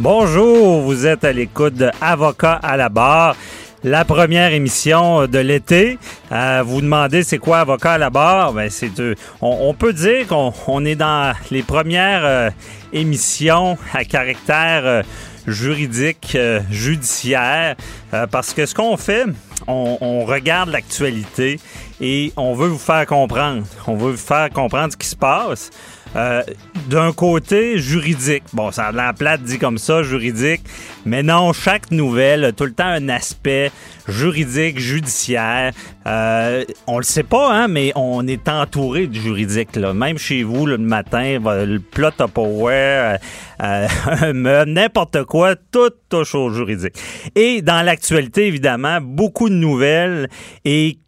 Bonjour, vous êtes à l'écoute de Avocat à la barre. La première émission de l'été. Euh, vous demandez c'est quoi avocat à la barre? Ben c'est euh, on, peut dire qu'on on est dans les premières euh, émissions à caractère euh, juridique, euh, judiciaire, euh, parce que ce qu'on fait, on regarde l'actualité et on veut vous faire comprendre. On veut vous faire comprendre ce qui se passe. Euh, d'un côté juridique, bon, ça a l'air plate dit comme ça, juridique, mais non, chaque nouvelle a tout le temps un aspect juridique, judiciaire. Euh, on le sait pas, hein, mais on est entouré de juridique. Là. Même chez vous, le matin, le plat Tupperware, euh, meuble, n'importe quoi, tout touche au juridique. Et dans l'actualité, évidemment, beaucoup de nouvelles et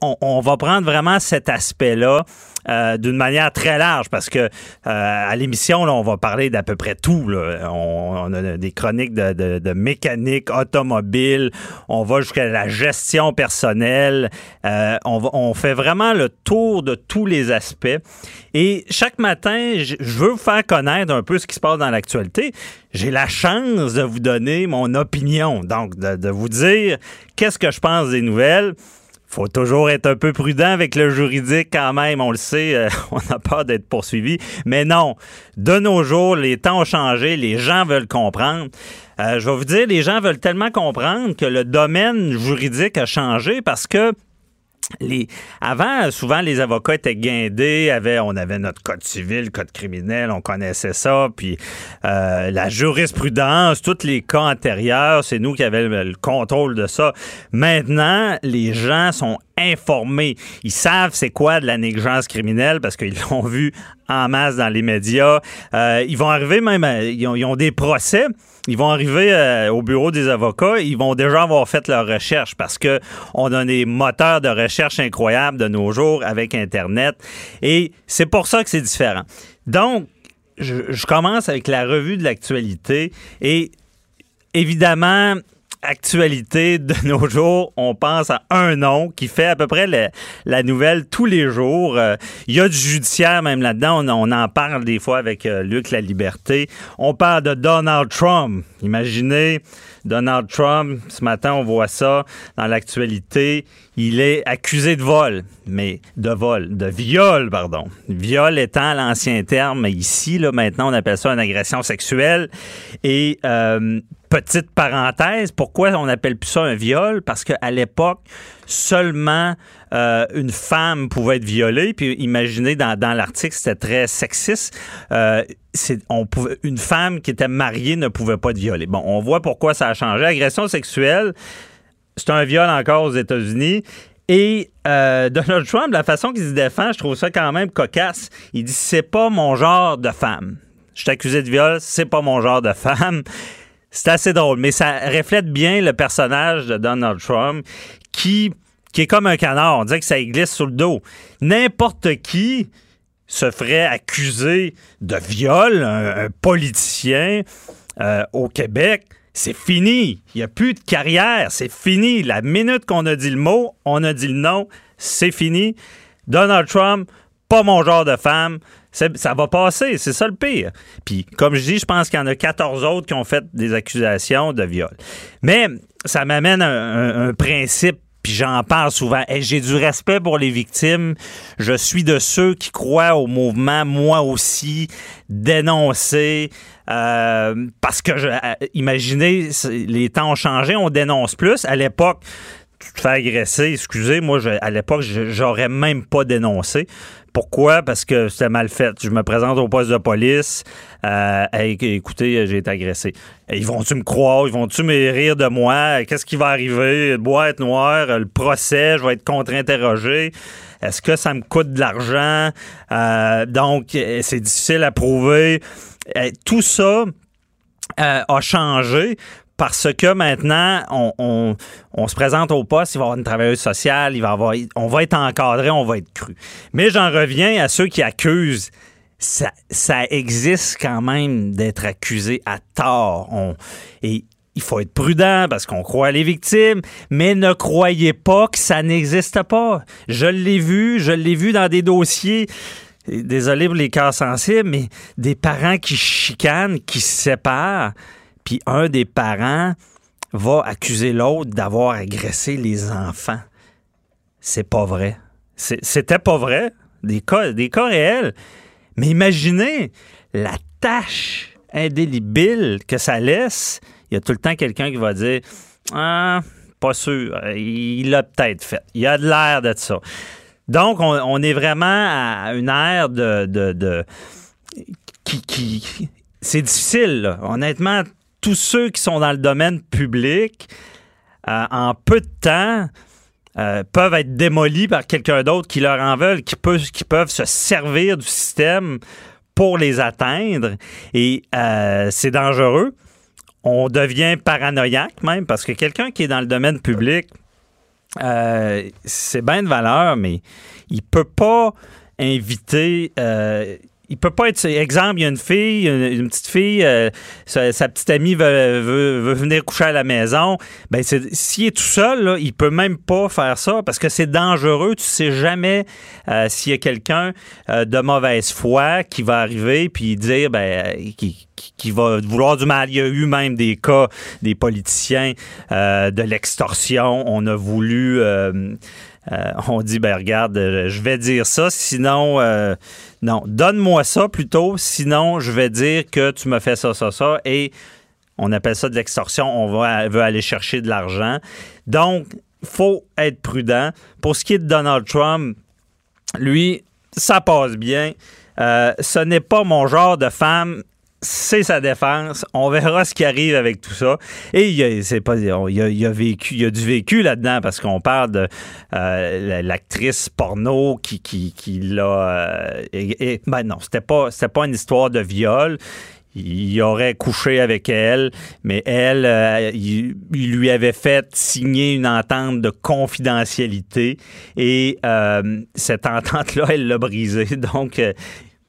on, va prendre vraiment cet aspect-là euh, d'une manière très large parce que euh, à l'émission, on va parler d'à peu près tout. On, a des chroniques de, mécanique automobile, on va jusqu'à la gestion personnelle. Euh, on, fait vraiment le tour de tous les aspects. Et chaque matin, je veux vous faire connaître un peu ce qui se passe dans l'actualité. J'ai la chance de vous donner mon opinion, donc de vous dire qu'est-ce que je pense des nouvelles faut toujours être un peu prudent avec le juridique quand même, on le sait, euh, on a peur d'être poursuivi. Mais non, de nos jours, les temps ont changé, les gens veulent comprendre. Euh, je vais vous dire, les gens veulent tellement comprendre que le domaine juridique a changé parce que avant, souvent, les avocats étaient guindés, on avait notre code civil, code criminel, on connaissait ça, puis euh, la jurisprudence, tous les cas antérieurs, c'est nous qui avions le, le contrôle de ça. Maintenant, les gens sont informés. Ils savent c'est quoi de la négligence criminelle parce qu'ils l'ont vu en masse dans les médias. Euh, ils vont arriver même, à, ils, ont, des procès. Ils vont arriver euh, au bureau des avocats. Ils vont déjà avoir fait leur recherche parce que on a des moteurs de recherche incroyables de nos jours avec Internet. Et c'est pour ça que c'est différent. Donc, je, je commence avec la revue de l'actualité et évidemment, actualité de nos jours, on pense à un nom qui fait à peu près la nouvelle tous les jours. Euh, il y a du judiciaire même là-dedans. On, on, en parle des fois avec euh, Luc La Liberté. On parle de Donald Trump. Imaginez Donald Trump. Ce matin, on voit ça dans l'actualité. Il est accusé de vol, mais de vol, de viol, pardon. Viol étant l'ancien terme ici, là, maintenant, on appelle ça une agression sexuelle. Et euh, petite parenthèse, pourquoi on appelle plus ça un viol? Parce qu'à l'époque, seulement euh, une femme pouvait être violée. Puis imaginez, dans, dans l'article, c'était très sexiste. Euh, on pouvait, une femme qui était mariée ne pouvait pas être violée. Bon, on voit pourquoi ça a changé. Agression sexuelle, c'est un viol encore aux États-Unis. Et euh, Donald Trump, la façon qu'il se défend, je trouve ça quand même cocasse. Il dit c'est pas mon genre de femme. Je accusé de viol, c'est pas mon genre de femme. C'est assez drôle, mais ça reflète bien le personnage de Donald Trump qui, qui est comme un canard. On dirait que ça glisse sous le dos. N'importe qui se ferait accuser de viol, un, politicien euh, au Québec. C'est fini. Il n'y a plus de carrière. C'est fini. La minute qu'on a dit le mot, on a dit le nom. C'est fini. Donald Trump, pas mon genre de femme. Ça va passer, c'est ça le pire. Puis, comme je dis, je pense qu'il y en a 14 autres qui ont fait des accusations de viol. Mais ça m'amène à un principe puis j'en parle souvent. Hey, J'ai du respect pour les victimes. Je suis de ceux qui croient au mouvement, moi aussi, dénoncer. Euh, parce que, je, imaginez, les temps ont changé, on dénonce plus. À l'époque, tu te fais agresser, excusez, moi, à l'époque, j'aurais même pas dénoncé. Pourquoi? Parce que c'était mal fait. Je me présente au poste de police. Euh, écoutez, j'ai été agressé. Ils vont-tu me croire? Ils vont-tu me rire de moi? Qu'est-ce qui va arriver? Boîte noire, le procès, je vais être contre-interrogé. Est-ce que ça me coûte de l'argent? Euh, donc, c'est difficile à prouver. Tout ça, euh, a changé parce que maintenant, on, se présente au poste, il va y avoir une travailleuse sociale, il va avoir, on va être encadré, on va être cru. Mais j'en reviens à ceux qui accusent. Ça, ça existe quand même d'être accusé à tort. et il faut être prudent parce qu'on croit les victimes, mais ne croyez pas que ça n'existe pas. Je l'ai vu, je l'ai vu dans des dossiers. Désolé pour les cas sensibles, mais des parents qui chicanent, qui se séparent, puis un des parents va accuser l'autre d'avoir agressé les enfants. C'est pas vrai. C'était pas vrai. Des cas, des cas réels. Mais imaginez la tâche indélébile que ça laisse il y a tout le temps quelqu'un qui va dire Ah, pas sûr, il l'a peut-être fait. Il a de l'air de ça. Donc, on, est vraiment à une ère de. de, qui, c'est difficile, honnêtement. Tous ceux qui sont dans le domaine public, euh, en peu de temps, euh, peuvent être démolis par quelqu'un d'autre qui leur en veulent, qui, peuvent se servir du système pour les atteindre. Et euh, c'est dangereux on devient paranoïaque même parce que quelqu'un qui est dans le domaine public, c'est bien de valeur, mais il peut pas inviter. Euh, il peut pas être. Exemple, il y a une fille, une, petite fille, euh, sa, petite amie veut, venir coucher à la maison. Ben, s'il est tout seul, là, il peut même pas faire ça parce que c'est dangereux. Tu sais jamais s'il y a quelqu'un de mauvaise foi qui va arriver puis dire, ben, qui, qui va vouloir du mal. Il y a eu même des cas des politiciens euh, de l'extorsion. On a voulu... Euh, euh, on dit, ben regarde, je vais dire ça, sinon, non, donne-moi ça plutôt, sinon je vais dire que tu me fais ça, ça, ça, et on appelle ça de l'extorsion, on va, veut aller chercher de l'argent. Donc, faut être prudent. Pour ce qui est de Donald Trump, lui, ça passe bien. ce n'est pas mon genre de femme c'est sa défense. On verra ce qui arrive avec tout ça. Et il y a, c'est pas, il a, il a du vécu là-dedans parce qu'on parle de euh, l'actrice porno qui, qui, qui l'a. Euh, ben non, c'était pas, c'était pas une histoire de viol. Il aurait couché avec elle, mais elle, euh, il, lui avait fait signer une entente de confidentialité et cette entente-là, elle l'a brisée. Donc,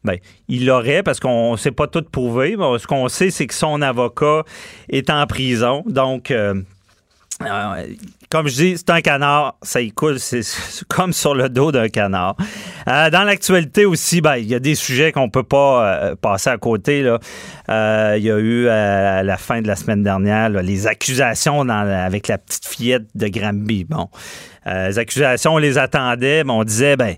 ben, il l'aurait parce qu'on ne sait pas tout prouver. ce qu'on sait, c'est que son avocat est en prison. Donc, euh, euh, comme je dis, c'est un canard, ça y coule, c'est comme sur le dos d'un canard. Euh, dans l'actualité aussi, ben, il y a des sujets qu'on peut pas passer à côté. Il y a eu à la fin de la semaine dernière les accusations avec la petite fillette de Granby. Bon, les accusations, on les attendait, mais on disait, ben,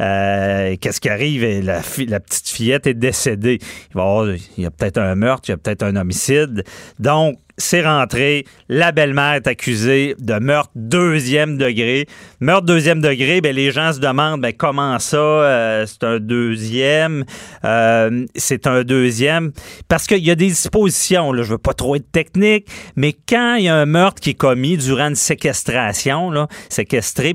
euh, qu'est-ce qui arrive? La, la, petite fillette est décédée. Il, il y a peut-être un meurtre, il y a peut-être un homicide. Donc, c'est rentré. La belle-mère est accusée de meurtre deuxième degré. Meurtre deuxième degré, ben, les gens se demandent ben, comment ça, euh, c'est un deuxième? Euh, c'est un deuxième. Parce qu'il y a des dispositions, là, je veux pas trop être technique, mais quand il y a un meurtre qui est commis durant une séquestration, là,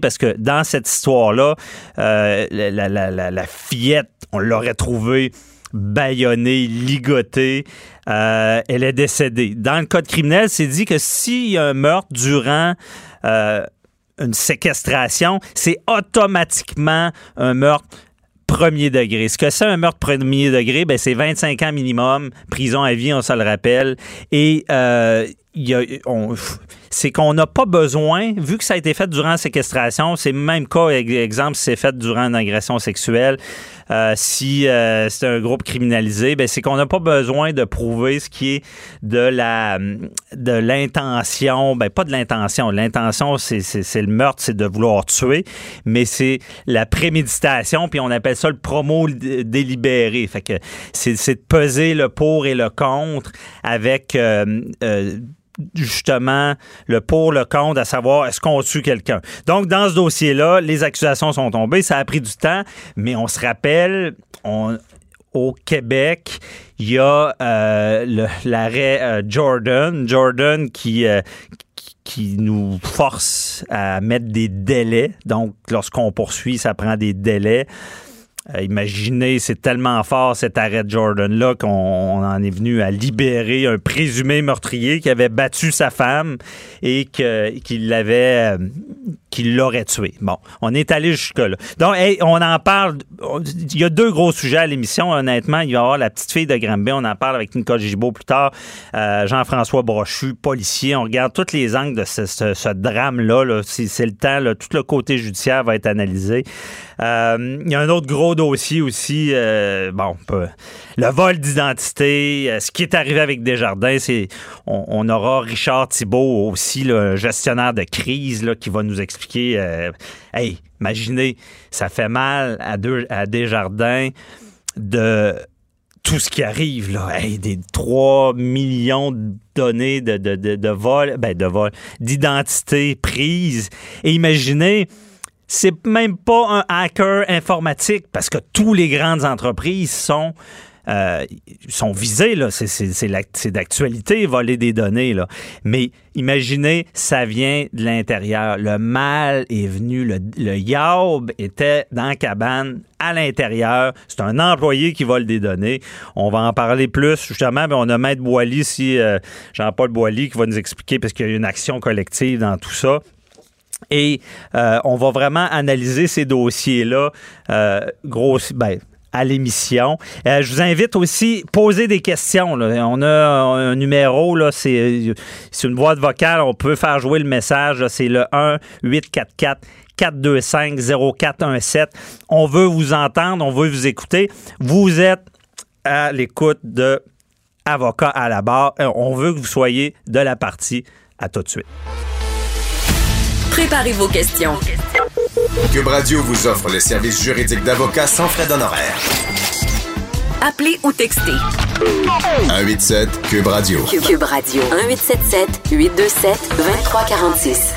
parce que dans cette histoire-là, euh, la, fillette, on l'aurait trouvée bâillonnée, ligotée. Euh, elle est décédée. Dans le code criminel, c'est dit que s'il y a un meurtre durant euh, une séquestration, c'est automatiquement un meurtre premier degré. Ce que c'est un meurtre premier degré, ben c'est 25 ans minimum, prison à vie, on se le rappelle. Et c'est qu'on n'a pas besoin, vu que ça a été fait durant la séquestration, c'est même cas, exemple, si c'est fait durant une agression sexuelle, euh, si euh, c'est un groupe criminalisé, ben c'est qu'on n'a pas besoin de prouver ce qui est de la de l'intention, ben pas de l'intention, l'intention c'est, le meurtre, c'est de vouloir tuer, mais c'est la préméditation, puis on appelle ça le promo délibéré, fait que c'est, de peser le pour et le contre avec euh, justement le pour, le contre, à savoir est-ce qu'on tue quelqu'un? Donc, dans ce dossier-là, les accusations sont tombées. Ça a pris du temps, mais on se rappelle, au Québec, il y a euh, l'arrêt euh, Jordan, Jordan qui, euh, qui nous force à mettre des délais. Donc, lorsqu'on poursuit, ça prend des délais. Euh, imaginez, c'est tellement fort cet arrêt de Jordan-là qu'on en est venu à libérer un présumé meurtrier qui avait battu sa femme et qu'il l'avait, qu'il l'aurait tué. Bon, on est allé jusque-là. Donc, on en parle. Il y a deux gros sujets à l'émission, honnêtement. Il va y avoir la petite fille de Granby. On en parle avec Nicole Gibault plus tard. Euh, Jean-François Brochu, policier. On regarde tous les angles de ce, drame-là. C'est le temps. Tout le côté judiciaire va être analysé. Euh, il y a un autre gros dossier aussi. Euh, bon, le vol d'identité, ce qui est arrivé avec Desjardins, c'est on, aura Richard Thibault aussi, le gestionnaire de crise, qui va nous expliquer. Hey, imaginez, ça fait mal à, deux, à Desjardins de tout ce qui arrive, là, hey, des 3 millions de données de, de, de, vol, ben de vol, d'identité prise. Et imaginez, c'est même pas un hacker informatique parce que tous les grandes entreprises sont euh, sont visées, là. C'est d'actualité, voler des données, là. Mais imaginez, ça vient de l'intérieur. Le mal est venu, le, le était dans la cabane à l'intérieur. C'est un employé qui vole des données. On va en parler plus, justement. Mais on a Maître Boily ici, euh, Jean-Paul Boily, qui va nous expliquer parce qu'il y a une action collective dans tout ça. Et euh, on va vraiment analyser ces dossiers-là, euh, ben, à l'émission. Euh, je vous invite aussi à poser des questions. On a un numéro, là, c'est, une voix vocale, on peut faire jouer le message. C'est le 1 844 425 0417. On veut vous entendre, on veut vous écouter. Vous êtes à l'écoute de Avocat à la barre. On veut que vous soyez de la partie. À tout de suite. Préparez vos questions. Cube Radio vous offre les services juridiques d'avocats sans frais d'honoraires. Appelez ou textez. 187 Cube Radio. Cube Radio. 1877 827 2346.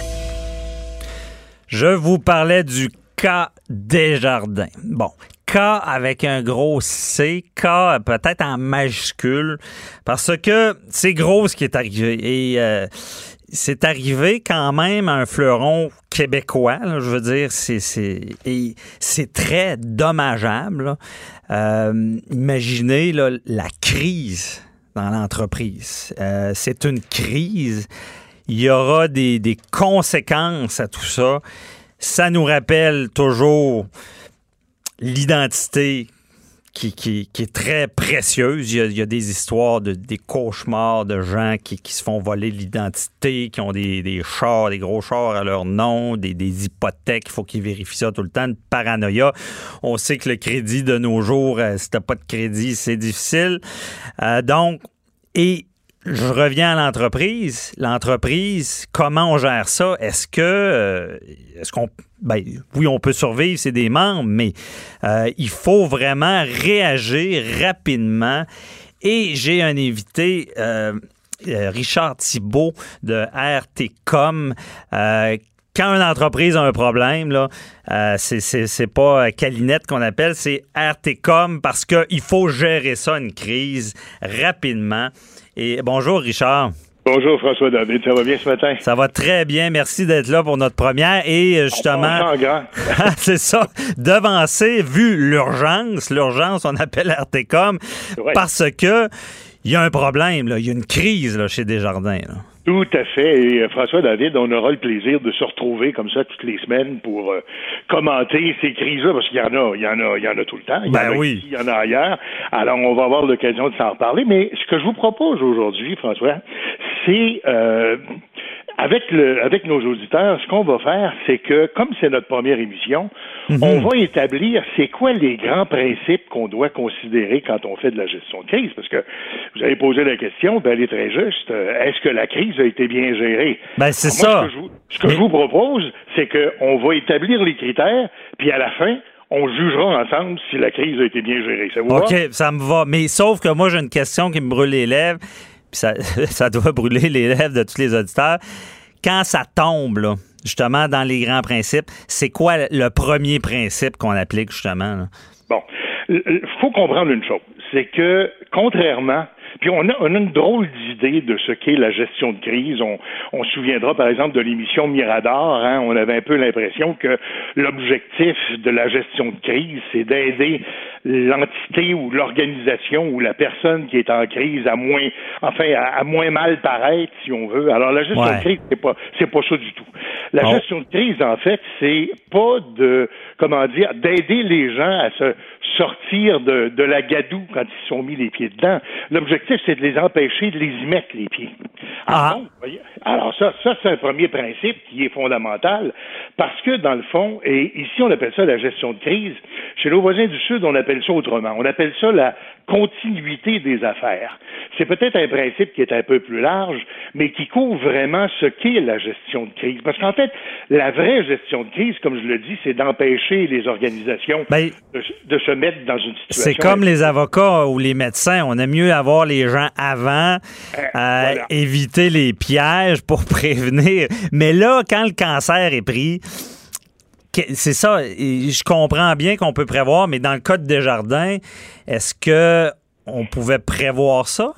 Je vous parlais du cas Desjardins. Bon, K avec un gros C, K peut-être en majuscule, parce que c'est gros ce qui est arrivé. Et euh, c'est arrivé quand même à un fleuron québécois. je veux dire, c'est très dommageable. Euh, imaginez la crise dans l'entreprise. Euh, c'est une crise. Il y aura des conséquences à tout ça. Ça nous rappelle toujours l'identité qui, est très précieuse. Il y, a, des histoires de des cauchemars de gens qui, se font voler l'identité, qui ont des, des, chars, des gros chars à leur nom, des, hypothèques. Il faut qu'ils vérifient ça tout le temps. Une paranoïa. On sait que le crédit de nos jours, euh, si t'as pas de crédit, c'est difficile. Euh, donc, et je reviens à l'entreprise. L'entreprise, comment on gère ça? Est-ce que, euh, est-ce qu'on, ben, oui, on peut survivre, c'est des membres, mais euh, il faut vraiment réagir rapidement. Et j'ai un invité, euh, Richard Thibault de RTCom. quand une entreprise a un problème, là, c'est pas Calinette qu'on appelle, c'est RTCom parce qu'il faut gérer ça, une crise, rapidement. Et bonjour, Richard. Bonjour François David, ça va bien ce matin? Ça va très bien, merci d'être là pour notre première et euh, justement, c'est ça, devancer vu l'urgence, l'urgence on appelle RTCOM parce que il y a un problème, là, il y a une crise là, chez Desjardins. Là. Tout à fait. Et euh, François David, on aura le plaisir de se retrouver comme ça toutes les semaines pour euh, commenter ces crises-là, parce qu'il y en a, il y en a, il y en a tout le temps. Il y ben en a oui. il y en a ailleurs. Alors, on va avoir l'occasion de s'en reparler. Mais ce que je vous propose aujourd'hui, François, c'est euh, avec, le, avec nos auditeurs, ce qu'on va faire, c'est que, comme c'est notre première émission, mhm. on va établir c'est quoi les grands principes qu'on doit considérer quand on fait de la gestion de crise. Parce que vous avez posé la question, ben, elle est très juste. Euh, est-ce que la crise a été bien gérée? Ben, c'est ça. Ce que, je vous, ce que je vous propose, c'est qu'on va établir les critères, puis à la fin, on jugera ensemble si la crise a été bien gérée. Ça vous OK, ça me va. Mais sauf que moi, j'ai une question qui me brûle les lèvres ça, doit brûler les lèvres de tous les auditeurs. Quand ça tombe, justement, dans les grands principes, c'est quoi le premier principe qu'on applique, justement? Bon, il faut comprendre une chose, c'est que, contrairement Puis on a, on a une drôle d'idée de ce qu'est la gestion de crise. On, on se souviendra par exemple de l'émission Mirador. Hein, on avait un peu l'impression que l'objectif de la gestion de crise, c'est d'aider l'entité ou l'organisation ou la personne qui est en crise à moins, enfin, à, moins mal paraître, si on veut. Alors la gestion de crise, c'est pas, c'est pas ça du tout. La gestion de crise, en fait, c'est pas de, comment dire, d'aider les gens à se sortir de, de la gadoue quand ils sont mis les pieds dedans. L'objectif, c'est de les empêcher de les y mettre les pieds. Ah. Alors, ça, ça c'est un premier principe qui est fondamental parce que dans le fond, et ici on appelle ça la gestion de crise, chez nos voisins du Sud, on appelle ça autrement. On appelle ça la continuité des affaires. C'est peut-être un principe qui est un peu plus large, mais qui couvre vraiment ce qu'est la gestion de crise. Parce qu'en fait, la vraie gestion de crise, comme je le dis, c'est d'empêcher les organisations ben, de, se mettre dans une situation. C'est comme les avocats ou les médecins. On aime mieux avoir les gens avant, euh, euh, éviter les pièges pour prévenir. Mais là, quand le cancer est pris, c'est ça. Je comprends bien qu'on peut prévoir, mais dans le cas de Desjardins, est-ce que on pouvait prévoir ça?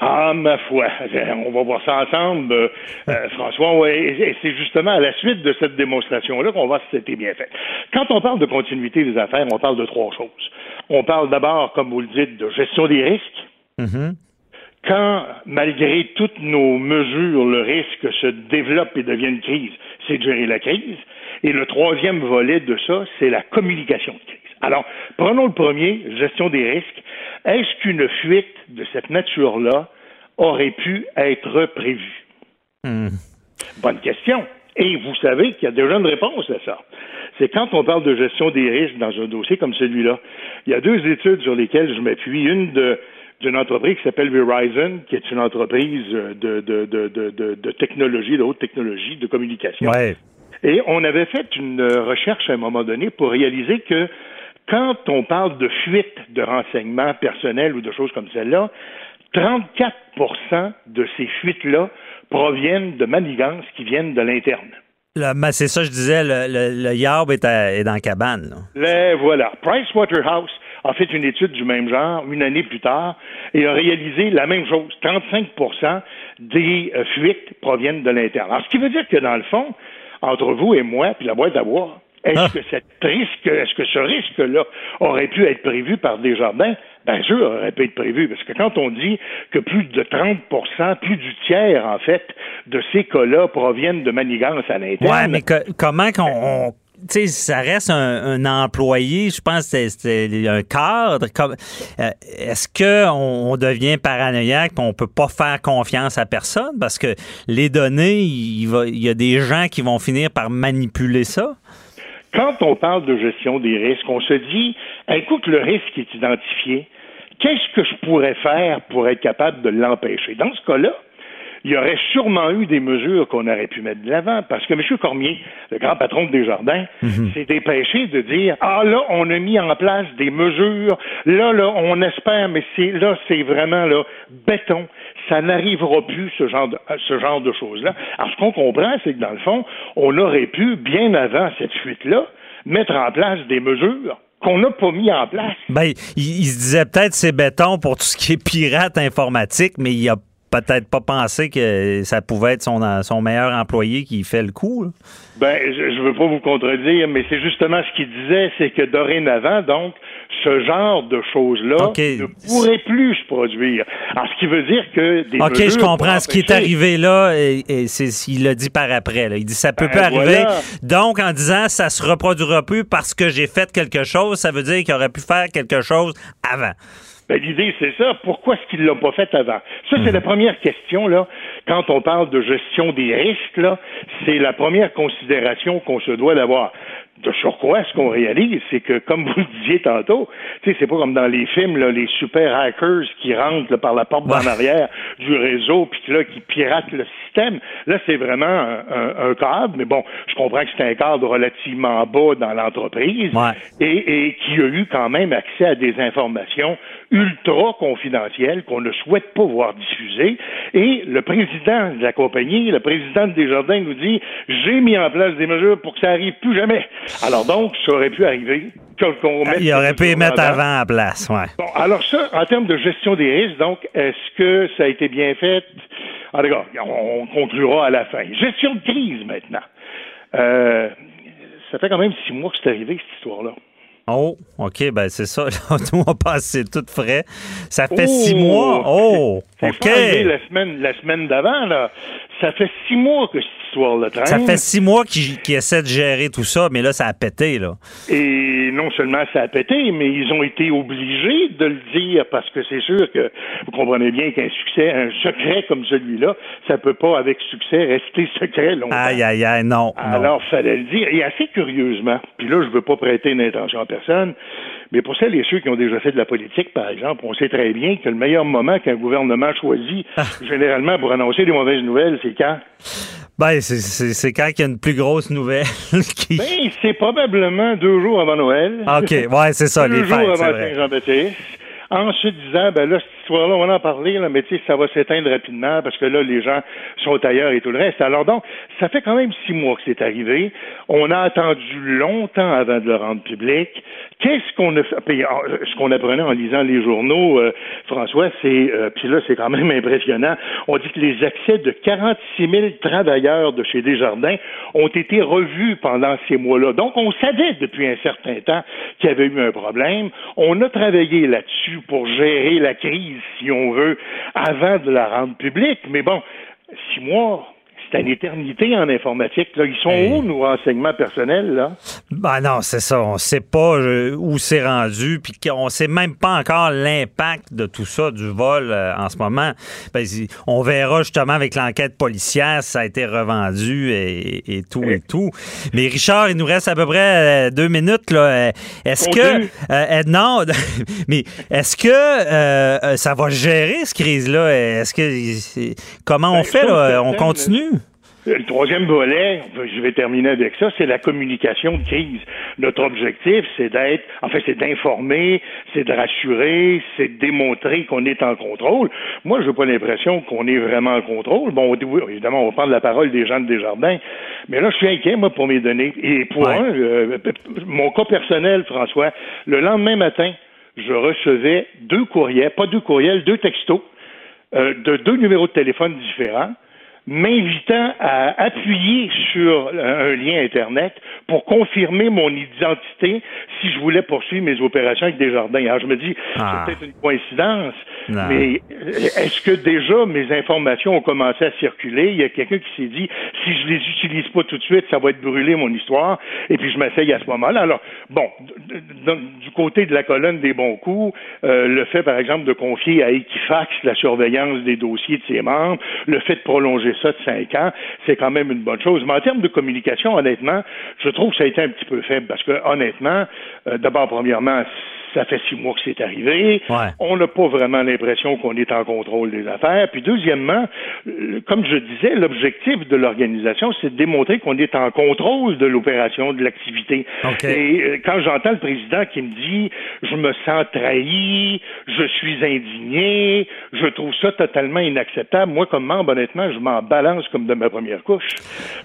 Ah, ma foi, on va voir ça ensemble, euh, euh, François. et c'est justement à la suite de cette démonstration-là qu'on voit si c'était bien fait. Quand on parle de continuité des affaires, on parle de trois choses. On parle d'abord, comme vous le dites, de gestion des risques. Mm-hmm. Quand, malgré toutes nos mesures, le risque se développe et devient une crise, c'est de gérer la crise. Et le troisième volet de ça, c'est la communication de crise. Alors, prenons le premier, gestion des risques. Est-ce qu'une fuite de cette nature-là aurait pu être prévue? Hmm. Bonne question. Et vous savez qu'il y a déjà une réponse à ça. C'est quand on parle de gestion des risques dans un dossier comme celui-là. Il y a deux études sur lesquelles je m'appuie. Une d'une entreprise qui s'appelle Verizon, qui est une entreprise de, de, de, de, technologie, de haute technologie, de communication. Et on avait fait une recherche à un moment donné pour réaliser que quand on parle de fuite de renseignements personnels ou de choses comme celle-là, 34% de ces fuites-là proviennent de manigances qui viennent de l'interne. C'est ça, je disais, le, le, yarb est, dans la cabane. Les voilà. Pricewaterhouse a fait une étude du même genre une année plus tard et a réalisé la même chose. 35% des euh, fuites proviennent de l'interne. Alors, ce qui veut dire que, dans le fond, entre vous et moi, puis la boîte à bois, est-ce ah. que cette risque, est-ce que ce risque-là aurait pu être prévu par Desjardins? Bien sûr, aurait pu être prévu, parce que quand on dit que plus de 30% plus du tiers, en fait, de ces cas-là proviennent de manigances à l'interne. Ouais, mais comment qu'on tu sais, ça reste un, employé, je pense que c'est un cadre. Euh, est-ce qu'on on devient paranoïaque et on peut pas faire confiance à personne? Parce que les données, il, il y a des gens qui vont finir par manipuler ça. Quand on parle de gestion des risques, on se dit, écoute, le risque est identifié. Qu'est-ce que je pourrais faire pour être capable de l'empêcher? Dans ce cas-là, il y aurait sûrement eu des mesures qu'on aurait pu mettre de l'avant, parce que M. Cormier, le grand patron de Desjardins, mhm. s'est dépêché de dire Ah là, on a mis en place des mesures, là, là, on espère, mais c'est là, c'est vraiment là, béton. Ça n'arrivera plus, ce genre de, ce genre de choses-là. Alors, ce qu'on comprend, c'est que dans le fond, on aurait pu, bien avant cette fuite-là, mettre en place des mesures qu'on n'a pas mis en place. Ben, il, se disait peut-être c'est béton pour tout ce qui est pirate informatique, mais il y a peut-être pas pensé que ça pouvait être son, son meilleur employé qui fait le coup. Ben, je, ne veux pas vous contredire, mais c'est justement ce qu'il disait, c'est que dorénavant, donc, ce genre de choses-là ne pourrait plus se produire. Alors, ce qui veut dire que des OK, je comprends. Ce qui est arrivé là, et, il l'a dit par après. Là. Il dit ça peut ben, pas arriver. Donc, en disant ça se reproduira plus parce que j'ai fait quelque chose, ça veut dire qu'il aurait pu faire quelque chose avant. Ben, l'idée, c'est ça. Pourquoi est-ce qu'ils ne l'ont pas fait avant? Ça, c'est la première question, là. Quand on parle de gestion des risques, c'est la première considération qu'on se doit d'avoir de surcroît, ce qu'on réalise, c'est que, comme vous le disiez tantôt, c'est pas comme dans les films, là, les super hackers qui rentrent par la porte d'en arrière du réseau, puis là, qui piratent le système. Là, c'est vraiment un, cadre, mais bon, je comprends que c'est un cadre relativement bas dans l'entreprise et, et qui a eu quand même accès à des informations ultra confidentielles qu'on ne souhaite pas voir diffusées. Et le président président de la compagnie, le président de Desjardins nous dit j'ai mis en place des mesures pour que ça arrive plus jamais. Alors donc, ça aurait pu arriver. qu'on mette Il aurait pu mettre en avant à la place, ouais. Bon, alors ça, en termes de gestion des risques, donc, est-ce que ça a été bien fait? Ah, d'accord, on, on conclura à la fin. Gestion de crise, maintenant. Euh, ça fait quand même six mois que c'est arrivé, cette histoire-là. Oh, OK, ben c'est ça. Nous, on passe, c'est tout frais. Ça fait six Oh! mois. Oh, C'est OK. pas arrivé la semaine, la semaine d'avant, là. Ça fait six mois que cette histoire-là traîne. Ça fait six mois qu'ils essaient de gérer tout ça, mais là, ça a pété, là. Et non seulement ça a pété, mais ils ont été obligés de le dire parce que c'est sûr que vous comprenez bien qu'un succès, un secret comme celui-là, ça peut pas avec succès rester secret longtemps. Aïe, aïe, aïe, non. non. Alors, fallait le dire. Et assez curieusement, puis là, je veux pas prêter une intention à personne, mais pour celles et ceux qui ont déjà fait de la politique, par exemple, on sait très bien que le meilleur moment qu'un gouvernement choisit, Ah. généralement pour annoncer des mauvaises nouvelles, c'est quand? Ben, c'est- quand qu'il y a une plus grosse nouvelle qui. Ben, c'est probablement deux jours avant Noël. OK, ouais, c'est ça, deux les jours fêtes, avant. Saint-Jean-Baptiste. En se disant, ben là, on va en parler, mais tu sais, ça va s'éteindre rapidement parce que là, les gens sont ailleurs et tout le reste. Alors donc, ça fait quand même six mois que c'est arrivé. On a attendu longtemps avant de le rendre public. Qu'est-ce qu'on a fait? En- ce qu'on apprenait en lisant les journaux, euh, François, c'est, euh, puis là, c'est quand même impressionnant. On dit que les accès de 46 000 travailleurs de chez Desjardins ont été revus pendant ces mois-là. Donc, on savait depuis un certain temps qu'il y avait eu un problème. On a travaillé là-dessus pour gérer la crise, si on veut, avant de la rendre publique. Mais bon, six mois, c'est une éternité en informatique. Là. Ils sont Hey. où, nos renseignements personnels, là? Ben non, c'est ça. On sait pas euh, où c'est rendu, puis qu'on sait même pas encore l'impact de tout ça, du vol euh, en ce moment. Ben, on verra justement avec l'enquête policière si ça a été revendu et, et tout et tout. Mais Richard, il nous reste à peu près euh, deux minutes. Là. Euh, Est-ce que... Euh, non, mais est-ce que euh, ça va gérer, cette crise-là? Est-ce que... Comment on Ben, fait, là? On continue? Le troisième volet, je vais terminer avec ça, c'est la communication de crise. Notre objectif, c'est d'être, en fait, c'est d'informer, c'est de rassurer, c'est de démontrer qu'on est en contrôle. Moi, je n'ai pas l'impression qu'on est vraiment en contrôle. Bon, évidemment, on va prendre la parole des gens de Desjardins, mais là, je suis inquiet, moi, pour mes données. Et pour Ouais. un, euh, mon cas personnel, François, le lendemain matin, je recevais deux courriels, pas deux courriels, deux textos euh, de deux numéros de téléphone différents m'invitant à appuyer sur un lien Internet pour confirmer mon identité si je voulais poursuivre mes opérations avec Desjardins. Alors, je me dis, Ah. c'est peut-être une coïncidence, Non. mais euh, est-ce que déjà mes informations ont commencé à circuler? Il y a quelqu'un qui s'est dit, si je les utilise pas tout de suite, ça va être brûlé mon histoire, et puis je m'essaye à ce moment-là. Alors, bon, du côté de la colonne des bons coups, euh, le fait, par exemple, de confier à Equifax la surveillance des dossiers de ses membres, le fait de prolonger ça de cinq ans, c'est quand même une bonne chose. Mais en termes de communication, honnêtement, je trouve que ça a été un petit peu faible parce que, honnêtement, euh, d'abord, premièrement, ça fait six mois que c'est arrivé. Ouais. On n'a pas vraiment l'impression qu'on est en contrôle des affaires. Puis deuxièmement, euh, comme je disais, l'objectif de l'organisation, c'est de démontrer qu'on est en contrôle de l'opération, de l'activité. Et euh, quand j'entends le président qui me dit je me sens trahi, je suis indigné, je trouve ça totalement inacceptable. Moi, comme membre, honnêtement, je m'en balance comme de ma première couche.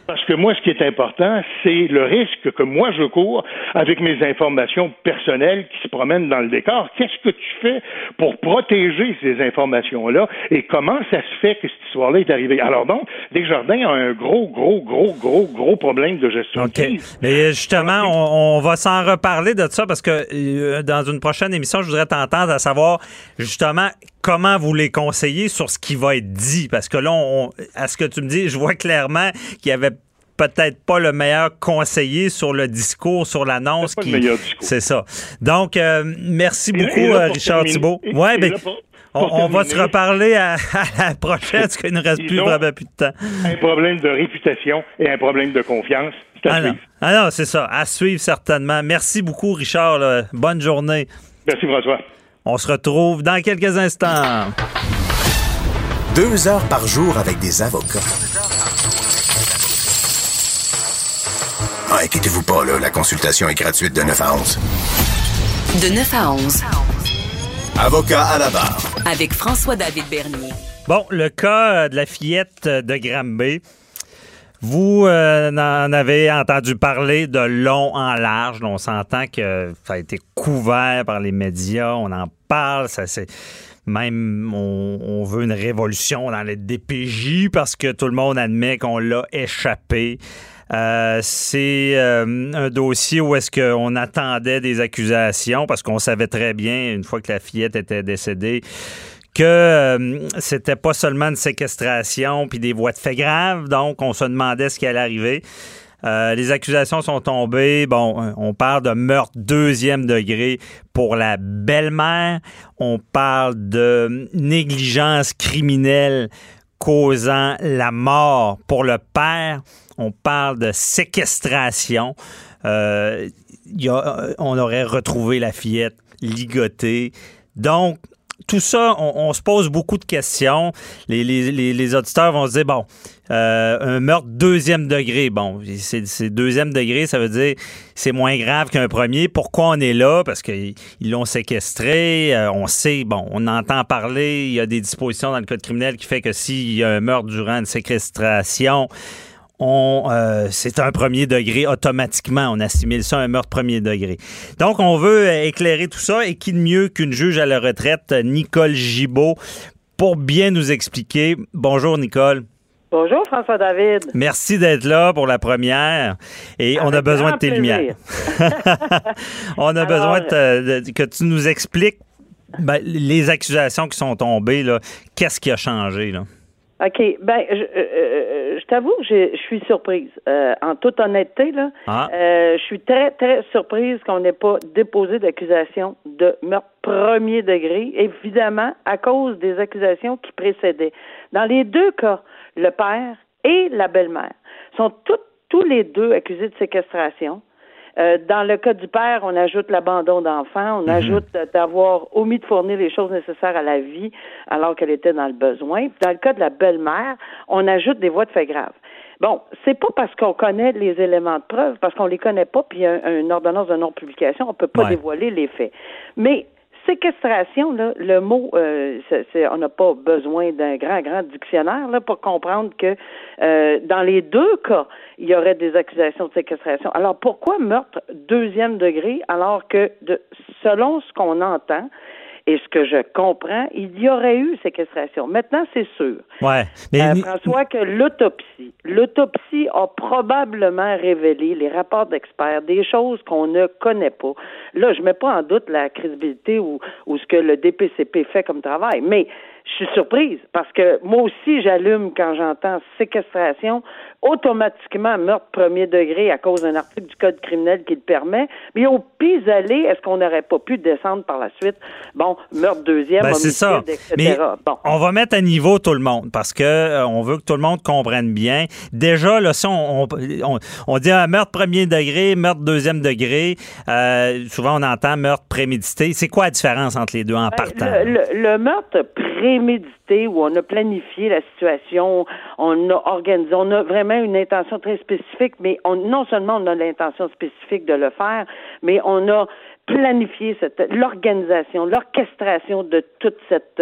Parce que moi, ce qui est important, c'est le risque que moi je cours avec mes informations personnelles qui se promènent dans le décor. Qu'est-ce que tu fais pour protéger ces informations-là et comment ça se fait que cette histoire-là est arrivée? Alors donc, Desjardins a un gros, gros, gros, gros, gros problème de gestion OK. Mais justement, on, on va s'en reparler de ça parce que euh, dans une prochaine émission, je voudrais t'entendre à savoir justement comment vous les conseillez sur ce qui va être dit. Parce que là, on, à ce que tu me dis, je vois clairement qu'il y avait peut-être pas le meilleur conseiller sur le discours, sur l'annonce. C'est pas le qui- meilleur discours. C'est ça. Donc, euh, merci Et beaucoup, là, euh, Richard terminer- Thibault. Ouais, ben, on, va se reparler à, à la prochaine parce qu'il ne reste plus vraiment plus de temps. un problème de réputation et un problème de confiance. Ah non, ah non c'est ça. À suivre certainement. Merci beaucoup, Richard. là. Bonne journée. Merci, François. On se retrouve dans quelques instants. Deux heures par jour avec des avocats. Ah, inquiétez-vous pas, là, la consultation est gratuite de 9 à 11. De 9 à 11, Avocat à la barre. avec François-David Bernier. Bon, le cas de la fillette de Granby. Vous euh, en avez entendu parler de long en large. On s'entend que ça a été couvert par les médias. On en parle. Ça, c'est même on, veut une révolution dans les DPJ parce que tout le monde admet qu'on l'a échappé. Euh, c'est euh, un dossier où est-ce qu'on attendait des accusations parce qu'on savait très bien, une fois que la fillette était décédée, que euh, c'était pas seulement une séquestration puis des voies de fait graves. Donc, on se demandait ce qui allait arriver. Euh, les accusations sont tombées. Bon, on parle de meurtre deuxième degré pour la belle-mère. On parle de négligence criminelle causant la mort pour le père. On parle de séquestration. on aurait retrouvé la fillette ligotée. Donc, tout ça, on, se pose beaucoup de questions. Les, auditeurs vont se dire, bon, euh, un meurtre deuxième degré, bon, c'est deuxième degré, ça veut dire c'est moins grave qu'un premier. Pourquoi on est là? Parce qu'ils l'ont séquestré, euh, on sait, bon, on entend parler, il y a des dispositions dans le code criminel qui fait que s'il y a un meurtre durant une séquestration, euh, c'est un premier degré automatiquement. On assimile ça à un meurtre premier degré. Donc, on veut éclairer tout ça. Et qui de mieux qu'une juge à la retraite, Nicole Gibault, pour bien nous expliquer. Bonjour, Nicole. Bonjour François David. Merci d'être là pour la première et on a besoin de tes lumières. on a besoin que tu nous expliques ben, les accusations qui sont tombées. Qu'est-ce qui a changé? Là? OK. Ben, je, euh, euh, je t'avoue que je suis surprise. Euh, en toute honnêteté, là, ah. je suis très, très surprise qu'on n'ait pas déposé d'accusation de meurtre premier degré, évidemment, à cause des accusations qui précédaient. Dans les deux cas, le père et la belle-mère sont tous les deux accusés de séquestration. Euh, dans le cas du père, on ajoute l'abandon d'enfant, on mhm. ajoute d'avoir omis de fournir les choses nécessaires à la vie alors qu'elle était dans le besoin. Dans le cas de la belle-mère, on ajoute des voies de fait graves. Bon, c'est pas parce qu'on connaît les éléments de preuve, parce qu'on les connaît pas, puis il y a une ordonnance de non-publication, on peut pas dévoiler les faits. Mais séquestration, là, le mot, euh, on n'a pas besoin d'un grand, grand dictionnaire là, pour comprendre que euh, dans les deux cas, il y aurait des accusations de séquestration. Alors pourquoi meurtre deuxième degré alors que, de, selon ce qu'on entend, et ce que je comprends, il y aurait eu séquestration. Maintenant, c'est sûr. Ouais. Mais... Euh, François, que l'autopsie, l'autopsie a probablement révélé les rapports d'experts, des choses qu'on ne connaît pas. Là, je mets pas en doute la crédibilité ou, ou ce que le DPCP fait comme travail, mais je suis surprise parce que moi aussi, j'allume quand j'entends séquestration, automatiquement meurtre premier degré à cause d'un article du Code criminel qui le permet. Mais au pis-aller, est-ce qu'on n'aurait pas pu descendre par la suite? Bon, meurtre deuxième, ben, homicide, ça. etc. bon. On va mettre à niveau tout le monde parce que euh, on veut que tout le monde comprenne bien. Déjà, là, si on, on, dit un meurtre premier degré, meurtre deuxième degré, euh, souvent on entend meurtre prémédité. C'est quoi la différence entre les deux en ben, partant? Le, meurtre prémédité où on a planifié la situation, on a organisé, on a vraiment une intention très spécifique, mais on, non seulement on a l'intention spécifique de le faire, mais on a planifier cette l'organisation, l'orchestration de toute cette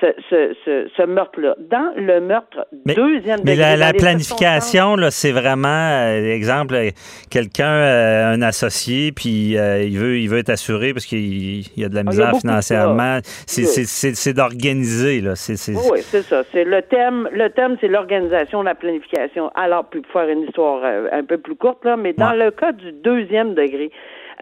ce, ce, ce, meurtre-là. Dans le meurtre deuxième Mais la, la planification, là, c'est vraiment euh, exemple quelqu'un, euh, un associé, puis euh, il veut il veut être assuré parce qu'il y a de la ah, misère financièrement. C'est d'organiser là. Oui, c'est ça. C'est le thème. Le thème, c'est l'organisation, la planification. Alors, pour faire une histoire un peu plus courte là, mais dans le cas du deuxième degré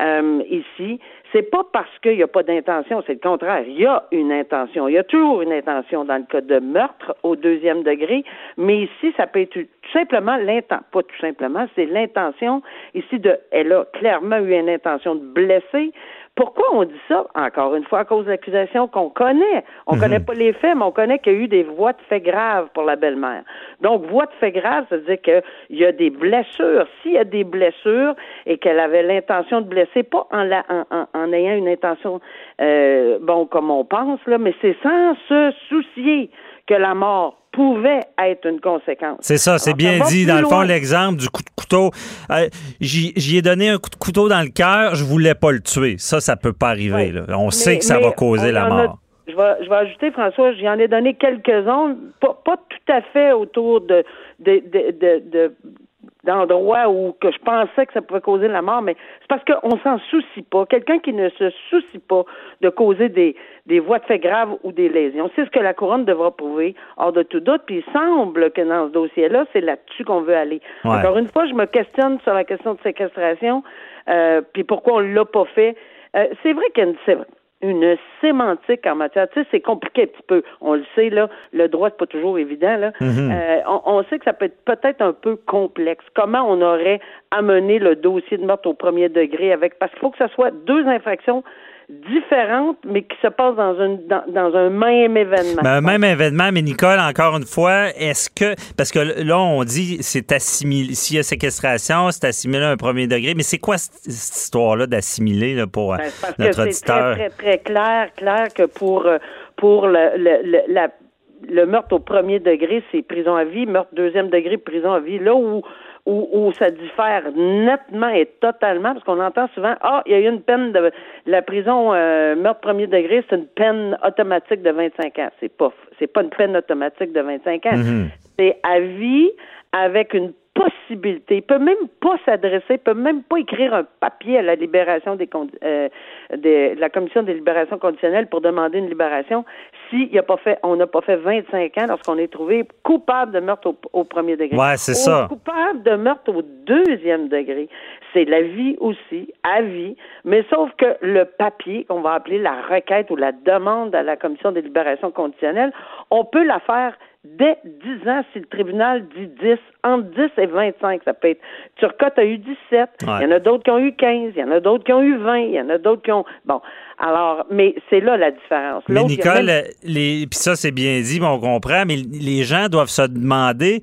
euh, ici, c'est pas parce qu'il n'y a pas d'intention, c'est le contraire. Il y a une intention. Il y a toujours une intention dans le cas de meurtre au deuxième degré, mais ici, ça peut être tout simplement l'intention, pas tout simplement, c'est l'intention ici de, elle a clairement eu une intention de blesser, pourquoi on dit ça? Encore une fois, à cause de l'accusation qu'on connaît? On ne connaît pas les faits, mais on connaît qu'il y a eu des voies de fait graves pour la belle-mère. Donc, voies de fait graves, ça veut dire qu'il y a des blessures. S'il y a des blessures et qu'elle avait l'intention de blesser, pas en, la, en, en, ayant une intention, euh, bon, comme on pense, là, mais c'est sans se soucier que la mort pouvait être une conséquence. C'est ça, c'est bien dit. Dans le fond, l'exemple du coup de couteau, euh, j'y ai donné un coup de couteau dans le cœur, je voulais pas le tuer. Ça, ça peut pas arriver. On sait que ça va causer la mort. Je vais, je vais ajouter, François, j'en ai donné quelques-uns, pas, pas tout à fait autour de, de, de, de d'endroits où que je pensais que ça pouvait causer la mort, mais c'est parce qu'on s'en soucie pas. Quelqu'un qui ne se soucie pas de causer des, des voies de fait graves ou des lésions, c'est ce que la couronne devra prouver, hors de tout doute. Puis il semble que dans ce dossier-là, c'est là-dessus qu'on veut aller. Encore une fois, je me questionne sur la question de séquestration, euh, puis pourquoi on l'a pas fait. Euh, c'est vrai qu'il y a une, une sémantique en matière. Tu sais, c'est compliqué un petit peu. On le sait, là, le droit, c'est pas toujours évident, là. Mhm. Euh, on, sait que ça peut être peut-être un peu complexe. Comment on aurait amené le dossier de meurtre au premier degré avec, parce qu'il faut que ce soit deux infractions différentes, mais qui se passent dans, une, dans, un même événement. Ben, un même événement, mais Nicole, encore une fois, est-ce que, parce que là, on dit c'est assimilé, s'il y a séquestration, c'est assimilé à un premier degré, mais c'est quoi cette, histoire-là d'assimiler pour ben, notre que auditeur? C'est très, très, clair, clair que pour, euh, pour le, le, la le meurtre au premier degré, c'est prison à vie, meurtre deuxième degré, prison à vie. Là où où, ça diffère nettement et totalement, parce qu'on entend souvent, ah, il y a eu une peine de la prison euh, meurtre premier degré, c'est une peine automatique de 25 ans. C'est pas, c'est pas une peine automatique de 25 ans. Mm-hmm. C'est à vie avec une possibilité. Il peut même pas s'adresser, il peut même pas écrire un papier à la libération des, euh, de la commission des libérations conditionnelles pour demander une libération si il a pas fait, on n'a pas fait 25 ans lorsqu'on est trouvé coupable de meurtre au, premier degré. Ouais, c'est ça. Coupable de meurtre au deuxième degré, c'est la vie aussi, à vie, mais sauf que le papier qu'on va appeler la requête ou la demande à la commission des libérations conditionnelles, on peut la faire dès 10 ans si le tribunal dit 10, entre 10 et 25, ça peut être. Turcotte a eu 17, il y en a d'autres qui ont eu 15, il y en a d'autres qui ont eu 20, il y en a d'autres qui ont... Bon, alors, mais c'est là la différence. Mais Nicole, les... puis ça c'est bien dit, on comprend, mais les gens doivent se demander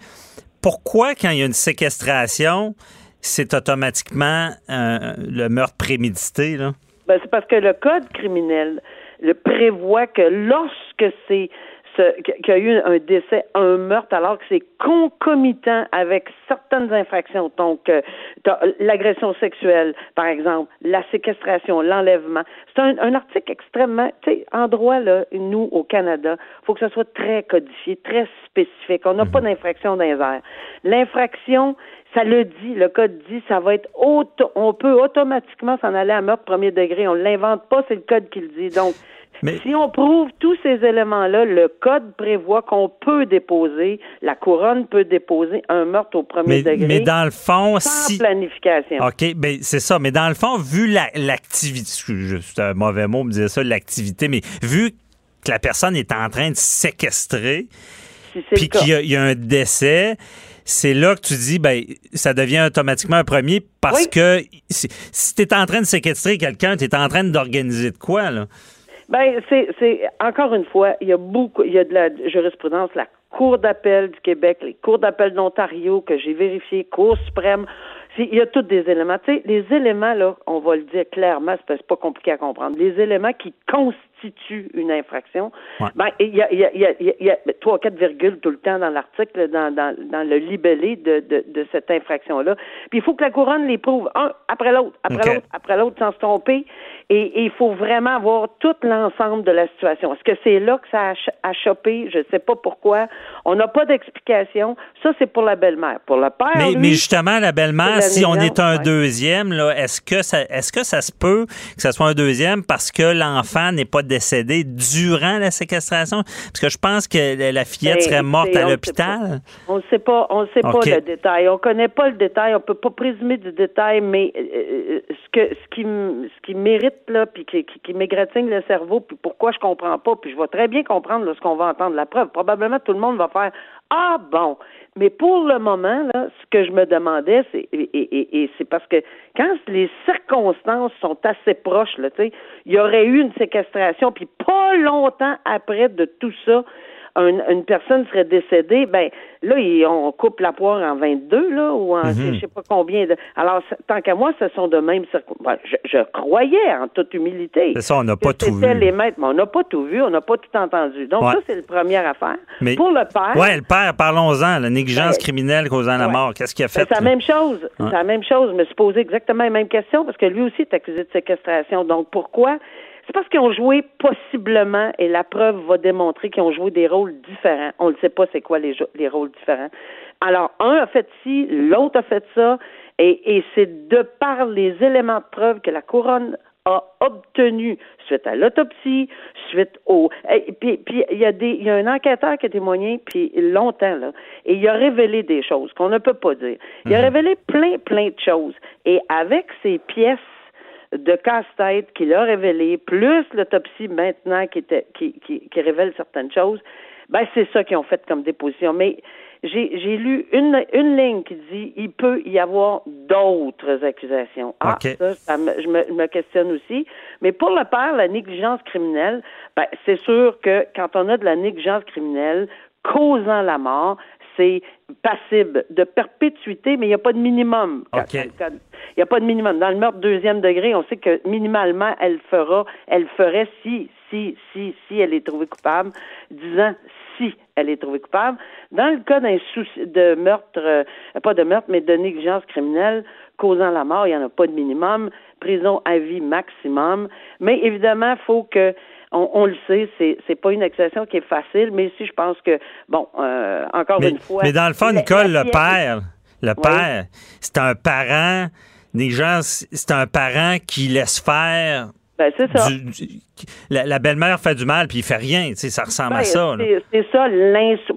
pourquoi quand il y a une séquestration, c'est automatiquement euh, le meurtre prémédité, là? Ben, c'est parce que le code criminel le prévoit que lorsque c'est qu'il y a eu un décès, un meurtre, alors que c'est concomitant avec certaines infractions. Donc, euh, l'agression sexuelle, par exemple, la séquestration, l'enlèvement. C'est un, article extrêmement, tu sais, en droit, là, nous, au Canada, il faut que ce soit très codifié, très spécifique. On n'a pas mhm. d'infraction dans les airs. L'infraction, ça le dit, le code dit, ça va être auto, on peut automatiquement s'en aller à meurtre premier degré. On l'invente pas, c'est le code qui le dit. Donc, si on prouve tous ces éléments-là, le code prévoit qu'on peut déposer, la couronne peut déposer un meurtre au premier degré. Mais dans le fond, sans planification. OK, ben c'est ça. Mais dans le fond, vu l'activité, c'est un mauvais mot me dire ça, l'activité, mais vu que la personne est en train de séquestrer, puis qu'il y, a un décès, c'est là que tu dis, ben, ça devient automatiquement un premier parce que si, si tu es en train de séquestrer quelqu'un, tu es en train d'organiser de quoi, là? Ben, c'est, c'est encore une fois, il y a beaucoup, il y a de la jurisprudence, la Cour d'appel du Québec, les cours d'appel d'Ontario que j'ai vérifié, Cour suprême. Il y a tous des éléments. Tu sais, les éléments, là, on va le dire clairement, c'est pas compliqué à comprendre. Les éléments qui constituent une infraction, ben, il y a, il y a, il y a, trois, quatre virgules tout le temps dans l'article, dans, dans, dans le libellé de, de, de cette infraction-là. Puis il faut que la couronne les prouve un après l'autre, après l'autre, après l'autre, sans se tromper. Et, il faut vraiment avoir tout l'ensemble de la situation. Est-ce que c'est là que ça a, chopé? Je ne sais pas pourquoi. On n'a pas d'explication. Ça, c'est pour la belle-mère. Pour le père, mais, mais justement, la belle-mère, si on est un deuxième, là, est-ce que ça est-ce que ça se peut que ça soit un deuxième parce que l'enfant n'est pas décédé durant la séquestration? Parce que je pense que la fillette ben, serait morte à l'hôpital. On ne sait pas, on sait pas le détail. On connaît pas le détail. On peut pas présumer du détail, mais euh, euh, ce que ce qui ce qui mérite là, puis qui, qui, qui m'égratigne le cerveau, puis pourquoi je comprends pas, puis je vais très bien comprendre lorsqu'on va entendre la preuve. Probablement tout le monde va faire Ah bon. Mais pour le moment, là, ce que je me demandais, c'est et, et, c'est parce que quand les circonstances sont assez proches, là, il y aurait eu une séquestration, puis pas longtemps après de tout ça, une personne serait décédée, ben là, on coupe la poire en 22, là, ou en mhm. je sais pas combien. De... Alors, tant qu'à moi, ce sont de même circonstances. Ben, je, croyais, en toute humilité. C'est ça, on n'a pas tout vu. les maîtres, mais on n'a pas tout vu, on n'a pas tout entendu. Donc, ça, c'est la première affaire. Mais, Pour le père. Oui, le père, parlons-en, la négligence ben, criminelle causant la mort. Qu'est-ce qu'il a fait? c'est la même chose. C'est la même chose. Je me suis posé exactement la même question parce que lui aussi est accusé de séquestration. Donc, pourquoi? C'est parce qu'ils ont joué possiblement, et la preuve va démontrer qu'ils ont joué des rôles différents. On ne sait pas c'est quoi les, les rôles différents. Alors, un a fait ci, l'autre a fait ça, et, et c'est de par les éléments de preuve que la couronne a obtenu suite à l'autopsie, suite au puis puis il y a des il y a un enquêteur qui a témoigné puis longtemps là et il a révélé des choses qu'on ne peut pas dire. Il a mhm. révélé plein plein de choses et avec ces pièces de casse-tête qu'il a révélées, plus l'autopsie maintenant qui était qui, qui, qui révèle certaines choses, ben c'est ça qu'ils ont fait comme déposition. Mais j'ai lu une, une ligne qui dit il peut y avoir d'autres accusations. Ah, ça, ça me, je, me, me, questionne aussi. Mais pour le père, la négligence criminelle, ben, c'est sûr que quand on a de la négligence criminelle causant la mort, c'est passible de perpétuité, mais il n'y a pas de minimum. Il n'y a pas de minimum. Dans le meurtre deuxième degré, on sait que minimalement, elle fera, elle ferait si, si, si, si elle est trouvée coupable, disant si elle est trouvée coupable. Dans le cas d'un souci de meurtre, euh, pas de meurtre, mais de négligence criminelle causant la mort, il n'y en a pas de minimum. Prison à vie maximum. Mais évidemment, il faut que on, le sait, c'est c'est pas une accusation qui est facile, mais si je pense que bon, euh, encore une fois. Mais dans le fond, Nicole, le père, le père, c'est un parent. Négligence, c'est un parent qui laisse faire ben, c'est ça. la, belle-mère fait du mal, puis il fait rien. Tu sais, ça ressemble à ben, ça. C'est ça,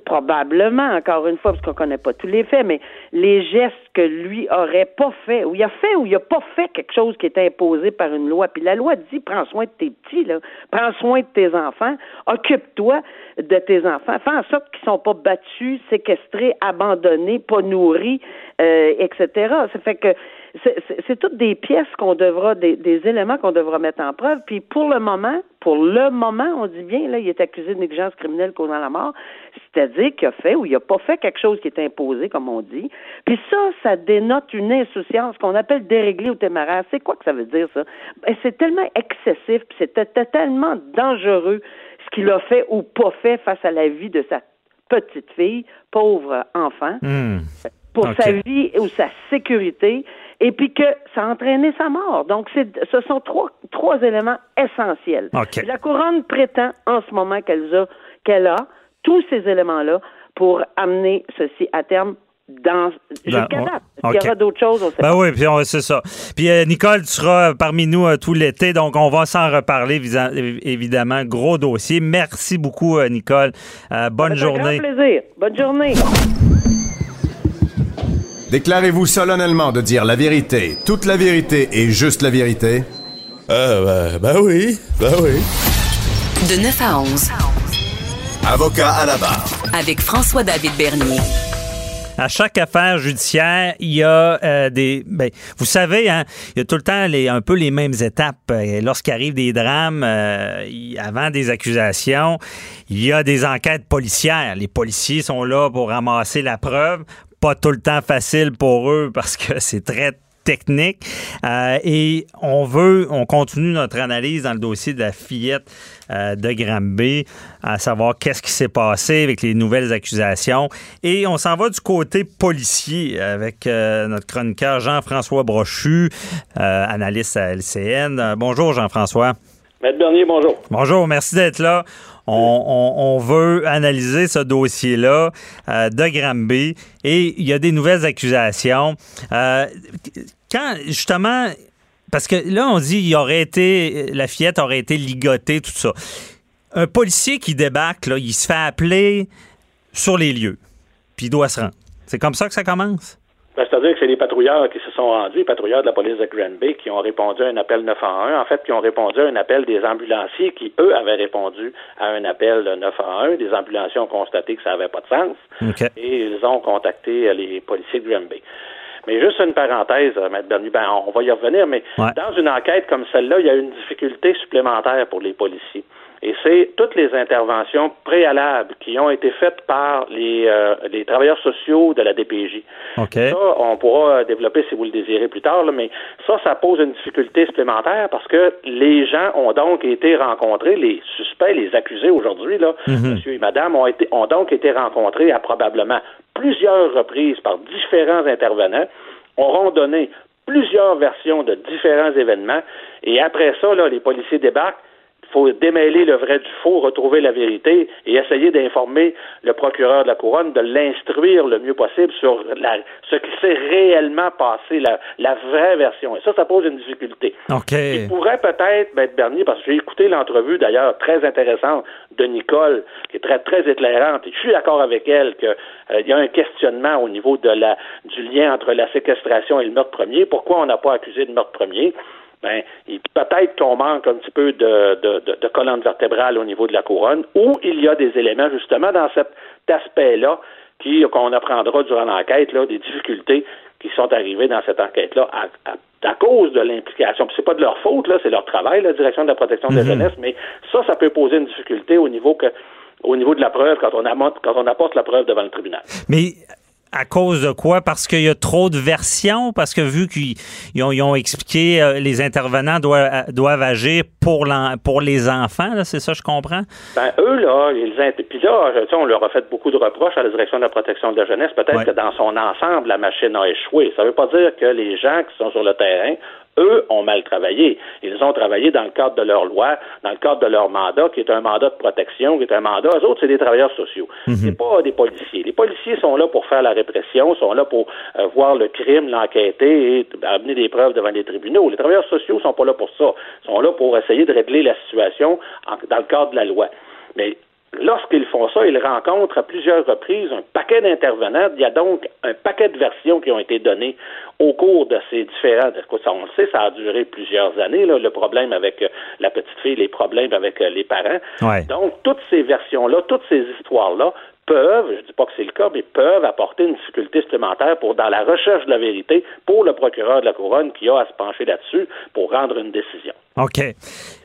probablement, encore une fois, parce qu'on connaît pas tous les faits, mais les gestes que lui aurait pas fait, ou il a fait ou il a pas fait quelque chose qui est imposé par une loi. Puis la loi dit, prends soin de tes petits, là. prends soin de tes enfants, occupe-toi de tes enfants, fais en sorte qu'ils sont pas battus, séquestrés, abandonnés, pas nourris, euh, etc. Ça fait que c'est toutes des pièces qu'on devra, des, éléments qu'on devra mettre en preuve. Puis pour le moment, pour le moment, on dit bien, là, il est accusé de négligence criminelle causant la mort, c'est-à-dire qu'il a fait ou il n'a pas fait quelque chose qui est imposé, comme on dit. Puis ça, ça dénote une insouciance qu'on appelle déréglée ou téméraire. C'est quoi que ça veut dire, ça? Ben, c'est tellement excessif, puis c'était tellement dangereux ce qu'il a fait ou pas fait face à la vie de sa petite fille, pauvre enfant. Hmm. pour sa vie ou sa sécurité et puis que ça a entraîné sa mort. Donc, ce sont trois, trois éléments essentiels. La couronne prétend en ce moment qu'elle a, qu'elle a tous ces éléments-là pour amener ceci à terme dans jusqu'à ben, date. Il y aura d'autres choses, on sait ben oui, puis c'est ça. Puis euh, Nicole, tu seras parmi nous euh, tout l'été, donc on va s'en reparler évidemment. Gros dossier. Merci beaucoup, euh, Nicole. bonne journée. Grand plaisir. Bonne journée. Déclarez-vous solennellement de dire la vérité, toute la vérité et juste la vérité? Euh, ben, ben oui, ben oui. De 9 à 11. Avocat à la barre. Avec François-David Bernier. À chaque affaire judiciaire, il y a euh, des. Ben, vous savez, hein, il y a tout le temps les, un peu les mêmes étapes. Euh, lorsqu'arrive des drames, euh, avant des accusations, il y a des enquêtes policières. Les policiers sont là pour ramasser la preuve, pas tout le temps facile pour eux parce que c'est très technique. Euh, et on veut, on continue notre analyse dans le dossier de la fillette euh, de Granby, à savoir qu'est-ce qui s'est passé avec les nouvelles accusations. Et on s'en va du côté policier avec euh, notre chroniqueur Jean-François Brochu, analyste à LCN. bonjour Jean-François. Maître Bernier, bonjour. Bonjour, merci d'être là. On, veut analyser ce dossier-là euh, de Granby et il y a des nouvelles accusations. Euh, quand, justement, parce que là, on dit il aurait été, la fillette aurait été ligotée, tout ça. Un policier qui débarque, il se fait appeler sur les lieux, puis il doit se rendre. C'est comme ça que ça commence? Ben, c'est-à-dire que c'est les patrouilleurs qui se sont rendus, les patrouilleurs de la police de Granby, qui ont répondu à un appel 911, en fait, qui ont répondu à un appel des ambulanciers qui, eux, avaient répondu à un appel 911. Des ambulanciers ont constaté que ça n'avait pas de sens et ils ont contacté les policiers de Granby. Mais juste une parenthèse, euh, M. Bernier, ben, on va y revenir, mais dans une enquête comme celle-là, il y a une difficulté supplémentaire pour les policiers. Et c'est toutes les interventions préalables qui ont été faites par les, euh, les travailleurs sociaux de la DPJ. Ça, on pourra développer si vous le désirez plus tard, mais ça, ça pose une difficulté supplémentaire parce que les gens ont donc été rencontrés, les suspects, les accusés aujourd'hui, là, mhm. monsieur et madame, ont, été, ont donc été rencontrés à probablement plusieurs reprises par différents intervenants, auront donné plusieurs versions de différents événements, et après ça, là, les policiers débarquent faut démêler le vrai du faux, retrouver la vérité et essayer d'informer le procureur de la couronne, de l'instruire le mieux possible sur la, ce qui s'est réellement passé, la, la, vraie version. Et ça, ça pose une difficulté. Okay. Il pourrait peut-être, Bête Bernier, parce que j'ai écouté l'entrevue d'ailleurs très intéressante de Nicole, qui est très, très éclairante, et je suis d'accord avec elle qu'il euh, y a un questionnement au niveau de la, du lien entre la séquestration et le meurtre premier. Pourquoi on n'a pas accusé de meurtre premier? Ben, peut-être qu'on manque un petit peu de, de, de, colonne vertébrale au niveau de la couronne, ou il y a des éléments justement dans cet aspect-là qui qu'on apprendra durant l'enquête, là, des difficultés qui sont arrivées dans cette enquête-là à, à, cause de l'implication. C'est pas de leur faute, là, c'est leur travail, la direction de la protection de la mm-hmm. jeunesse, mais ça, ça peut poser une difficulté au niveau que au niveau de la preuve quand on, quand on apporte la preuve devant le tribunal. Mais à cause de quoi? Parce qu'il y a trop de versions? Parce que vu qu'ils ont, expliqué, euh, les intervenants doivent, euh, doivent agir pour, pour les enfants, c'est ça, je comprends? Ben, eux, là, ils, puis là, on leur a fait beaucoup de reproches à la direction de la protection de la jeunesse. Peut-être que dans son ensemble, la machine a échoué. Ça ne veut pas dire que les gens qui sont sur le terrain eux ont mal travaillé. Ils ont travaillé dans le cadre de leur loi, dans le cadre de leur mandat, qui est un mandat de protection, qui est un mandat. Eux autres, c'est des travailleurs sociaux. Mhm. C'est pas des policiers. Les policiers sont là pour faire la répression, sont là pour euh, voir le crime, l'enquêter et amener des preuves devant les tribunaux. Les travailleurs sociaux sont pas là pour ça. Ils sont là pour essayer de régler la situation dans le cadre de la loi. Mais Lorsqu'ils font ça, ils rencontrent à plusieurs reprises un paquet d'intervenants. Il y a donc un paquet de versions qui ont été données au cours de ces différents. Ça, on le sait, ça a duré plusieurs années, le problème avec euh, la petite fille, les problèmes avec euh, les parents. Donc, toutes ces versions-là, toutes ces histoires-là peuvent, je ne dis pas que c'est le cas, mais peuvent apporter une difficulté supplémentaire pour dans la recherche de la vérité pour le procureur de la couronne qui a à se pencher là-dessus pour rendre une décision. OK.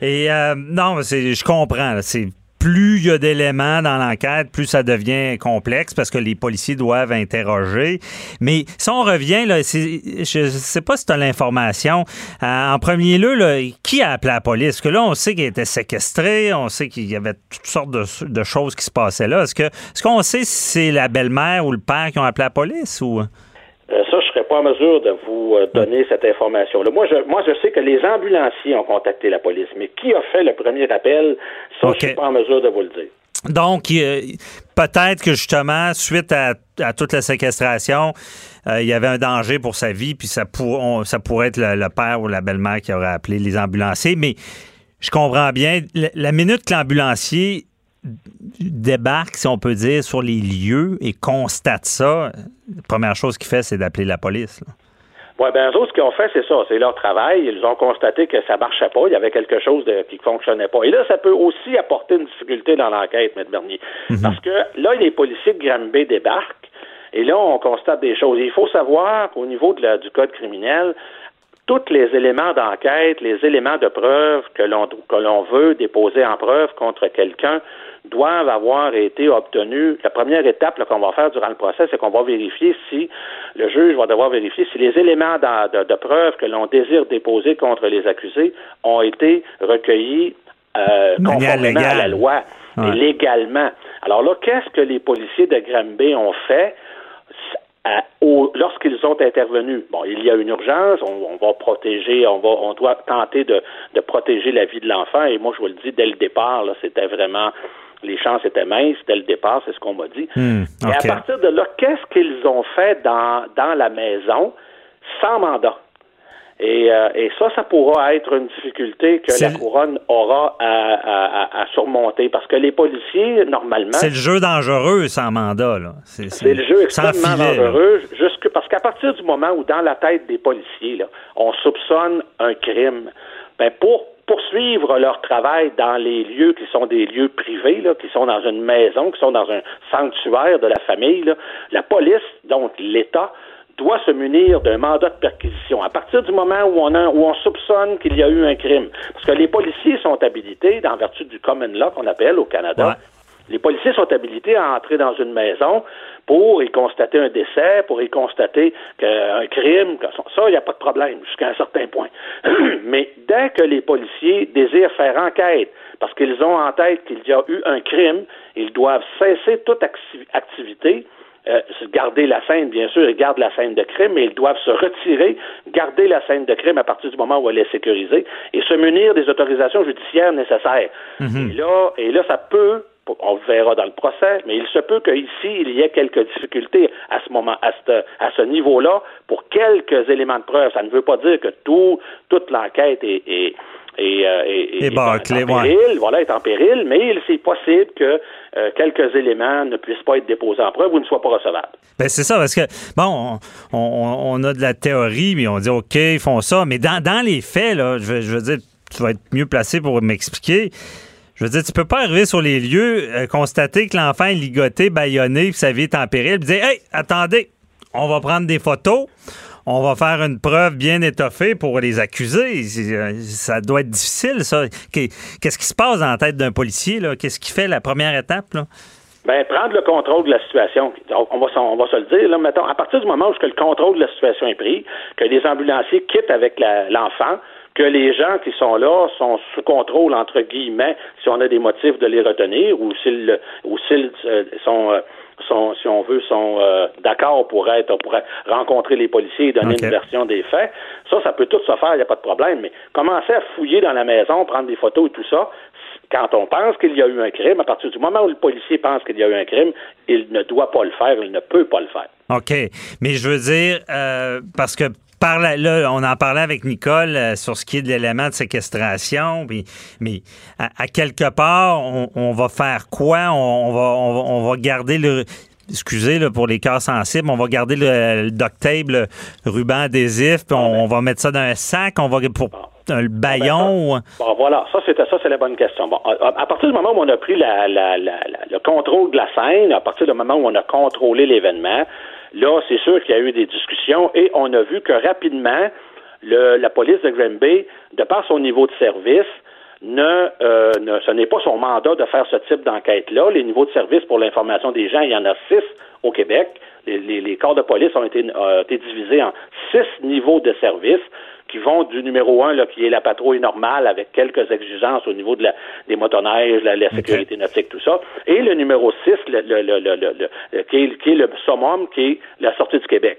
Et euh, non, je comprends. C'est plus il y a d'éléments dans l'enquête, plus ça devient complexe parce que les policiers doivent interroger. Mais si on revient, là, je ne sais pas si tu as l'information. Euh, en premier lieu, qui a appelé la police? Parce que là, on sait qu'il était séquestré, on sait qu'il y avait toutes sortes de, choses qui se passaient là. Est-ce qu'on sait si c'est la belle-mère ou le père qui ont appelé la police? Euh, ça, je serais pas en mesure de vous euh, donner cette information-là. Moi, je, moi, je sais que les ambulanciers ont contacté la police, mais qui a fait le premier appel, ça, je suis pas en mesure de vous le dire. Donc, peut-être que justement, suite à, toute la séquestration, euh, il y avait un danger pour sa vie, puis ça, ça pourrait être le, père ou la belle-mère qui aurait appelé les ambulanciers. Mais je comprends bien, la minute que l'ambulancier débarque, si on peut dire, sur les lieux et constate ça, la première chose qu'il fait, c'est d'appeler la police. Oui, bien, eux autres, ce qu'ils ont fait, c'est ça. C'est leur travail. Ils ont constaté que ça marchait pas. Il y avait quelque chose qui ne fonctionnait pas. Et là, ça peut aussi apporter une difficulté dans l'enquête, M. Bernier. Mhm. Parce que là, les policiers de Granby débarquent. Et là, on constate des choses. il faut savoir qu'au niveau de du code criminel, tous les éléments d'enquête, les éléments de preuve que l'on que l'on veut déposer en preuve contre quelqu'un doivent avoir été obtenus. La première étape qu'on va faire durant le procès, c'est qu'on va vérifier si le juge va devoir vérifier si les éléments de, de, preuve que l'on désire déposer contre les accusés ont été recueillis euh, conformément à la loi légalement. Alors là, qu'est-ce que les policiers de Granby ont fait? lorsqu'ils ont intervenu, bon, il y a une urgence, on, va protéger, on va, on doit tenter de, de protéger la vie de l'enfant. Et moi, je vous le dis dès le départ, c'était vraiment les chances étaient minces dès le départ, c'est ce qu'on m'a dit. Hmm, Et à partir de là, qu'est-ce qu'ils ont fait dans, dans la maison sans mandat? Et, euh, et, ça, ça pourra être une difficulté que la couronne aura à, à, surmonter parce que les policiers, normalement. C'est le jeu dangereux sans mandat, là. C'est le jeu extrêmement dangereux, jusque, parce qu'à partir du moment où, dans la tête des policiers, là, on soupçonne un crime, ben pour poursuivre leur travail dans les lieux qui sont des lieux privés, là, qui sont dans une maison, qui sont dans un sanctuaire de la famille, là, la police, donc l'État, doit se munir d'un mandat de perquisition. À partir du moment où on, a, où on soupçonne qu'il y a eu un crime. Parce que les policiers sont habilités, en vertu du common law qu'on appelle au Canada, les policiers sont habilités à entrer dans une maison pour y constater un décès, pour y constater qu'un crime, ça, il n'y a pas de problème jusqu'à un certain point. Mais dès que les policiers désirent faire enquête, parce qu'ils ont en tête qu'il y a eu un crime, ils doivent cesser toute activité euh, garder la scène, bien sûr, ils gardent la scène de crime, mais ils doivent se retirer, garder la scène de crime à partir du moment où elle est sécurisée et se munir des autorisations judiciaires nécessaires. Mhm. Et là, et là, ça peut on verra dans le procès, mais il se peut qu'ici, il y ait quelques difficultés à ce moment, à ce, à ce niveau-là, pour quelques éléments de preuve. Ça ne veut pas dire que tout, toute l'enquête est, est, et, euh, et, et en, péril, voilà, est en péril, mais il c'est possible que euh, quelques éléments ne puissent pas être déposés en preuve ou ne soient pas recevables. Ben c'est ça, parce que, bon, on, on, a de la théorie, mais on dit, OK, ils font ça, mais dans, dans les faits, là, je, je veux dire, tu vas être mieux placé pour m'expliquer. Je veux dire, tu peux pas arriver sur les lieux, euh, constater que l'enfant est ligoté, baïonné, puis sa vie est en péril, puis dire, hey, attendez, on va prendre des photos on va faire une preuve bien étoffée pour les accuser. Euh, ça doit être difficile, ça. Qu'est-ce qui se passe dans la tête d'un policier? Qu'est-ce qui fait la première étape? Là? Ben, prendre le contrôle de la situation. On va, on va se le dire, là, mettons, à partir du moment où le contrôle de la situation est pris, que les ambulanciers quittent avec l'enfant, que les gens qui sont là sont sous contrôle, entre guillemets, si on a des motifs de les retenir, ou s'ils euh, sont euh, sont, si on veut, sont euh, d'accord pour être, pour rencontrer les policiers et donner une version des faits. Ça, ça peut tout se faire, il n'y a pas de problème. Mais commencer à fouiller dans la maison, prendre des photos et tout ça, quand on pense qu'il y a eu un crime, à partir du moment où le policier pense qu'il y a eu un crime, il ne doit pas le faire, il ne peut pas le faire. OK. Mais je veux dire, euh, parce que par là, on en parlait avec Nicole euh, sur ce qui est de l'élément de séquestration, mais à, quelque part, on, va faire quoi? On, va, on, va, garder le excusez là, pour les cœurs sensibles, on va garder le, duct tape, le ruban adhésif, puis on, va mettre ça dans un sac, on va pour un baillon. Ben, bon, voilà, ça c'est ça c'est la bonne question. Bon, à, partir du moment où on a pris la, le contrôle de la scène, à partir du moment où on a contrôlé l'événement, Là, c'est sûr qu'il y a eu des discussions et on a vu que rapidement, le, la police de Granby, de par son niveau de service, ne, euh, ne ce n'est pas son mandat de faire ce type d'enquête-là. Les niveaux de service pour l'information des gens, il y en a six au Québec. Les, les, corps de police ont été, euh, été divisés en six niveaux de service qui vont du numéro un, là, qui est la patrouille normale avec quelques exigences au niveau de la, des motoneiges, la, la sécurité nautique, tout ça, et le numéro 6, le, le, le, qui, est, qui est le summum, qui est la sortie du Québec.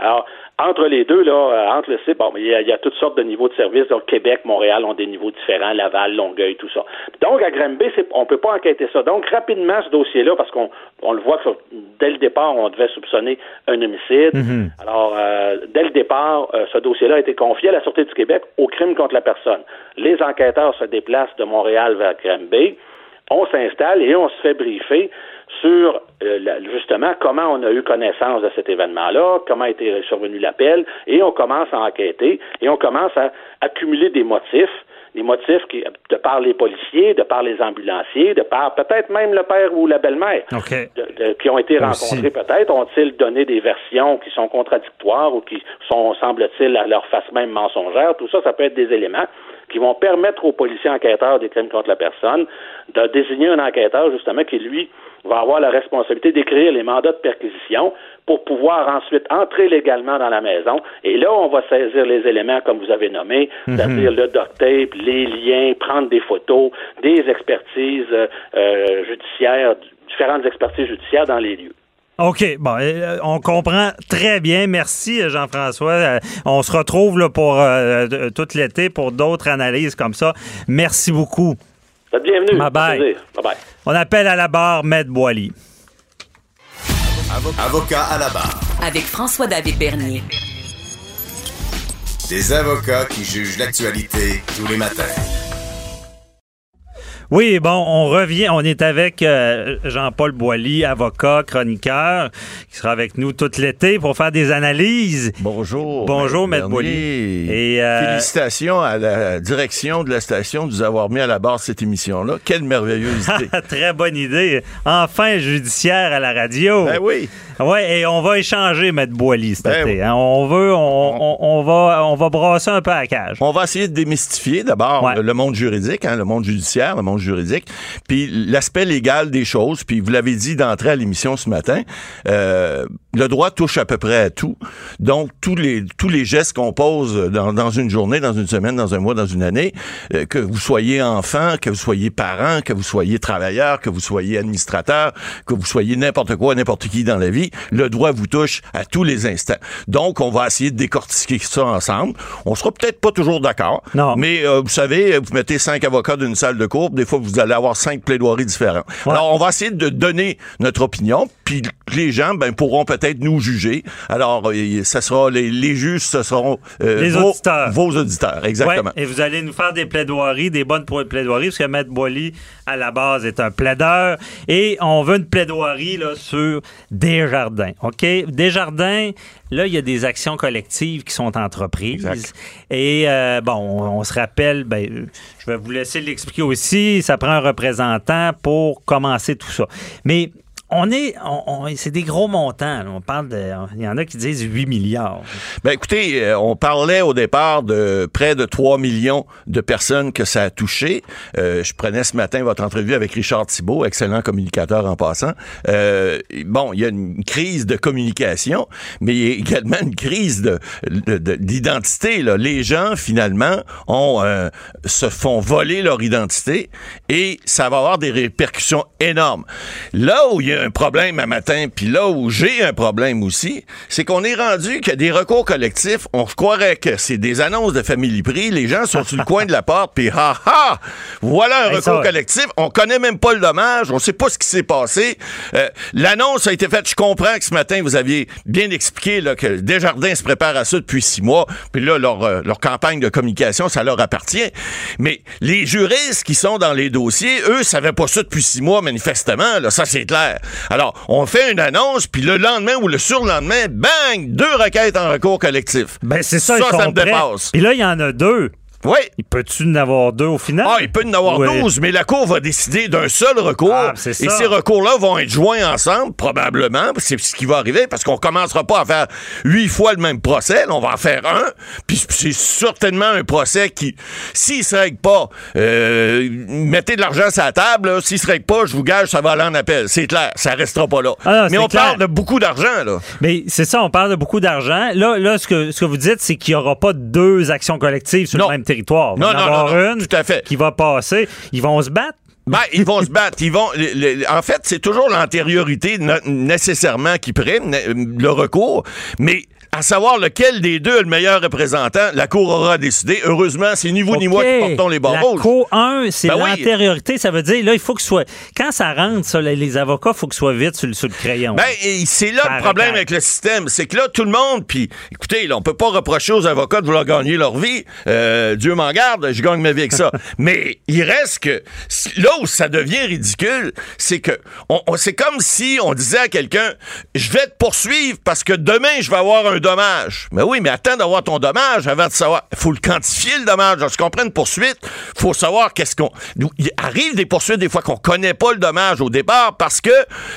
Alors, entre les deux, là, euh, entre le site, bon, il y, a, il y, a, toutes sortes de niveaux de service. Donc, Québec, Montréal ont des niveaux différents, Laval, Longueuil, tout ça. Donc, à Granby, on ne peut pas enquêter ça. Donc, rapidement, ce dossier-là, parce qu'on on le voit que dès le départ, on devait soupçonner un homicide. Mm-hmm. Alors, euh, dès le départ, euh, ce dossier-là a été confié à la Sûreté du Québec au crime contre la personne. Les enquêteurs se déplacent de Montréal vers Granby. On s'installe et on se fait briefer sur euh, justement comment on a eu connaissance de cet événement-là, comment a été survenu l'appel, et on commence à enquêter et on commence à accumuler des motifs des motifs qui, de par les policiers, de par les ambulanciers, de par peut-être même le père ou la belle-mère, qui ont été rencontrés peut-être, ont-ils donné des versions qui sont contradictoires ou qui sont, semble-t-il, à leur face même mensongère. Tout ça, ça peut être des éléments qui vont permettre aux policiers enquêteurs des crimes contre la personne de désigner un enquêteur, justement, qui, lui, va avoir la responsabilité d'écrire les mandats de perquisition pour pouvoir ensuite entrer légalement dans la maison. Et là, on va saisir les éléments, comme vous avez nommé, mhm. c'est-à-dire le duct tape, les liens, prendre des photos, des expertises euh, judiciaires, différentes expertises judiciaires dans les lieux. OK, bon, euh, on comprend très bien. Merci, Jean-François. Euh, on se retrouve là, pour tout l'été pour d'autres analyses comme ça. Merci beaucoup. Bienvenue. Bye bye. On appelle à la barre Maître Boily. Avocat à la barre. Avec François-David Bernier. Des avocats qui jugent l'actualité tous les matins. Oui, bon, on revient. On est avec euh, Jean-Paul Boilly, avocat, chroniqueur, qui sera avec nous tout l'été pour faire des analyses. Bonjour. Bonjour, Maître Boilly. Et euh, Félicitations à la direction de la station de nous avoir mis à la barre cette émission-là. Quelle merveilleuse idée. Très bonne idée. Enfin, judiciaire à la radio. Ben oui. Oui, et on va échanger, Maître Boily, cet ben été. Hein. On veut, on, va, on va brasser un peu à la cage. On va essayer de démystifier d'abord le monde juridique, hein, le monde judiciaire, le monde juridique. Puis l'aspect légal des choses, puis vous l'avez dit d'entrer à l'émission ce matin, euh, le droit touche à peu près à tout. Donc, tous les, tous les gestes qu'on pose dans, dans une journée, dans une semaine, dans un mois, dans une année, euh, que vous soyez enfant, que vous soyez parent, que vous soyez travailleur, que vous soyez administrateur, que vous soyez n'importe quoi, n'importe qui dans la vie, le droit vous touche à tous les instants. Donc, on va essayer de décortiquer ça ensemble. On sera peut-être pas toujours d'accord. Non. Mais euh, vous savez, vous mettez cinq avocats d'une salle de cours, des fois vous allez avoir cinq plaidoiries différents. Alors, on va essayer de donner notre opinion, puis les gens ben, pourront peut-être nous juger. Alors, euh, ça sera les, les juges, ce seront euh, Les vos, auditeurs. vos auditeurs, exactement. Ouais, et vous allez nous faire des plaidoiries, des bonnes plaidoiries, parce que Maître Boily, à la base, est un plaideur. Et on veut une plaidoirie là, sur Desjardins. OK? Desjardins, là, il y a des actions collectives qui sont entreprises. Exact. Et euh, bon, on, on se rappelle, ben, je vais vous laisser l'expliquer aussi. Ça prend un représentant pour commencer tout ça. Mais on est, on- on- c'est des gros montants. On parle de, il y en a qui disent 8 milliards. Ben écoutez, euh, on parlait au départ de près de 3 millions de personnes que ça a touché. Euh, je prenais ce matin votre entrevue avec Richard Thibault, excellent communicateur en passant. Euh, bon, il y a une crise de communication, mais il y a également une crise de de- de- d'identité. Les gens, finalement, ont se font voler leur identité et ça va avoir des répercussions énormes. Là où il y a un problème un matin, puis là où j'ai un problème aussi, c'est qu'on est rendu qu'il y a des recours collectifs. On se croirait que c'est des annonces de famille prix. Les gens sont sur le coin de la porte, puis ha ha! Voilà un Hey, recours collectif. On connaît même pas le dommage. On sait pas ce qui s'est passé. Euh, L'annonce a été faite. Je comprends que ce matin, vous aviez bien expliqué là, que Desjardins se prépare à ça depuis six mois. Puis là, leur, euh, leur campagne de communication, ça leur appartient. Mais les juristes qui sont dans les dossiers, eux, savaient pas ça depuis six mois, manifestement. Là, ça, c'est clair. Alors, on fait une annonce, puis le lendemain ou le surlendemain, bang, deux requêtes en recours collectif. Ben, c'est ça, Ça, ils sont ça me prêts. dépasse. Puis là, il y en a deux. Oui. Il peut-tu en avoir deux au final? Ah, il peut y en avoir Ouais. 12, mais la Cour va décider d'un seul recours. Ah, c'est ça. et ces recours-là vont être joints ensemble, probablement. C'est ce qui va arriver, parce qu'on commencera pas à faire huit fois le même procès. Là, on va en faire un. Puis c'est certainement un procès qui, s'il se règle pas, euh, mettez de l'argent sur la table. S'il se règle pas, je vous gage, ça va aller en appel. C'est clair, ça restera pas là. Ah non, mais on clair. parle de beaucoup d'argent, là. Mais c'est ça, on parle de beaucoup d'argent. Là, là ce, que, ce que vous dites, c'est qu'il n'y aura pas deux actions collectives sur Non. le même territoire. Il va Non, en non, avoir non, une tout à fait. qui va passer. Ils vont se battre. Ben, ils vont se battre. Ils vont. le- le- en fait, c'est toujours l'antériorité nécessairement qui prime le recours, mais à savoir lequel des deux est le meilleur représentant, la Cour aura décidé. Heureusement, c'est ni vous ni moi qui portons les La barreaux. co 1, c'est Ben oui. l'antériorité. Ça veut dire, là, il faut que ce soit. Quand ça rentre, ça, les- avocats, il faut que ce soit vite sur, le- sur le crayon. Ben, c'est là le problème avec le système, c'est que là tout le monde, puis écoutez, là, on peut pas reprocher aux avocats de vouloir gagner leur vie. Euh, Dieu m'en garde, je gagne ma vie avec ça. Mais il reste que là où ça devient ridicule, c'est que on, on- c'est comme si on disait à quelqu'un, je vais te poursuivre parce que demain je vais avoir un dommage. Mais oui, mais attends d'avoir ton dommage avant de savoir. faut le quantifier le dommage. Lorsqu'on prend une poursuite, faut savoir qu'est-ce qu'on. Il arrive des poursuites des fois qu'on connaît pas le dommage au départ parce que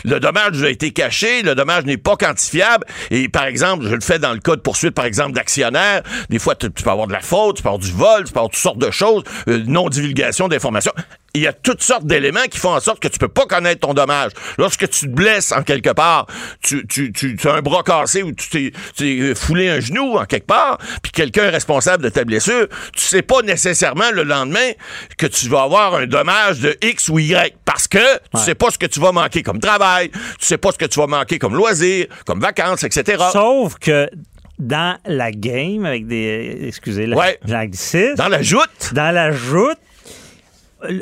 le dommage a été caché, le dommage n'est pas quantifiable. Et par exemple, je le fais dans le cas de poursuite, par exemple, d'actionnaire. Des fois, tu, tu peux avoir de la faute, tu peux avoir du vol, tu peux avoir toutes sortes de choses, euh, non-divulgation d'informations. Il y a toutes sortes d'éléments qui font en sorte que tu peux pas connaître ton dommage. Lorsque tu te blesses en quelque part, tu, tu, tu, tu as un bras cassé ou tu t'es, t'es foulé un genou en quelque part, puis quelqu'un est responsable de ta blessure, tu sais pas nécessairement le lendemain que tu vas avoir un dommage de X ou Y parce que tu sais pas ce que tu vas manquer comme travail, tu sais pas ce que tu vas manquer comme loisir, comme vacances, etc. Sauf que dans la game, avec des. Excusez, la, Ouais. Dans la joute, dans la joute,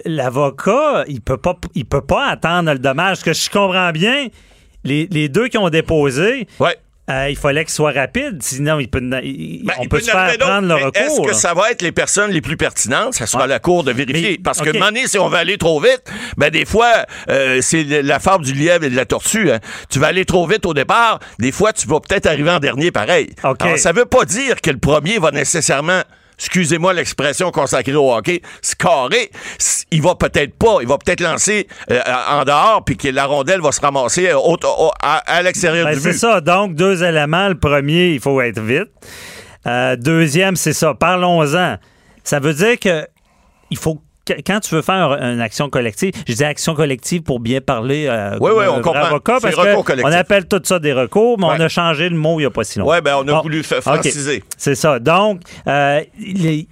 l'avocat, il peut pas il peut pas attendre le dommage. Ce que je comprends bien, les, les deux qui ont déposé, ouais. euh, il fallait qu'ils soient rapides, sinon il peut, il- Ben, on il peut peut se faire prendre le recours. Est-ce que ça va être les personnes les plus pertinentes? Ça sera à la Cour de vérifier. Mais, Parce que, OK. de donné, si on va aller trop vite, ben, des fois, euh, c'est la fable du lièvre et de la tortue. hein. Tu vas aller trop vite au départ. Des fois, tu vas peut-être arriver en dernier pareil. OK. Alors, ça veut pas dire que le premier va nécessairement excusez-moi l'expression consacrée au hockey, scorer, S- il va peut-être pas, il va peut-être lancer euh, en dehors, puis que la rondelle va se ramasser euh, au- au- à, à l'extérieur Ben, du c'est ça. Donc, deux éléments. Le premier, il faut être vite. Euh, deuxième, c'est ça. Parlons-en. Ça veut dire que il faut quand tu veux faire une action collective, je dis action collective pour bien parler euh, oui, oui, on comprend. avocat, parce qu'on appelle tout ça des recours, mais on a changé le mot il n'y a pas si longtemps. Oui, ben on a voulu franciser. C'est ça. Donc, euh, il,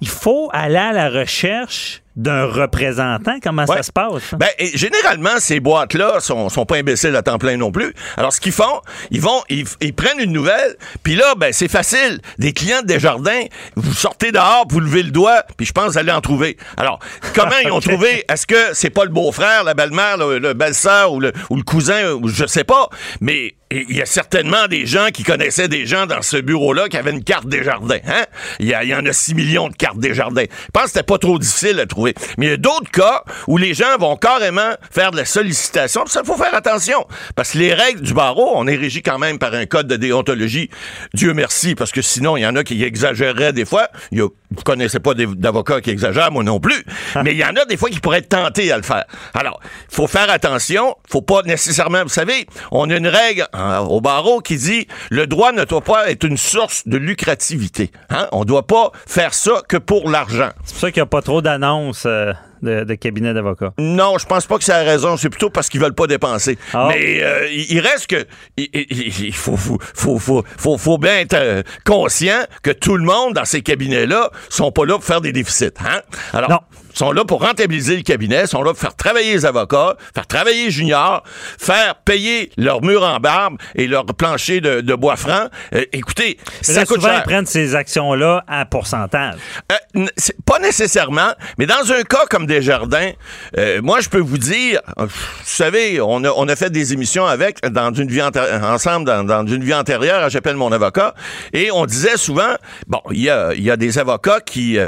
il faut aller à la recherche d'un représentant? Comment ça se passe? Ben, généralement, ces boîtes-là sont, sont pas imbéciles à temps plein non plus. Alors, ce qu'ils font, ils vont, ils, prennent une nouvelle, puis là, ben, c'est facile. Des clients de Desjardins, vous sortez dehors, vous levez le doigt, puis je pense que vous allez en trouver. Alors, comment ils ont trouvé? Est-ce que c'est pas le beau-frère, la belle-mère, le, belle-sœur ou le, ou le cousin, ou je sais pas, mais il y a certainement des gens qui connaissaient des gens dans ce bureau-là qui avaient une carte Desjardins. Hein? Il y, y en a 6 millions de cartes Desjardins. Je pense que c'était pas trop difficile à trouver. Mais il y a d'autres cas où les gens vont carrément faire de la sollicitation. ça, il faut faire attention. Parce que les règles du barreau, on est régi quand même par un code de déontologie. Dieu merci, parce que sinon, il y en a qui exagéreraient des fois. Il vous connaissez pas d'avocats qui exagèrent, moi non plus. Mais il y en a des fois qui pourraient être tentés à le faire. Alors, il faut faire attention. faut pas nécessairement, vous savez, on a une règle au barreau qui dit le droit ne doit pas être une source de lucrativité. Hein? On doit pas faire ça que pour l'argent. C'est pour ça qu'il n'y a pas trop d'annonces. Euh, de, cabinet d'avocats? Non, je pense pas que c'est la raison. C'est plutôt parce qu'ils veulent pas dépenser. Ah. Mais euh, il reste que il, faut, faut, faut, faut, bien être euh, conscient que tout le monde dans ces cabinets-là sont pas là pour faire des déficits. Hein? Alors, non sont là pour rentabiliser le cabinet, sont là pour faire travailler les avocats, faire travailler les juniors, faire payer leurs murs en barbe et leur plancher de, bois franc. Euh, écoutez, ça coûte souvent, cher. ils prennent ces actions-là à pourcentage. Euh, pas nécessairement, mais dans un cas comme Desjardins, euh, moi, je peux vous dire, vous savez, on a, on a fait des émissions avec, dans une vie ensemble, dans, une vie antérieure, j'appelle mon avocat, et on disait souvent, bon, il y a, y a des avocats qui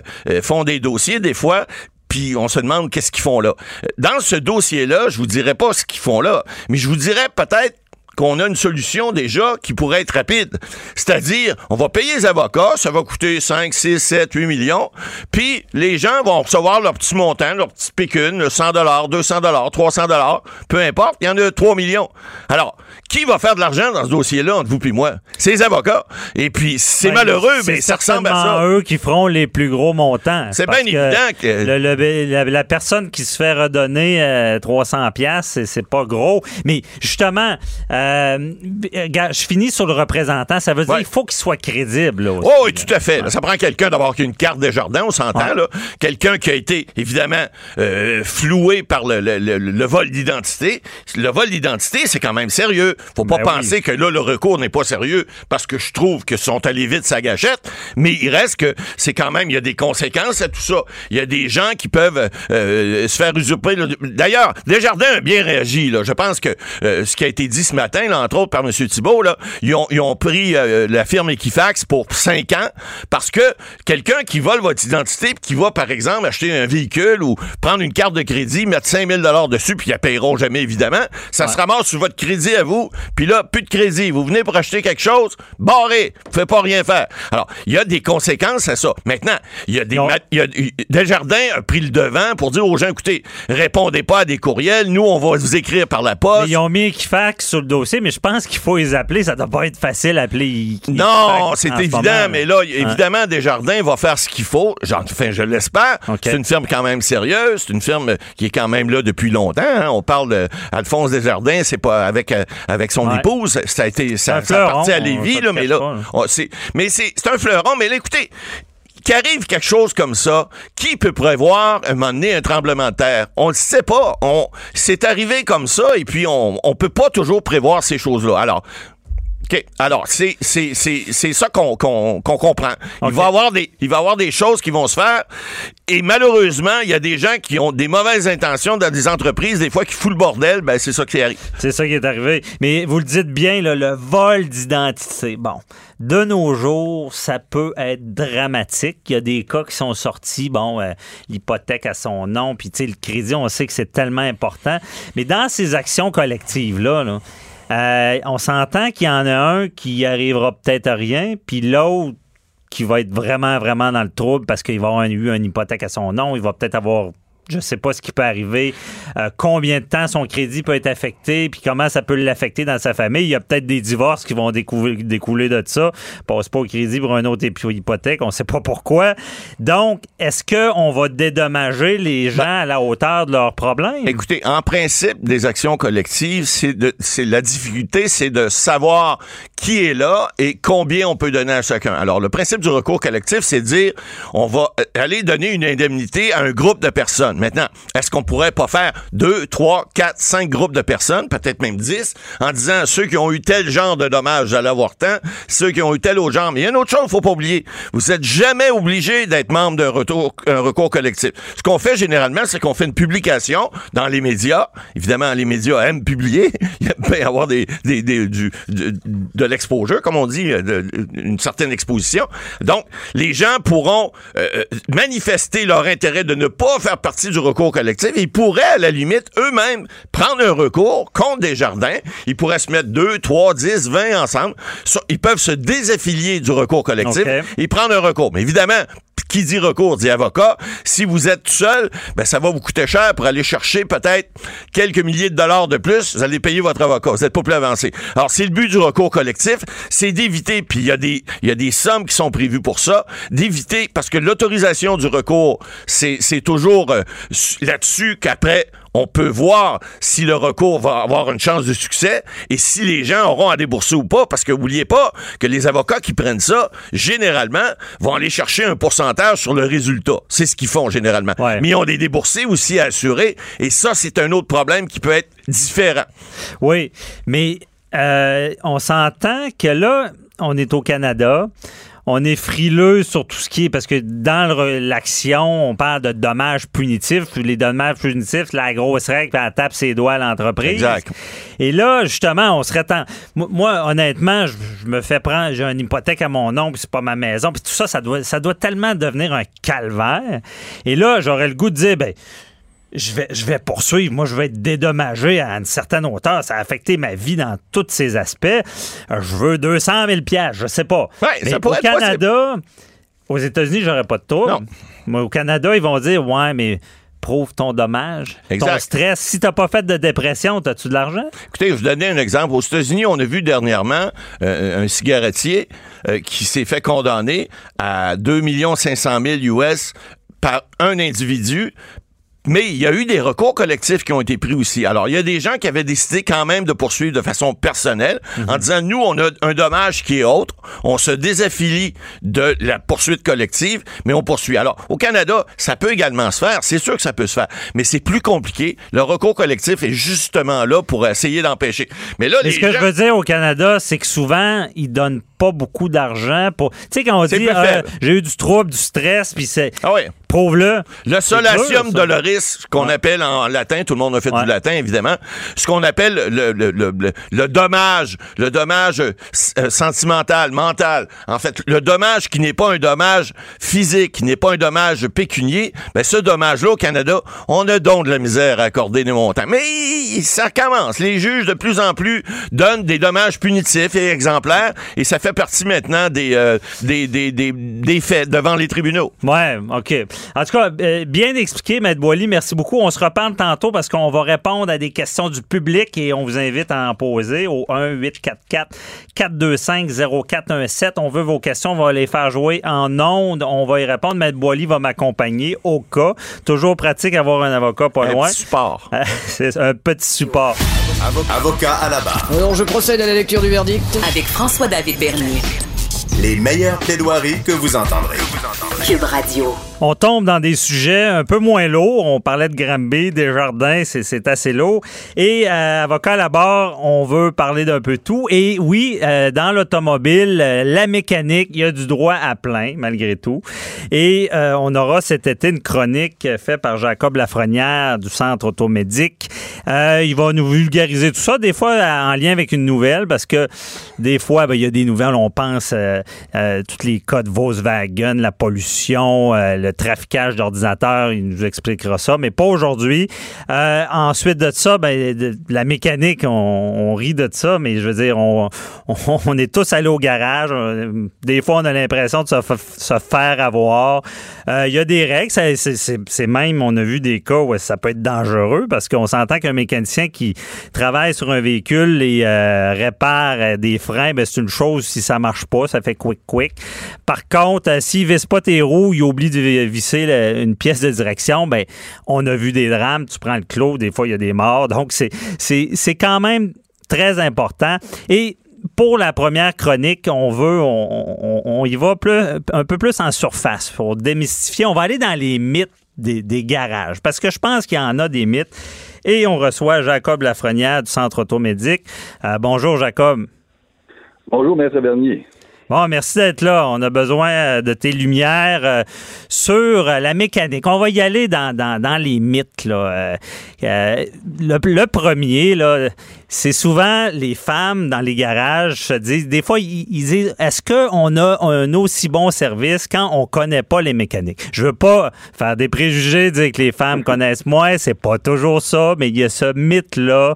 font des dossiers, des fois, puis on se demande qu'est-ce qu'ils font là. Dans ce dossier-là, je vous dirais pas ce qu'ils font là, mais je vous dirais peut-être qu'on a une solution déjà qui pourrait être rapide. C'est-à-dire, on va payer les avocats, ça va coûter 5, 6, 7, 8 millions, puis les gens vont recevoir leur petit montant, leur petit pécune, 100 200 300 peu importe, il y en a 3 millions. Alors, qui va faire de l'argent dans ce dossier-là entre vous et moi? C'est les avocats. Et puis, c'est ben, malheureux, mais ça ressemble à ça. eux qui feront les plus gros montants. C'est bien évident que... la, personne qui se fait redonner 300 euh, pièces, c'est pas gros. Mais justement... Euh, je finis sur le représentant. Ça veut dire qu'il faut qu'il soit crédible. oh, oui, tout à fait. Ça prend quelqu'un d'avoir une carte de jardin, on s'entend. Quelqu'un qui a été, évidemment, euh, floué par le, vol d'identité. Le vol d'identité, c'est quand même sérieux. Faut pas ben penser que là, le recours n'est pas sérieux parce que je trouve que sont allés vite sa gâchette. Mais il reste que c'est quand même, il y a des conséquences à tout ça. Il y a des gens qui peuvent euh, se faire usurper. D'ailleurs, Desjardins a bien réagi. Là. Je pense que ce qui a été dit ce matin, entre autres par M. Thibault, là, ils, ont, pris euh, la firme Equifax pour cinq ans parce que quelqu'un qui vole votre identité qui va, par exemple, acheter un véhicule ou prendre une carte de crédit, mettre 5000 dollars dessus, puis ils la paieront jamais, évidemment, ça se ramasse sur votre crédit à vous, puis là, plus de crédit. Vous venez pour acheter quelque chose, barré, vous pouvez pas rien faire. Alors, il y a des conséquences à ça. Maintenant, il y a des... Y a, Desjardins a pris le devant pour dire aux gens, écoutez, répondez pas à des courriels, nous, on va vous écrire par la poste. ils ont mis Equifax sur le dossier mais je pense qu'il faut les appeler. Ça doit pas être facile à appeler. Non, c'est évident, mais là, évidemment, Desjardins va faire ce qu'il faut. Enfin, je l'espère. C'est une firme quand même sérieuse. C'est une firme qui est quand même là depuis longtemps. Hein. On parle d'Alphonse Desjardins, c'est pas avec, euh, avec son épouse. Ça a été, ça, à Lévis, là, mais là, mais c'est un fleuron. Mais là, écoutez, qu'arrive quelque chose comme ça, qui peut prévoir un moment donné un tremblement de terre? On ne sait pas. On, c'est arrivé comme ça et puis on ne peut pas toujours prévoir ces choses-là. Alors, OK. Alors, c'est, c'est, c'est, c'est ça qu'on, qu'on, qu'on comprend. Il, va avoir des, il va y avoir des choses qui vont se faire. Et malheureusement, il y a des gens qui ont des mauvaises intentions dans des entreprises, des fois qui foutent le bordel. Ben, c'est ça qui arrive. C'est ça qui est arrivé. Mais vous le dites bien, le vol d'identité. Bon, de nos jours, ça peut être dramatique. Il y a des cas qui sont sortis. Bon, euh, l'hypothèque à son nom, puis tu sais, le crédit, on sait que c'est tellement important. Mais dans ces actions collectives-là, là euh, on s'entend qu'il y en a un qui arrivera peut-être à rien, puis l'autre qui va être vraiment, vraiment dans le trouble parce qu'il va avoir eu une hypothèque à son nom, il va peut-être avoir je sais pas ce qui peut arriver, euh, combien de temps son crédit peut être affecté, puis comment ça peut l'affecter dans sa famille. Il y a peut-être des divorces qui vont découler, de ça. Passe pas au crédit pour un autre hypothèque, on sait pas pourquoi. Donc, est-ce qu'on va dédommager les gens ben, à la hauteur de leurs problèmes? Écoutez, en principe, des actions collectives, c'est de, c'est la difficulté, c'est de savoir qui est là et combien on peut donner à chacun. Alors, le principe du recours collectif, c'est de dire, on va euh, aller donner une indemnité à un groupe de personnes. Maintenant, est-ce qu'on pourrait pas faire deux, trois, quatre, cinq groupes de personnes, peut-être même dix, en disant ceux qui ont eu tel genre de dommages à l'avortement, ceux qui ont eu tel autre genre. Mais il y a une autre chose faut pas oublier. Vous êtes jamais obligé d'être membre d'un recours collectif. Ce qu'on fait généralement, c'est qu'on fait une publication dans les médias. Évidemment, les médias aiment publier. il peut y avoir des, des, du, de, l'exposure, comme on dit, de, une certaine exposition. Donc, les gens pourront euh, euh, manifester leur intérêt de ne pas faire partie du recours collectif, ils pourraient, à la limite, eux-mêmes prendre un recours contre des jardins. Ils pourraient se mettre 2, 3, 10, 20 ensemble. Ils peuvent se désaffilier du recours collectif et prendre un recours. Mais évidemment, qui dit recours dit avocat. Si vous êtes tout seul, ben ça va vous coûter cher pour aller chercher peut-être quelques milliers de dollars de plus. Vous allez payer votre avocat. Vous n'êtes pas plus avancé. Alors, c'est le but du recours collectif, c'est d'éviter, puis il y, a des, y a des sommes qui sont prévues pour ça, d'éviter, parce que l'autorisation du recours, c'est toujours euh, là-dessus qu'après, on peut voir si le recours va avoir une chance de succès et si les gens auront à débourser ou pas. Parce que n'oubliez pas que les avocats qui prennent ça, généralement, vont aller chercher un pourcentage sur le résultat. C'est ce qu'ils font généralement. Mais ils ont des déboursés aussi à assurer. Et ça, c'est un autre problème qui peut être différent. Oui, mais euh, on s'entend que là, on est au Canada on est frileux sur tout ce qui est parce que dans l'action, on parle de dommages punitifs. Les dommages punitifs, la grosse règle, elle tape ses doigts à l'entreprise. Exact. Et là, justement, on serait tant. Moi, honnêtement, je, me fais prendre, j'ai une hypothèque à mon nom, puis c'est pas ma maison, puis tout ça, ça doit, ça doit tellement devenir un calvaire. Et là, j'aurais le goût de dire, ben je vais, je vais poursuivre. Moi, je vais être dédommagé à une certaine hauteur. Ça a affecté ma vie dans tous ses aspects. Euh, je veux 200 000 pièces, je sais pas. Mais au Canada, aux États-Unis, j'aurais pas de tour. Mais au Canada, ils vont dire, ouais, mais prouve ton dommage, ton stress. Si t'as pas fait de dépression, as-tu de l'argent? Écoutez, je vous donner un exemple. Aux États-Unis, on a vu dernièrement euh, un cigarettier euh, qui s'est fait condamner à 2 500 000 US par un individu mais il y a eu des recours collectifs qui ont été pris aussi. Alors, il y a des gens qui avaient décidé quand même de poursuivre de façon personnelle en mhm. disant, nous, on a un dommage qui est autre, on se désaffilie de la poursuite collective, mais on poursuit. Alors, au Canada, ça peut également se faire, c'est sûr que ça peut se faire, mais c'est plus compliqué. Le recours collectif est justement là pour essayer d'empêcher. Mais là, ce que je veux dire au Canada, c'est que souvent, ils donnent pas beaucoup d'argent pour. Tu sais, quand on dit euh, j'ai eu du trouble, du stress, puis c'est. Ah oui. Prouve-le. Le solatium doloris, qu'on appelle en latin, tout le monde a fait du latin, évidemment, ce qu'on appelle le, le, le, le, dommage, le dommage euh, sentimental, mental. En fait, le dommage qui n'est pas un dommage physique, qui n'est pas un dommage pécunier, ben ce dommage-là, au Canada, on a donc de la misère à accorder des montants. Mais ça commence. Les juges, de plus en plus, donnent des dommages punitifs et exemplaires, et ça fait partie maintenant des, euh, des, des, des, des faits devant les tribunaux. Ouais, OK. En tout cas, euh, bien expliqué, Maître Boily. Merci beaucoup. On se reparle tantôt parce qu'on va répondre à des questions du public et on vous invite à en poser au 1-844-425-0417. On veut vos questions. On va les faire jouer en ondes. On va y répondre. Maître Boily va m'accompagner au cas. Toujours pratique d'avoir un avocat pas loin. Un petit support. C'est un petit support. Avocat à la barre. Alors, je procède à la lecture du verdict. Avec François-David Bernier. Les meilleures plaidoiries que vous entendrez. Cube Radio. On tombe dans des sujets un peu moins lourds. On parlait de Granby, des jardins, c'est assez lourd. Et euh, avocat à la barre, on veut parler d'un peu tout. Et oui, euh, dans l'automobile, euh, la mécanique, il y a du droit à plein, malgré tout. Et on aura cet été une chronique faite par Jacob Lafrenière du Centre automédique. il va nous vulgariser tout ça, des fois en lien avec une nouvelle, parce que des fois, ben, il y a des nouvelles, on pense toutes les cas de Volkswagen, la pollution pollution, le traficage d'ordinateurs, il nous expliquera ça, mais pas aujourd'hui. ensuite de ça, ben, la mécanique, on, rit de ça, mais je veux dire, on, on, est tous allés au garage. Des fois, on a l'impression de se, se, faire avoir. Il y a des règles, c'est même, on a vu des cas où ça peut être dangereux parce qu'on s'entend qu'un mécanicien qui travaille sur un véhicule et euh, répare euh, des freins, ben, c'est une chose si ça marche pas, ça fait quick quick. Par contre, euh, s'il visse pas tes roues, il oublie de visser une pièce de direction, ben on a vu des drames, tu prends le clos, des fois il y a des morts. Donc c'est c'est quand même très important et pour la première chronique, on veut, on, y va plus, un peu plus en surface pour démystifier. On va aller dans les mythes des, garages parce que je pense qu'il y en a des mythes. Et on reçoit Jacob Lafrenière du Centre Automédique. Euh, bonjour, Jacob. Bonjour, Maître Bernier. Bon, merci d'être là. On a besoin euh, de tes lumières euh, sur la mécanique. On va y aller dans, les mythes. Là. le, premier, là, c'est souvent les femmes dans les garages se disent, des fois, ils, disent, est-ce qu'on a un aussi bon service quand on connaît pas les mécaniques? Je veux pas faire des préjugés, dire que les femmes connaissent moins, c'est pas toujours ça, mais il y a ce mythe-là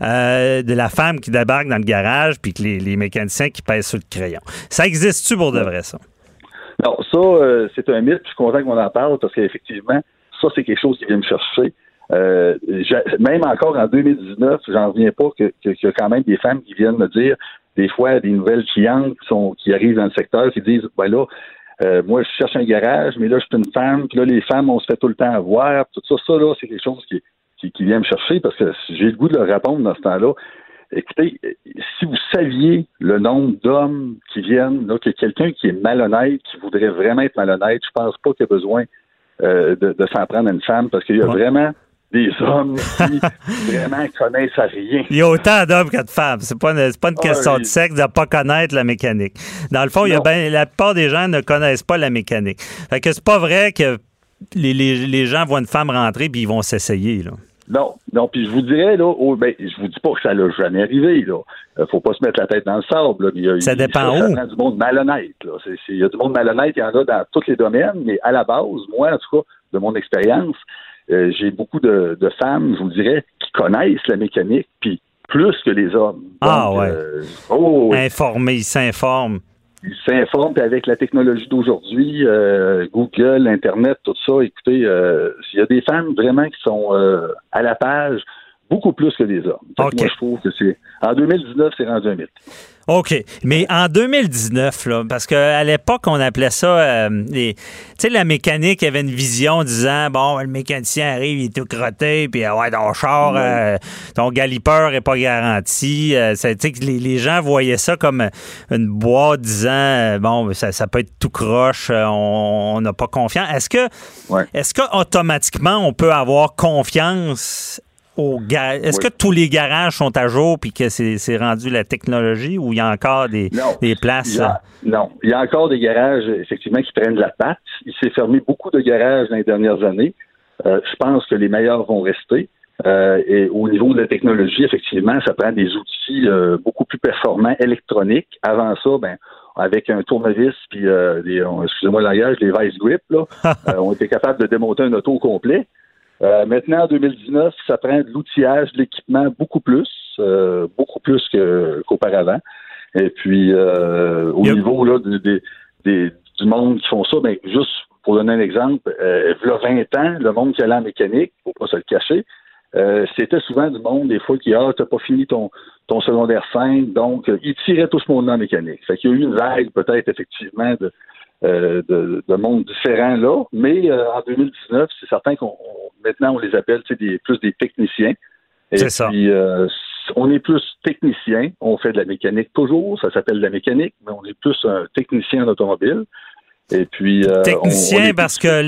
de la femme qui débarque dans le garage puis que les, les mécaniciens qui pèsent sur le crayon. Ça existe-tu pour de vrai, ça? Non, ça, euh, c'est un mythe. Je suis content qu'on en parle parce qu'effectivement, ça, c'est quelque chose qui vient me chercher. Euh, même encore en 2019, j'en reviens pas qu'il y a quand même des femmes qui viennent me dire, des fois, des nouvelles clientes qui, sont, qui arrivent dans le secteur, qui disent, ben là, euh, moi, je cherche un garage, mais là, je suis une femme, puis là, les femmes, on se fait tout le temps avoir. Tout ça, ça, là, c'est quelque chose qui, qui, qui, vient me chercher parce que j'ai le goût de leur répondre dans ce temps-là. Écoutez, si vous saviez le nombre d'hommes qui viennent, là, que quelqu'un qui est malhonnête, qui voudrait vraiment être malhonnête, je pense pas qu'il y a besoin euh, de, s'en prendre à une femme parce qu'il y a vraiment des hommes qui vraiment connaissent rien. Il y a autant d'hommes que de femmes. C'est pas une, pas une question ah, de sexe de pas connaître la mécanique. Dans le fond, il y a ben, la plupart des gens ne connaissent pas la mécanique. Fait que c'est pas vrai que les, les, les gens voient une femme rentrer puis ils vont s'essayer. Là. Non, non, puis je vous dirais, là, oh, ben, je vous dis pas que ça l'a jamais arrivé, là. Euh, faut pas se mettre la tête dans le sable, là. ça dépend où. Ça du monde malhonnête, là. Il y a du monde malhonnête, il y en a dans tous les domaines, mais à la base, moi, en tout cas, de mon expérience, euh, j'ai beaucoup de, femmes, je vous dirais, qui connaissent la mécanique, puis plus que les hommes. ah ouais. Euh, oh, Informés, ils s'informent ils s'informent, puis avec la technologie d'aujourd'hui, euh, Google, Internet, tout ça, écoutez, il y a des femmes vraiment qui sont à la page beaucoup plus que des hommes. Moi, je trouve que c'est. En 2019, c'est rendu un mythe. OK. Mais en 2019, là, parce qu'à l'époque, on appelait ça. Euh, tu sais, la mécanique avait une vision disant bon, le mécanicien arrive, il est tout crotté, puis ouais, ton char, euh, ton galipeur est pas garanti. Euh, les, les gens voyaient ça comme une boîte disant bon, ça, ça peut être tout croche, on n'a pas confiance. Est-ce que, est-ce qu'automatiquement, on peut avoir confiance est-ce que tous les garages sont à jour puis que c'est rendu la technologie ou il y a encore des, places? non, il y a encore des garages, effectivement, qui prennent de la patte. Il s'est fermé beaucoup de garages dans les dernières années. Euh, je pense que les meilleurs vont rester. Euh, et au niveau de la technologie, effectivement, ça prend des outils euh, beaucoup plus performants électroniques. Avant ça, ben, avec un tournevis puis des, excusez-moi le langage, les vice grip, là, on était capable de démonter un auto complet. Euh, maintenant, en 2019, ça prend de l'outillage, de l'équipement beaucoup plus, euh, beaucoup plus qu'auparavant. Et puis, euh, au niveau là, du monde qui font ça, ben, juste pour donner un exemple, euh, il y a 20 ans, le monde qui allait en mécanique, faut pas se le cacher, c'était souvent du monde, des fois, qui ah, t'as pas fini ton, ton secondaire 5, donc il tirait tout ce monde en mécanique. Fait qu'il y a eu une vague, peut-être, effectivement, de, euh, de, de monde différent là. Mais euh, en 2019, c'est certain qu'on maintenant on les appelle des, plus des techniciens. Et puis euh, on est plus technicien, on fait de la mécanique toujours, ça s'appelle de la mécanique, mais on est plus un technicien en automobile. Et puis technicien parce que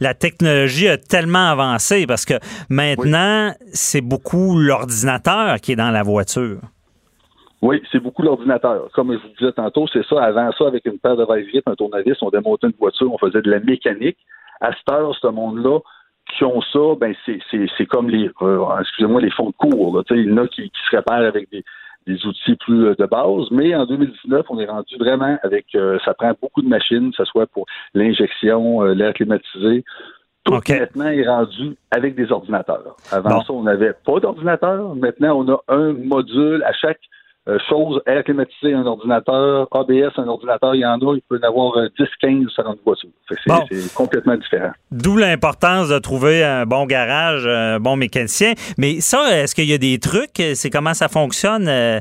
la technologie a tellement avancé parce que maintenant c'est beaucoup l'ordinateur qui est dans la voiture. Oui, c'est beaucoup l'ordinateur. Comme je vous disais tantôt, c'est ça. Avant ça, avec une paire de vice un tournevis, on démontait une voiture, on faisait de la mécanique. À cette heure, ce monde-là, qui ont ça, ben c'est, comme les euh, excusez-moi, les fonds de cours. Là. Il y en a qui, se réparent avec des, des outils plus de base. Mais en 2019, on est rendu vraiment avec, ça prend beaucoup de machines, que ce soit pour l'injection, l'air climatisé. Tout maintenant est rendu avec des ordinateurs. Avant ça, on n'avait pas d'ordinateur. Maintenant, on a un module à chaque euh, chose, air climatisé, un ordinateur, ABS, un ordinateur, il y en a, il peut y en avoir 10, 15 sur une voiture. C'est complètement différent. D'où l'importance de trouver un bon garage, un bon mécanicien. Mais ça, est-ce qu'il y a des trucs? C'est comment ça fonctionne? Euh,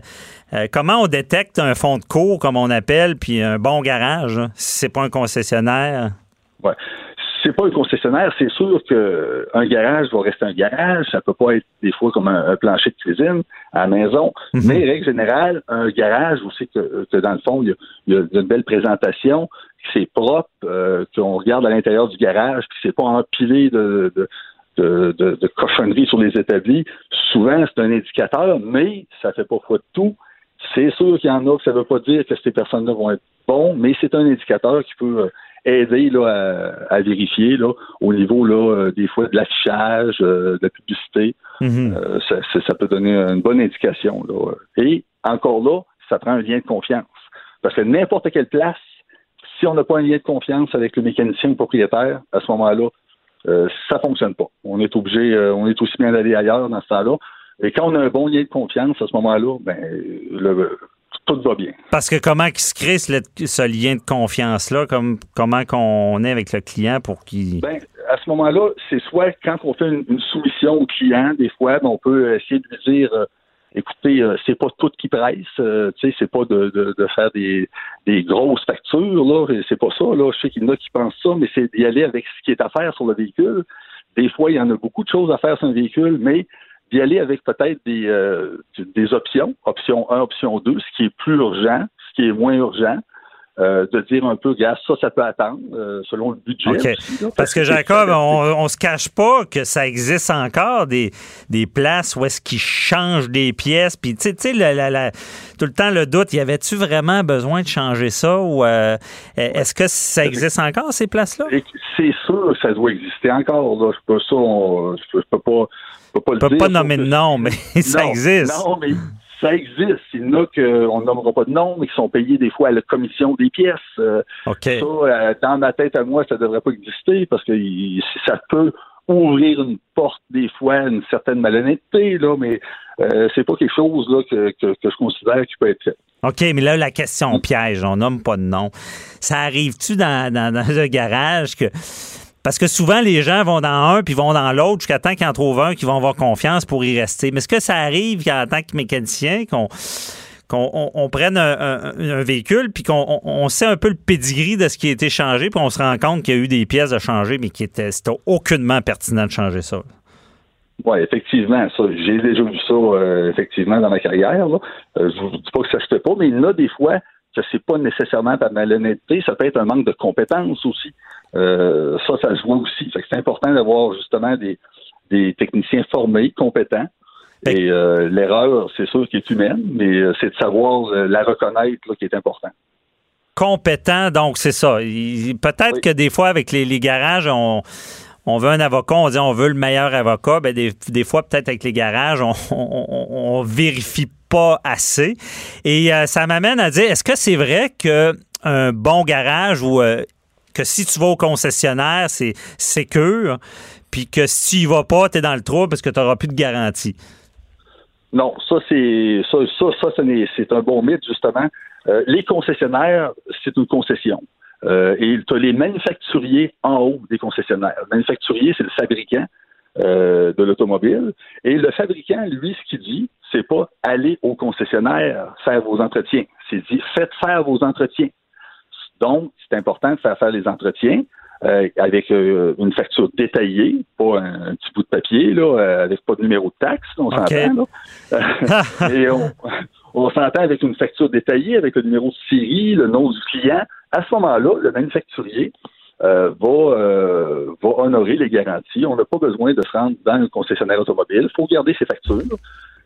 euh, comment on détecte un fond de cours, comme on appelle, puis un bon garage, si c'est pas un concessionnaire? Ouais c'est pas un concessionnaire, c'est sûr qu'un garage va rester un garage. Ça peut pas être des fois comme un, plancher de cuisine à la maison. Mhm. Mais, règle générale, un garage, vous savez que, dans le fond, il y a, une belle présentation, c'est propre, euh, qu'on regarde à l'intérieur du garage, puis c'est pas empilé de, de de, de, cochonneries sur les établis. Souvent, c'est un indicateur, mais ça fait pas foi de tout. C'est sûr qu'il y en a que ça veut pas dire que ces personnes-là vont être bons, mais c'est un indicateur qui peut euh, aider là, à, vérifier là, au niveau là, euh, des fois de l'affichage, euh, de la publicité. Mhm. Euh, ça, peut donner une bonne indication. Là. Et encore là, ça prend un lien de confiance. Parce que n'importe quelle place, si on n'a pas un lien de confiance avec le mécanicien ou propriétaire, à ce moment-là, euh, ça fonctionne pas. On est obligé, on est aussi bien d'aller ailleurs dans ce temps-là. Et quand on a un bon lien de confiance à ce moment-là, ben le, tout va bien. Parce que comment se crée ce, lien de confiance-là? Comme, comment qu'on est avec le client pour qu'il... Ben, à ce moment-là, c'est soit quand on fait une, soumission au client, des fois, ben, on peut essayer de lui dire euh, écoutez, euh, c'est pas tout qui presse, euh, tu sais, c'est pas de, de, faire des, des, grosses factures, là, c'est pas ça, là. Je sais qu'il y en a qui pensent ça, mais c'est d'y aller avec ce qui est à faire sur le véhicule. Des fois, il y en a beaucoup de choses à faire sur un véhicule, mais d'y aller avec peut-être des, euh, des options, option 1, option 2, ce qui est plus urgent, ce qui est moins urgent. Euh, de dire un peu, gars, ça, ça peut attendre, euh, selon le budget. parce, que, Jacob, on, on se cache pas que ça existe encore des, des places où est-ce qu'ils changent des pièces. Puis, tu sais, tout le temps, le doute, y avait-tu vraiment besoin de changer ça? Ou est-ce que ça existe encore, ces places-là? C'est sûr que ça doit exister encore. Là. Je peux, ça, je peux pas on ne peut pas nommer de nom, mais ça existe. Non, mais ça existe. Il y en a qu'on nommera pas de nom, mais qui sont payés des fois à la commission des pièces. Euh. Ça, euh, dans ma tête à moi, ça ne devrait pas exister parce que ça peut ouvrir une porte des fois à une certaine malhonnêteté, là, mais euh, c'est pas quelque chose là, que, je considère qui peut être fait. OK, mais là, la question piège, on nomme pas de nom. Ça arrive-tu dans, dans, dans le garage que parce que souvent, les gens vont dans un puis vont dans l'autre jusqu'à temps qu'ils en trouvent un qui vont avoir confiance pour y rester. Mais est-ce que ça arrive en tant que mécanicien qu'on qu'on prenne un, véhicule puis qu'on sait un peu le pedigree de ce qui a été changé puis on se rend compte qu'il y a eu des pièces à changer mais qui étaient aucunement pertinent de changer ça. Oui, effectivement, ça. J'ai déjà vu ça euh, effectivement dans ma carrière. Là. Euh, je ne dis pas que ça se fait pas, mais a des fois que c'est pas nécessairement par malhonnêteté, ça peut être un manque de compétences aussi. Euh, ça, ça se voit aussi. c'est important d'avoir justement des, techniciens formés, compétents. Et euh, l'erreur, c'est sûr qu'elle est humaine, mais euh, c'est de savoir la reconnaître qui est important. Compétent, donc c'est ça. Peut-être que des fois, avec les, garages, on, veut un avocat, on dit on veut le meilleur avocat. Ben des, fois, peut-être avec les garages, on, on, vérifie pas assez. Et ça m'amène à dire, est-ce que c'est vrai qu'un bon garage ou que si tu vas au concessionnaire, c'est sécure, puis que si tu y vas pas, tu es dans le trou parce que tu n'auras plus de garantie. Non, ça, c'est ça, ça, c'est un bon mythe, justement. Euh, les concessionnaires, c'est une concession. Euh, et tu as les manufacturiers en haut des concessionnaires. Le manufacturier, c'est le fabricant euh, de l'automobile. Et le fabricant, lui, ce qu'il dit, c'est pas aller au concessionnaire faire vos entretiens. C'est dit faites faire vos entretiens. Donc, c'est important de faire faire les entretiens. Euh, avec euh, une facture détaillée, pas un, petit bout de papier, là, euh, avec pas de numéro de taxe, on s'entend. et on, s'entend avec une facture détaillée, avec le numéro de série, le nom du client. À ce moment-là, le manufacturier va, va honorer les garanties. On n'a pas besoin de se rendre dans un concessionnaire automobile. Il faut garder ses factures,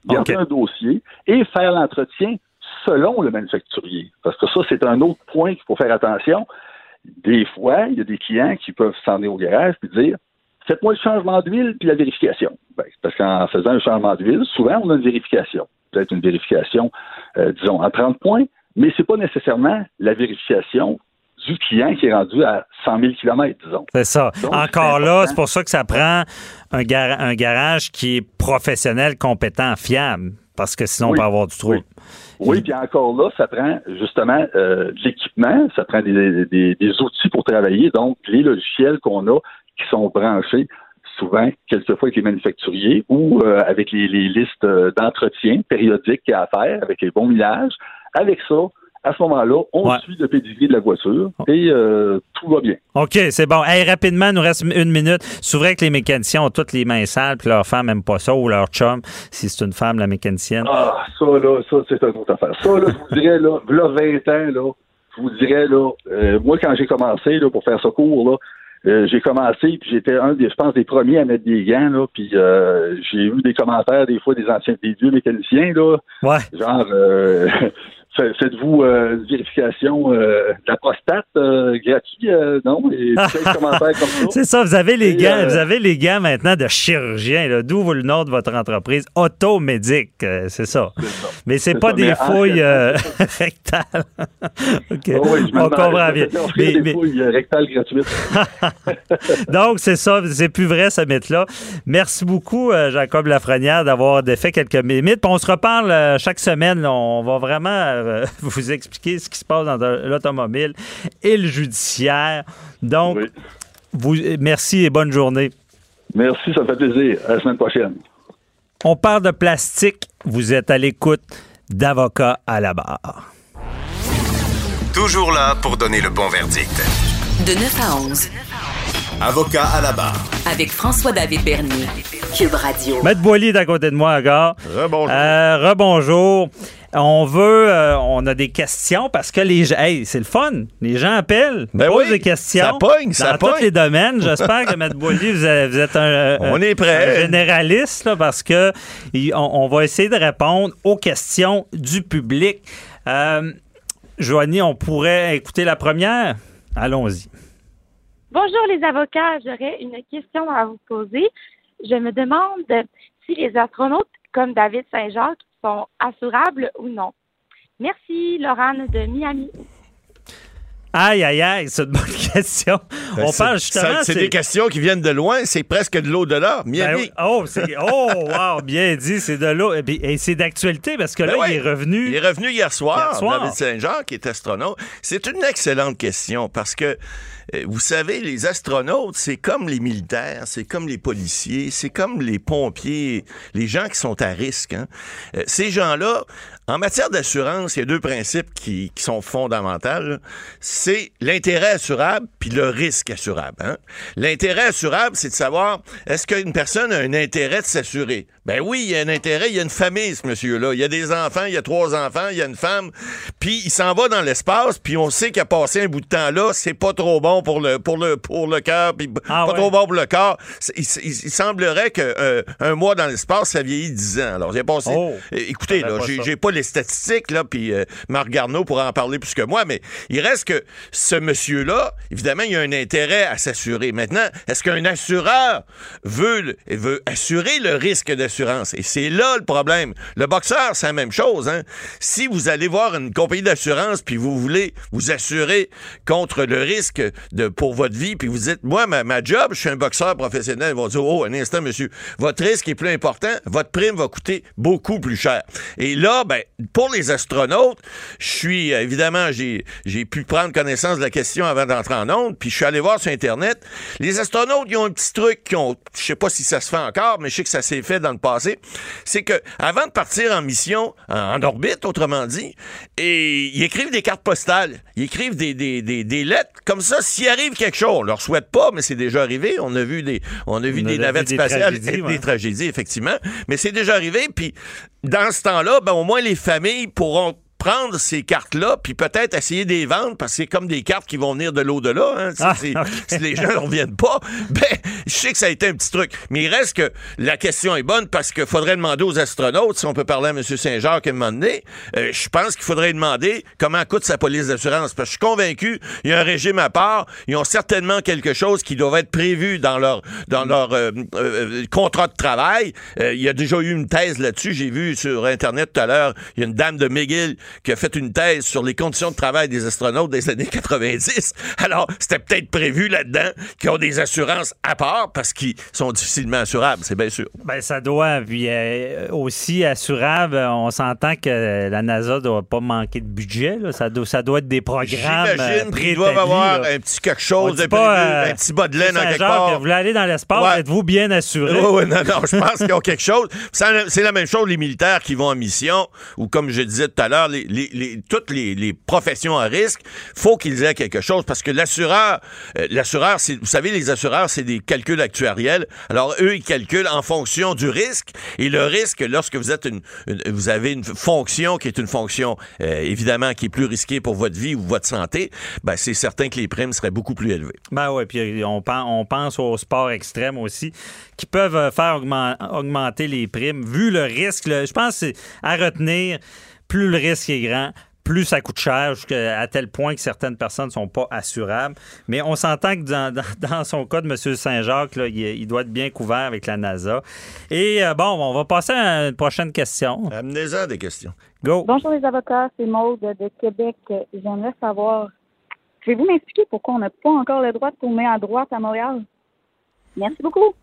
garder un dossier et faire l'entretien selon le manufacturier. Parce que ça, c'est un autre point qu'il faut faire attention. Des fois, il y a des clients qui peuvent s'en aller au garage et dire Faites-moi le changement d'huile puis la vérification. Ben, parce qu'en faisant un changement d'huile, souvent, on a une vérification. Peut-être une vérification disons, à 30 points, mais c'est pas nécessairement la vérification du client qui est rendu à 100 000 km, disons. C'est ça. Encore là, c'est pour ça que ça prend un, un, garage qui est professionnel, compétent, fiable, parce que sinon, on peut avoir du trouble. Oui. puis encore là, ça prend justement euh, de l'équipement, ça prend des, des, outils pour travailler, donc les logiciels qu'on a qui sont branchés souvent, quelquefois avec les manufacturiers ou euh, avec les, les listes euh, d'entretien périodiques qu'il y a à faire, avec les bons millages. Avec ça, à ce moment-là, on suit le pedigree de la voiture et euh, tout va bien. OK, c'est bon. Hey, rapidement, il nous reste une minute. C'est vrai que les mécaniciens ont toutes les mains sales, puis leur femme n'aime pas ça, ou leur chum, si c'est une femme, la mécanicienne. Ah, ça, là, ça, c'est une autre affaire. Ça, là, je vous dirais, là, là 20 ans, là, je vous dirais, là, euh, moi, quand j'ai commencé, là, pour faire ce cours, là, euh, j'ai commencé, puis j'étais un des, je pense, des premiers à mettre des gants, là, puis j'ai eu des commentaires des fois des anciens, des vieux mécaniciens, là, ouais. genre, faites-vous euh, une vérification euh, de la prostate euh, gratuite, non? Et commentaires comme ça. C'est ça, vous avez les gants, vous avez les gants maintenant de chirurgien, d'où le nom de votre entreprise, Automédic, c'est ça. ça. Mais c'est pas des fouilles rectales. OK. Oh oui, On comprend bien. Mais, des fouilles rectales gratuites. Donc, c'est ça, c'est plus vrai ce mythe-là. Merci beaucoup, Jacob Lafrenière, d'avoir fait quelques mythes. On se reparle chaque semaine. On va vraiment euh, vous expliquer ce qui se passe dans l'automobile et le judiciaire. Donc, vous, merci et bonne journée. Merci, ça fait plaisir. À la semaine prochaine. On parle de plastique. Vous êtes à l'écoute d'Avocat à la barre. Toujours là pour donner le bon verdict. De 9 à 11. Avocat à la barre. Avec François-David Bernier. Cube Radio. Maître Boily est à côté de moi, gars. Rebonjour. Euh, rebonjour. On veut, euh, on a des questions parce que les gens, hey, c'est le fun. Les gens appellent, ben posent des questions. Ça pogne, ça dans tous les domaines. J'espère que M. Boilly, vous, êtes un, on est prêt. généraliste parce que on, va essayer de répondre aux questions du public. Euh, Joanie, on pourrait écouter la première? Allons-y. Bonjour les avocats, j'aurais une question à vous poser. Je me demande si les astronautes comme David Saint-Jacques sont assurables ou non. Merci, Laurent de Miami. Aïe, aïe, aïe, c'est une bonne question. Ben, On parle justement. C'est des questions qui viennent de loin, c'est presque de l'au-delà. Ben, oh, oh, wow, bien dit, c'est de l'eau. Et, c'est d'actualité parce que ben là, il est revenu. Il est revenu hier soir, hier soir. David Saint-Jean, qui est astronaute. C'est une excellente question parce que euh, vous savez, les astronautes, c'est comme les militaires, c'est comme les policiers, c'est comme les pompiers, les gens qui sont à risque. Hein. Euh, ces gens-là, en matière d'assurance, il y a deux principes qui, sont fondamentaux. C'est l'intérêt assurable puis le risque assurable. Hein. L'intérêt assurable, c'est de savoir est-ce qu'une personne a un intérêt de s'assurer? Ben oui, il y a un intérêt, il y a une famille, ce monsieur-là. Il y a des enfants, il y a trois enfants, il y a une femme, puis il s'en va dans l'espace, puis on sait qu'il a passé un bout de temps là, c'est pas trop bon pour le pour le pour le cœur, puis ah pas trop bon pour le corps. Il, semblerait que euh, un mois dans l'espace, ça vieillit dix ans. Alors j'ai passé. Oh. écoutez, là, j'ai pas les statistiques là, puis euh, Marc Garneau pourra en parler plus que moi, mais il reste que ce monsieur-là, évidemment, il a un intérêt à s'assurer. Maintenant, est-ce qu'un assureur veut veut assurer le risque et c'est là le problème. Le boxeur, c'est la même chose. Hein. Si vous allez voir une compagnie d'assurance puis vous voulez vous assurer contre le risque de, pour votre vie, puis vous dites, moi, ma, job, je suis un boxeur professionnel, ils vont dire, oh, un instant, monsieur, votre risque est plus important, votre prime va coûter beaucoup plus cher. Et là, ben, pour les astronautes, je suis, évidemment, j'ai, j'ai pu prendre connaissance de la question avant d'entrer en onde, puis je suis allé voir sur Internet. Les astronautes, ils ont un petit truc qui ont, je sais pas si ça se fait encore, mais je sais que ça s'est fait dans le c'est que avant de partir en mission, en, orbite, autrement dit, et ils écrivent des cartes postales, ils écrivent des, des, lettres. Comme ça, s'il arrive quelque chose, on leur souhaite pas, mais c'est déjà arrivé. On a vu des, on a vu des navettes spatiales, et des tragédies, effectivement. Mais c'est déjà arrivé. Puis dans ce temps-là, ben, au moins les familles pourront prendre ces cartes-là, puis peut-être essayer de les vendre, parce que c'est comme des cartes qui vont venir de l'au-delà. Hein, si, Ah, si les gens ne reviennent pas, ben, je sais que ça a été un petit truc. Mais il reste que la question est bonne parce qu'il faudrait demander aux astronautes, si on peut parler à M. Saint-Jacques à un moment donné, euh, je pense qu'il faudrait demander comment coûte sa police d'assurance. Parce que je suis convaincu, il y a un régime à part, ils ont certainement quelque chose qui doit être prévu dans leur, dans leur euh, euh, contrat de travail. Il y a déjà eu une thèse là-dessus. J'ai vu sur Internet tout à l'heure, il y a une dame de McGill qui a fait une thèse sur les conditions de travail des astronautes des années 90. Alors, c'était peut-être prévu là-dedans qu'ils ont des assurances à part parce qu'ils sont difficilement assurables, c'est bien sûr. Ben, ça doit. Puis euh, aussi assurable, on s'entend que la NASA doit pas manquer de budget. là. Ça, doit, ça doit être des programmes. J'imagine euh, qu'ils doivent avoir là. un petit quelque chose de pas, prévu, euh, un petit bas de laine en quelque part. Vous voulez aller dans l'espace, Ouais. êtes-vous bien assuré? Oui, non, non, je pense qu'ils ont quelque chose. C'est la même chose, les militaires qui vont en mission, ou comme je disais tout à l'heure, toutes les, professions à risque, faut qu'ils aient quelque chose, parce que l'assureur, euh, l'assureur, vous savez, les assureurs, c'est des calculs actuariels. Alors, eux, ils calculent en fonction du risque, et le risque, lorsque vous êtes une, vous avez une fonction qui est une fonction, euh, évidemment, qui est plus risquée pour votre vie ou votre santé, ben, c'est certain que les primes seraient beaucoup plus élevées. Ben oui, puis on, pen- on pense aux sports extrêmes aussi, qui peuvent euh, faire augmen- augmenter les primes, vu le risque. je pense que c'est à retenir, plus le risque est grand, plus ça coûte cher, jusqu'à à tel point que certaines personnes ne sont pas assurables. Mais on s'entend que dans, dans- dans son cas de M. Saint-Jacques, là, il, il doit être bien couvert avec la NASA. Et euh, bon, on va passer à une prochaine question. Amenez-en des questions. Go. Bonjour les avocats, c'est Maude de Québec. J'aimerais savoir, pouvez-vous m'expliquer pourquoi on n'a pas encore le droit de tourner à droite à Montréal? Merci beaucoup.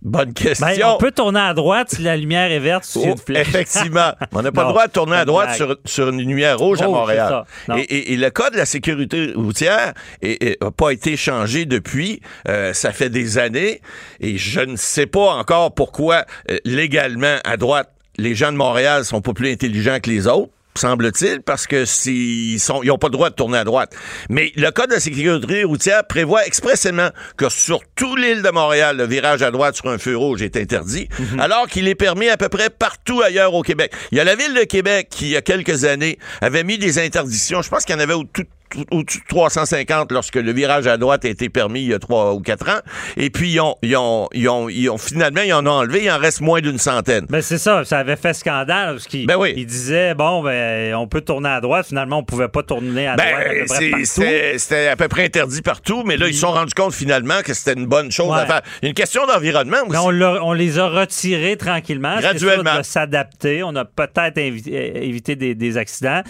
Bonne question. Ben, on peut tourner à droite si la lumière est verte sur Oh, une flèche. effectivement. On n'a pas le droit de tourner à droite sur, sur une lumière rouge à Rouge, Montréal. et le code de la sécurité routière n'a pas été changé depuis. Euh, ça fait des années. Et je ne sais pas encore pourquoi, euh, légalement, à droite, les gens de Montréal sont pas plus intelligents que les autres semble-t-il, parce que s'ils sont, ils ont pas le droit de tourner à droite. Mais le code de la sécurité routière prévoit expressément que sur toute l'île de Montréal, le virage à droite sur un feu rouge est interdit, alors qu'il est permis à peu près partout ailleurs au Québec. Il y a la ville de Québec qui, il y a quelques années, avait mis des interdictions. Je pense qu'il y en avait au tout- au-dessus de 350 lorsque le virage à droite a été permis il y a trois ou quatre ans. Et puis, ils ont, ils ont, ils ont, ils ont- finalement, ils en ont enlevé. Il en reste moins d'une centaine. Ben c'est ça, ça avait fait scandale parce qu'il Ben oui. il disait bon ben on peut tourner à droite, finalement on pouvait pas tourner à droite Ben, partout. c'était à peu près interdit partout, mais là, ils se sont rendus compte finalement que c'était une bonne chose Ouais. à faire. Une question d'environnement aussi. Mais on, les a retirés tranquillement. Graduellement. s'adapter. On a peut-être euh, évité des, des accidents.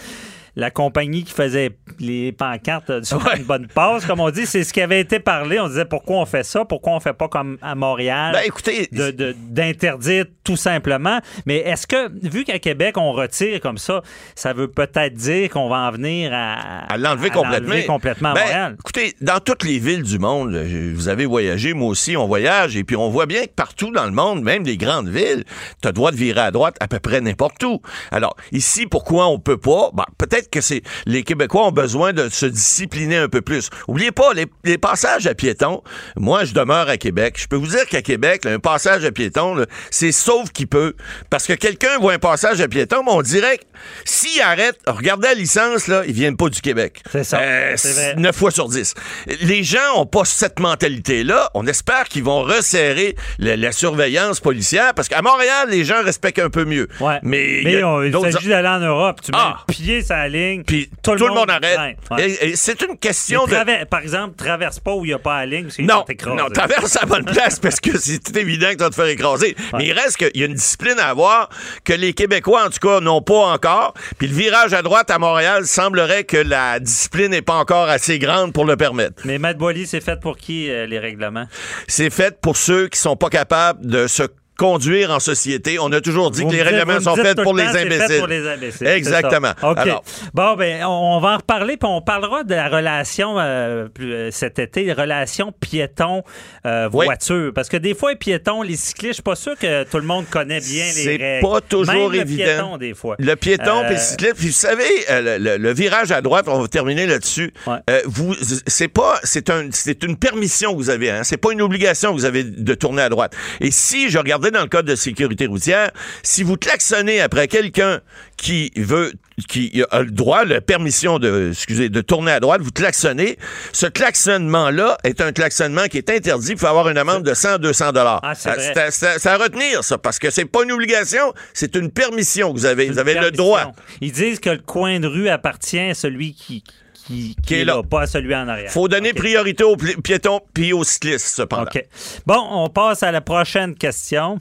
La compagnie qui faisait les pancartes sur une bonne passe, comme on dit, c'est ce qui avait été parlé. On disait pourquoi on fait ça, pourquoi on fait pas comme à Montréal, Ben, écoutez, d'interdire tout simplement. Mais est-ce que, vu qu'à Québec on retire comme ça, ça veut peut-être dire qu'on va en venir à, à l'enlever à complètement. l'enlever complètement à Ben, Montréal? Écoutez, dans toutes les villes du monde, vous avez voyagé, moi aussi, on voyage, et puis on voit bien que partout dans le monde, même les grandes villes, tu as le droit de virer à droite à peu près n'importe où. Alors, ici, pourquoi on peut pas? Ben, peut-être que c'est les Québécois ont besoin de se discipliner un peu plus. Oubliez pas, les, les passages à piétons, moi, je demeure à Québec. Je peux vous dire qu'à Québec, là, un passage à piétons, c'est sauf qui peut. Parce que quelqu'un voit un passage à piétons, mais on dirait que s'il arrête, regardez la licence, là, ils viennent pas du Québec. C'est ça. Euh, vrai. 9 fois sur 10. Les gens ont pas cette mentalité-là. On espère qu'ils vont resserrer la surveillance policière parce qu'à Montréal, les gens respectent un peu mieux. Ouais. Mais, il Mais s'agit d'aller en Europe. Tu mets Ah! pied ligne, Puis tout, tout le monde arrête. freine. Ouais. Et- et c'est une question de... Par exemple, traverse pas où il n'y a pas la ligne. Non, non, traverse à la bonne place parce que c'est évident que tu vas te faire écraser. Mais il reste qu'il y a une discipline à avoir que les Québécois, en tout cas, n'ont pas encore. Puis le virage à droite à Montréal semblerait que la discipline n'est pas encore assez grande pour le permettre. Mais Matt Boily, c'est fait pour qui, euh, les règlements? C'est fait pour ceux qui sont pas capables de se conduire en société. On a toujours dit Vous que les dites- règlements sont faits pour le les c'est fait imbéciles. pour les imbéciles, Exactement. c'est ça. OK. Alors, Bon, ben, on, va en reparler, puis on parlera de la relation euh, euh, cet été, la relation piéton-voiture. Parce que des fois, les piétons, les cyclistes, je suis pas sûr que tout le monde connaît bien les c'est règles. pas toujours Même le évident. piéton, des fois. Le piéton Euh, puis le cycliste. Puis vous savez, euh, le, le- le virage à droite, on va terminer là-dessus. Euh, vous, c'est pas, c'est un, c'est une permission que vous avez. Hein? C'est pas une obligation que vous avez de tourner à droite. Et si je regardais regardez dans le code de sécurité routière, si vous klaxonnez après quelqu'un qui veut qui a le droit, la permission de, excusez, de tourner à droite, vous klaxonnez. Ce klaxonnement-là est un klaxonnement qui est interdit. Il faut avoir une amende de 100, 200 dollars. Ah, c'est vrai. C'est à- retenir, ça, parce que c'est pas une obligation, c'est une permission que vous avez. Vous avez le droit. Ils disent que le coin de rue appartient à celui qui, qui, qui est est là. là, pas à celui en arrière. Faut donner priorité aux pi- piétons puis aux cyclistes, cependant. OK. Bon, on passe à la prochaine question.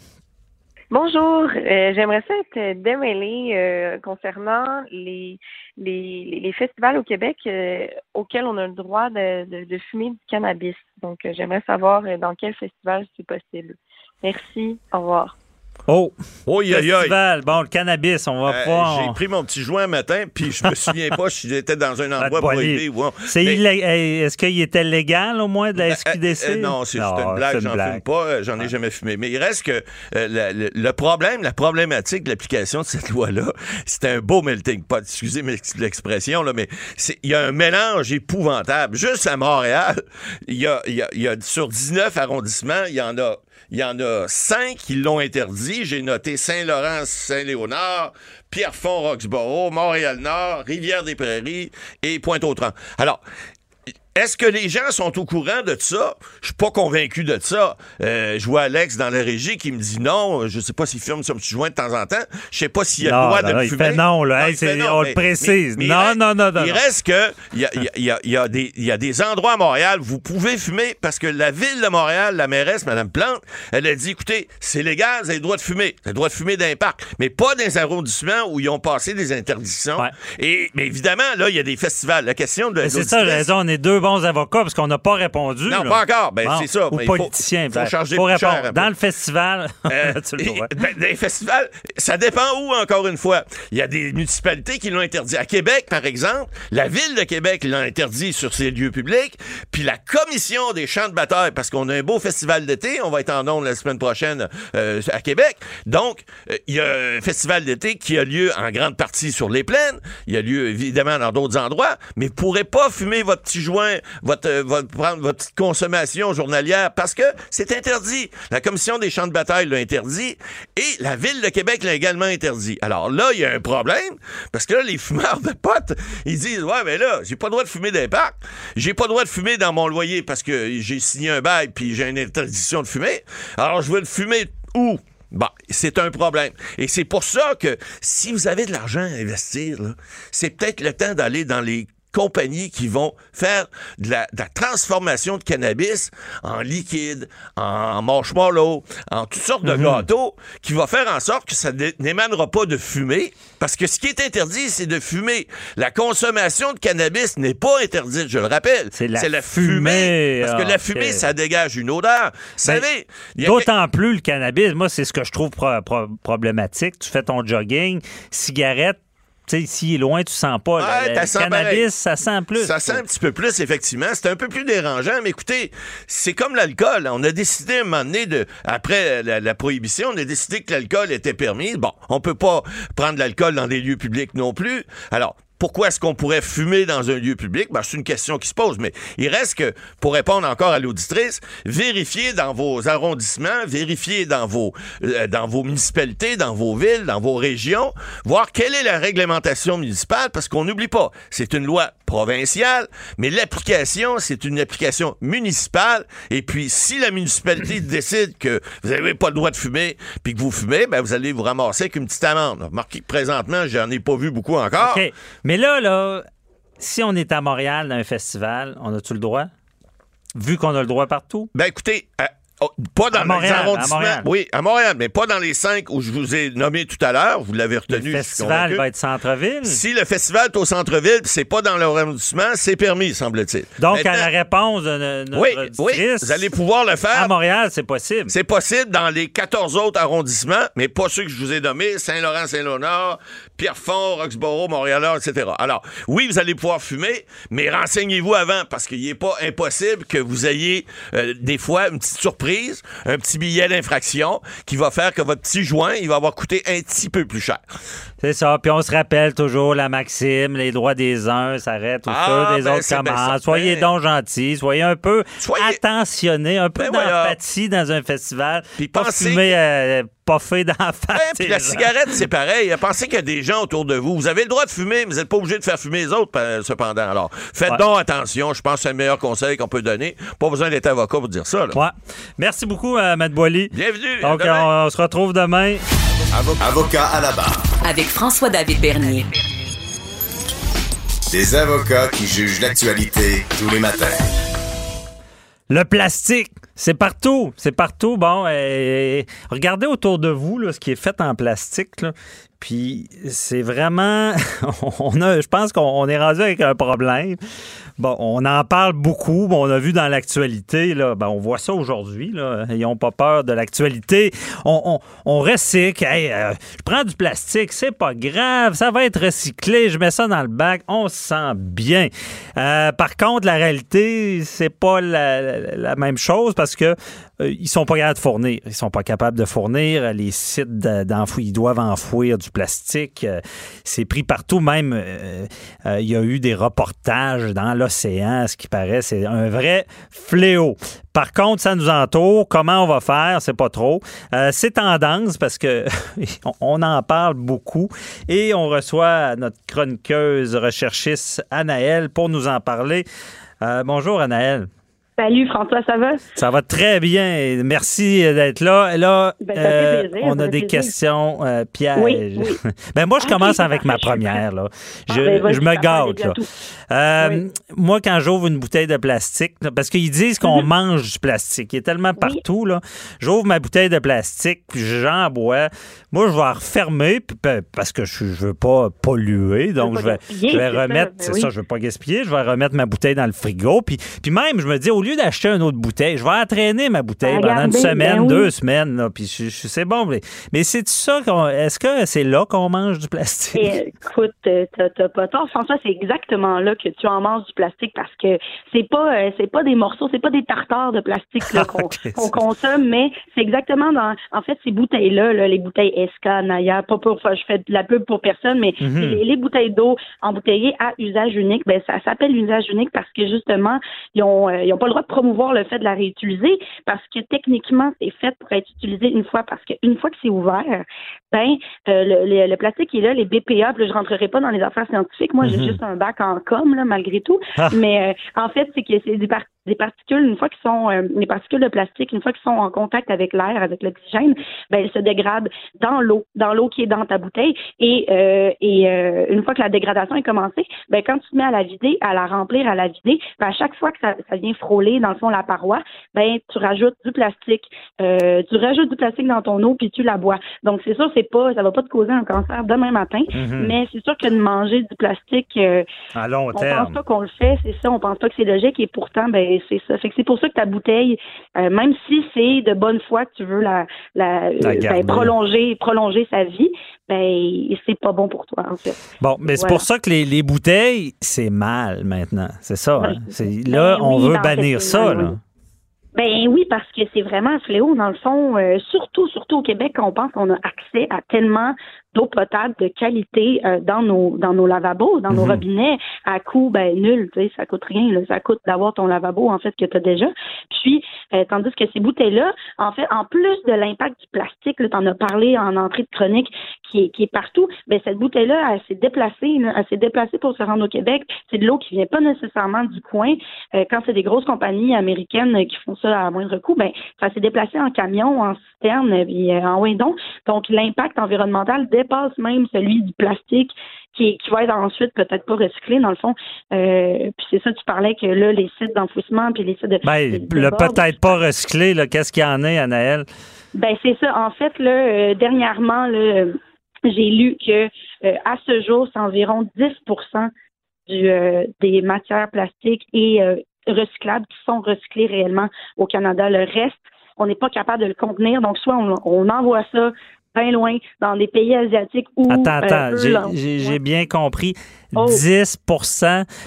Bonjour, euh, j'aimerais ça être démêlée euh, concernant les, les, festivals au Québec euh, auxquels on a le droit de, de, de fumer du cannabis. Donc, euh, j'aimerais savoir dans quel festival c'est possible. Merci, au revoir. Oh, Oh, aïe. festival. Bon, le cannabis, on va Euh, pouvoir... J'ai pris mon petit joint un matin, puis je me souviens pas si j'étais dans un endroit prohibé ou non. C'est Mais- Est-ce qu'il était légal au moins de la SQDC? Euh, euh, non, c'est juste une blague, j'en fume pas, euh, j'en ai jamais fumé. Mais il reste que euh, la- le, le problème, la problématique de l'application de cette loi-là, c'est un beau melting pot. Excusez l'expression, là, mais il y a un mélange épouvantable. Juste à Montréal, il y a, y y a sur 19 arrondissements, il y en a. Il y en a cinq qui l'ont interdit. J'ai noté Saint-Laurent, Saint-Léonard, Pierrefonds, Roxborough, Montréal-Nord, Rivière-des-Prairies et Pointe-aux-Trembles. Alors, est-ce que les gens sont au courant de ça? Je suis pas convaincu de ça. Euh, je vois Alex dans la régie qui me dit non. Je sais pas s'il fume son petit joint de temps en temps. Je sais pas s'il a Non, le droit non, de non, le il fumer. fait non, là. Hey, il fait c'est- non, on le précise. Non, non, non, non, Il reste que il y a, y a- il y a- il y a des- endroits à Montréal où vous pouvez fumer parce que la ville de Montréal, la mairesse, Mme Plante, elle a dit écoutez, c'est légal, vous avez le droit de fumer. Vous avez le droit de fumer dans les parcs, mais pas dans les arrondissements où ils ont passé des interdictions. Et, mais évidemment, là, il y a des festivals. La question de C'est ça, raison. On est deux bons avocats parce qu'on n'a pas répondu. Non, là. pas encore. Ben, Bon. c'est ça. Ou Mais il faut- faut charger faut plus cher. Dans le festival, Euh, tu le ben, les festivals, ça dépend où, encore une fois. Il y a des municipalités qui l'ont interdit. À Québec, par exemple, la ville de Québec l'a interdit sur ses lieux publics, puis la commission des champs de bataille, parce qu'on a un beau festival d'été, on va être en ondes la semaine prochaine euh, à Québec. Donc, euh, il y a un festival d'été qui a lieu en grande partie sur les plaines. Il y a lieu, évidemment, dans d'autres endroits, mais vous pourrez pas fumer votre petit joint, votre, votre- votre consommation journalière parce que c'est interdit. La commission des champs de bataille l'a interdit et la ville de Québec l'a également interdit. Alors là, il y a un problème parce que là, les fumeurs de potes, ils disent Ouais, mais là, j'ai pas le droit de fumer dans les parcs. J'ai pas le droit de fumer dans mon loyer parce que j'ai signé un bail puis j'ai une interdiction de fumer. Alors, je veux le fumer où? Bon, c'est un problème. Et c'est pour ça que si vous avez de l'argent à investir, c'est peut-être le temps d'aller dans les compagnies qui vont faire de la, de la transformation de cannabis en liquide, en marshmallow, en toutes sortes de gâteaux, qui va faire en sorte que ça n'é- n'émanera pas de fumée. Parce que ce qui est interdit, c'est de fumer. La consommation de cannabis n'est pas interdite, je le rappelle. C'est la fumée. fumée. Parce que la Ok. fumée, ça dégage une odeur. Vous Ben, D'autant plus le cannabis, moi, c'est ce que je trouve pro- pro- problématique. Tu fais ton jogging, cigarette, sais, s'il est loin, tu sens pas. Ouais, Le- cannabis, pareil. ça sent plus. Ça sent un petit peu plus, effectivement. C'est un peu plus dérangeant, mais écoutez, c'est comme l'alcool. On a décidé à un moment donné, de, après la, la prohibition, on a décidé que l'alcool était permis. Bon, on peut pas prendre de l'alcool dans des lieux publics non plus. Alors, pourquoi est-ce qu'on pourrait fumer dans un lieu public? Ben, c'est une question qui se pose, mais il reste que, pour répondre encore à l'auditrice, vérifiez dans vos arrondissements, vérifiez dans vos, euh, dans vos municipalités, dans vos villes, dans vos régions, voir quelle est la réglementation municipale, parce qu'on n'oublie pas, c'est une loi provinciale, mais l'application, c'est une application municipale, et puis si la municipalité décide que vous n'avez pas le droit de fumer, puis que vous fumez, ben, vous allez vous ramasser avec une petite amende. Remarquez que présentement, j'en ai pas vu beaucoup encore. Mais là, là, si on est à Montréal dans un festival, on a-tu le droit? Vu qu'on a le droit partout? Ben écoutez, euh, oh, pas dans À Montréal, les à arrondissements. Montréal. Oui, à Montréal, mais pas dans les cinq où je vous ai nommé tout à l'heure. Vous l'avez retenu. Le festival va être centre-ville. Si le festival est au centre-ville, c'est pas dans l'arrondissement, c'est permis, semble-t-il. Donc, à la réponse de no- notre oui, oui, vous allez pouvoir le faire. À Montréal, c'est possible. C'est possible dans les 14 autres arrondissements, mais pas ceux que je vous ai nommés, Saint-Laurent, Saint-Léonard, Pierrefonds, Roxborough, Montréal, etc. Alors, oui, vous allez pouvoir fumer, mais renseignez-vous avant, parce qu'il n'est pas impossible que vous ayez euh, des fois une petite surprise un petit billet d'infraction qui va faire que votre petit joint, il va avoir coûté un petit peu plus cher. C'est ça. Puis on se rappelle toujours la maxime, les droits des uns s'arrêtent au Ah, des ben, autres commencent. Soyez donc gentils, soyez un peu Soyez- attentionnés, un peu Ben voilà. d'empathie dans un festival. Puis pas pensez- fumer, euh, pas fait d'en face. Ouais, puis la gens. cigarette, c'est pareil. Pensez qu'il y a des gens autour de vous. Vous avez le droit de fumer, mais vous n'êtes pas obligé de faire fumer les autres, euh, cependant. Alors, faites Ouais. donc attention. Je pense que c'est le meilleur conseil qu'on peut donner. Pas besoin d'être avocat pour dire ça. là. Ouais. Merci beaucoup, euh, Matt Boily. Bienvenue. Donc, on se retrouve demain. Avocat à la barre. Avec François-David Bernier. Des avocats qui jugent l'actualité tous les matins. Le plastique, c'est partout, c'est partout. Bon, euh, regardez autour de vous là, ce qui est fait en plastique. là. Puis c'est vraiment, on a, je pense qu'on on est rendu avec un problème. Bon, on en parle beaucoup. Bon, on a vu dans l'actualité, là, ben, on voit ça aujourd'hui. Là, ils n'ont pas peur de l'actualité. On, on, on recycle. Hey, euh, je prends du plastique, c'est pas grave, ça va être recyclé. Je mets ça dans le bac, on se sent bien. Euh, par contre, la réalité, c'est pas la, la- même chose parce que ils sont pas capables de fournir. Ils sont pas capables de fournir. Les sites de- d'enfouir, ils doivent enfouir du plastique. Euh, c'est pris partout. Même, euh, euh, il y a eu des reportages dans l'océan, ce qui paraît, c'est un vrai fléau. Par contre, ça nous entoure. Comment on va faire? C'est pas trop. Euh, c'est tendance parce que on- en parle beaucoup et on reçoit notre chroniqueuse recherchiste Anaëlle pour nous en parler. Euh, bonjour Anaëlle. Salut François, ça va? Ça va très bien. Merci d'être là. Là, Ben, euh, plaisir, on a des plaisir. questions euh, pièges. Oui, oui. ben moi, je Ok, commence avec ma première. Là. Ah, Je, ben, je me gâte. Là. Euh, Moi, quand j'ouvre une bouteille de plastique, parce qu'ils disent qu'on Mhm. mange du plastique, il est tellement partout. là. J'ouvre ma bouteille de plastique, puis j'en bois. Moi, je vais la refermer puis, pa- parce que je, je veux pas polluer. Donc, je vais, je vais c'est ça, remettre, ben c'est oui. ça, je veux pas gaspiller, je vais remettre ma bouteille dans le frigo. Puis, puis même, je me dis, au lieu d'acheter une autre bouteille, je vais entraîner ma bouteille pendant une semaine, ben oui. deux semaines. Là, puis je- je- c'est bon. Mais, mais c'est ça. Est-ce que c'est là qu'on mange du plastique? Et, écoute, euh, t'as pas tort, François, c'est exactement là que tu en manges du plastique parce que c'est pas euh, c'est pas des morceaux, c'est pas des tartares de plastique là, qu'on consomme, mais c'est exactement dans en fait ces bouteilles-là, là, les bouteilles Esca, Naya, pas pour je fais de la pub pour personne, mais Mhm. les, les bouteilles d'eau embouteillées à usage unique, ben ça s'appelle usage unique parce que justement, ils ont euh, ils ont pas le droit de promouvoir le fait de la réutiliser parce que techniquement, c'est fait pour être utilisé une fois parce qu'une fois que c'est ouvert, ben euh, le, le- le plastique est là, les BPA, puis là, je rentrerai pas dans les affaires scientifiques. Moi, j'ai Mhm. juste un bac en com, là, malgré tout. Ah. Mais euh, en fait, c'est que c'est des, par- des particules, une fois qu'ils sont euh, les particules de plastique, une fois qu'ils sont en contact avec l'air, avec l'oxygène, ben elles se dégradent dans l'eau, dans l'eau qui est dans ta bouteille. Et, euh, et euh, une fois que la dégradation est commencée, ben quand tu te mets à la vider, à la remplir, à la vider, ben, à chaque fois que ça, ça vient frôler dans le fond la paroi, ben tu rajoutes du plastique, tu rajoutes du plastique dans ton eau puis tu la bois. Donc c'est sûr, c'est pas, ça va pas te causer un cancer demain matin, Mhm. mais c'est sûr que de manger du plastique, À long on pense terme. pas qu'on le fait, c'est ça, on pense pas que c'est logique et pourtant, ben c'est ça. Fait que c'est pour ça que ta bouteille, euh, même si c'est de bonne foi que tu veux la, la, La euh, ben, prolonger, prolonger sa vie, ben c'est pas bon pour toi en fait. Bon, mais c'est pour ça que les, les bouteilles, c'est mal maintenant. C'est ça. Hein? Là, Ben on oui, veut bannir ça. Là. Ben oui, parce que c'est vraiment un fléau, dans le fond. euh, surtout, surtout au Québec, on pense qu'on a accès à tellement d'eau potable de qualité euh, dans nos dans nos lavabos, dans nos Mhm. robinets, à coût ben nul, tu sais, ça coûte rien, là, ça coûte d'avoir ton lavabo en fait que tu as déjà. Puis euh, tandis que ces bouteilles-là, en fait, en plus de l'impact du plastique, tu en as parlé en entrée de chronique, qui est, qui est partout, ben cette bouteille-là, elle s'est déplacée, là, elle s'est déplacée pour se rendre au Québec. C'est de l'eau qui vient pas nécessairement du coin. Euh, quand c'est des grosses compagnies américaines euh, qui font ça à moindre coût, ben ça s'est déplacé en camion, en citerne, puis euh, en windon. Donc l'impact environnemental dépasse même celui du plastique qui, qui va être ensuite peut-être pas recyclé dans le fond. Euh, puis c'est ça, tu parlais que là, les sites d'enfouissement puis les sites de... Ben, de- de le peut-être pas recyclé, là, qu'est-ce qu'il y en a, Anaël? ben c'est ça. En fait, là, euh, dernièrement, là, euh, j'ai lu que euh, à ce jour, c'est environ 10 du, euh, des matières plastiques et euh, recyclables qui sont recyclées réellement au Canada. Le reste, on n'est pas capable de le contenir. Donc, soit on, on envoie ça bien loin dans des pays asiatiques où Attends, euh, attends, j'ai- bien compris. 10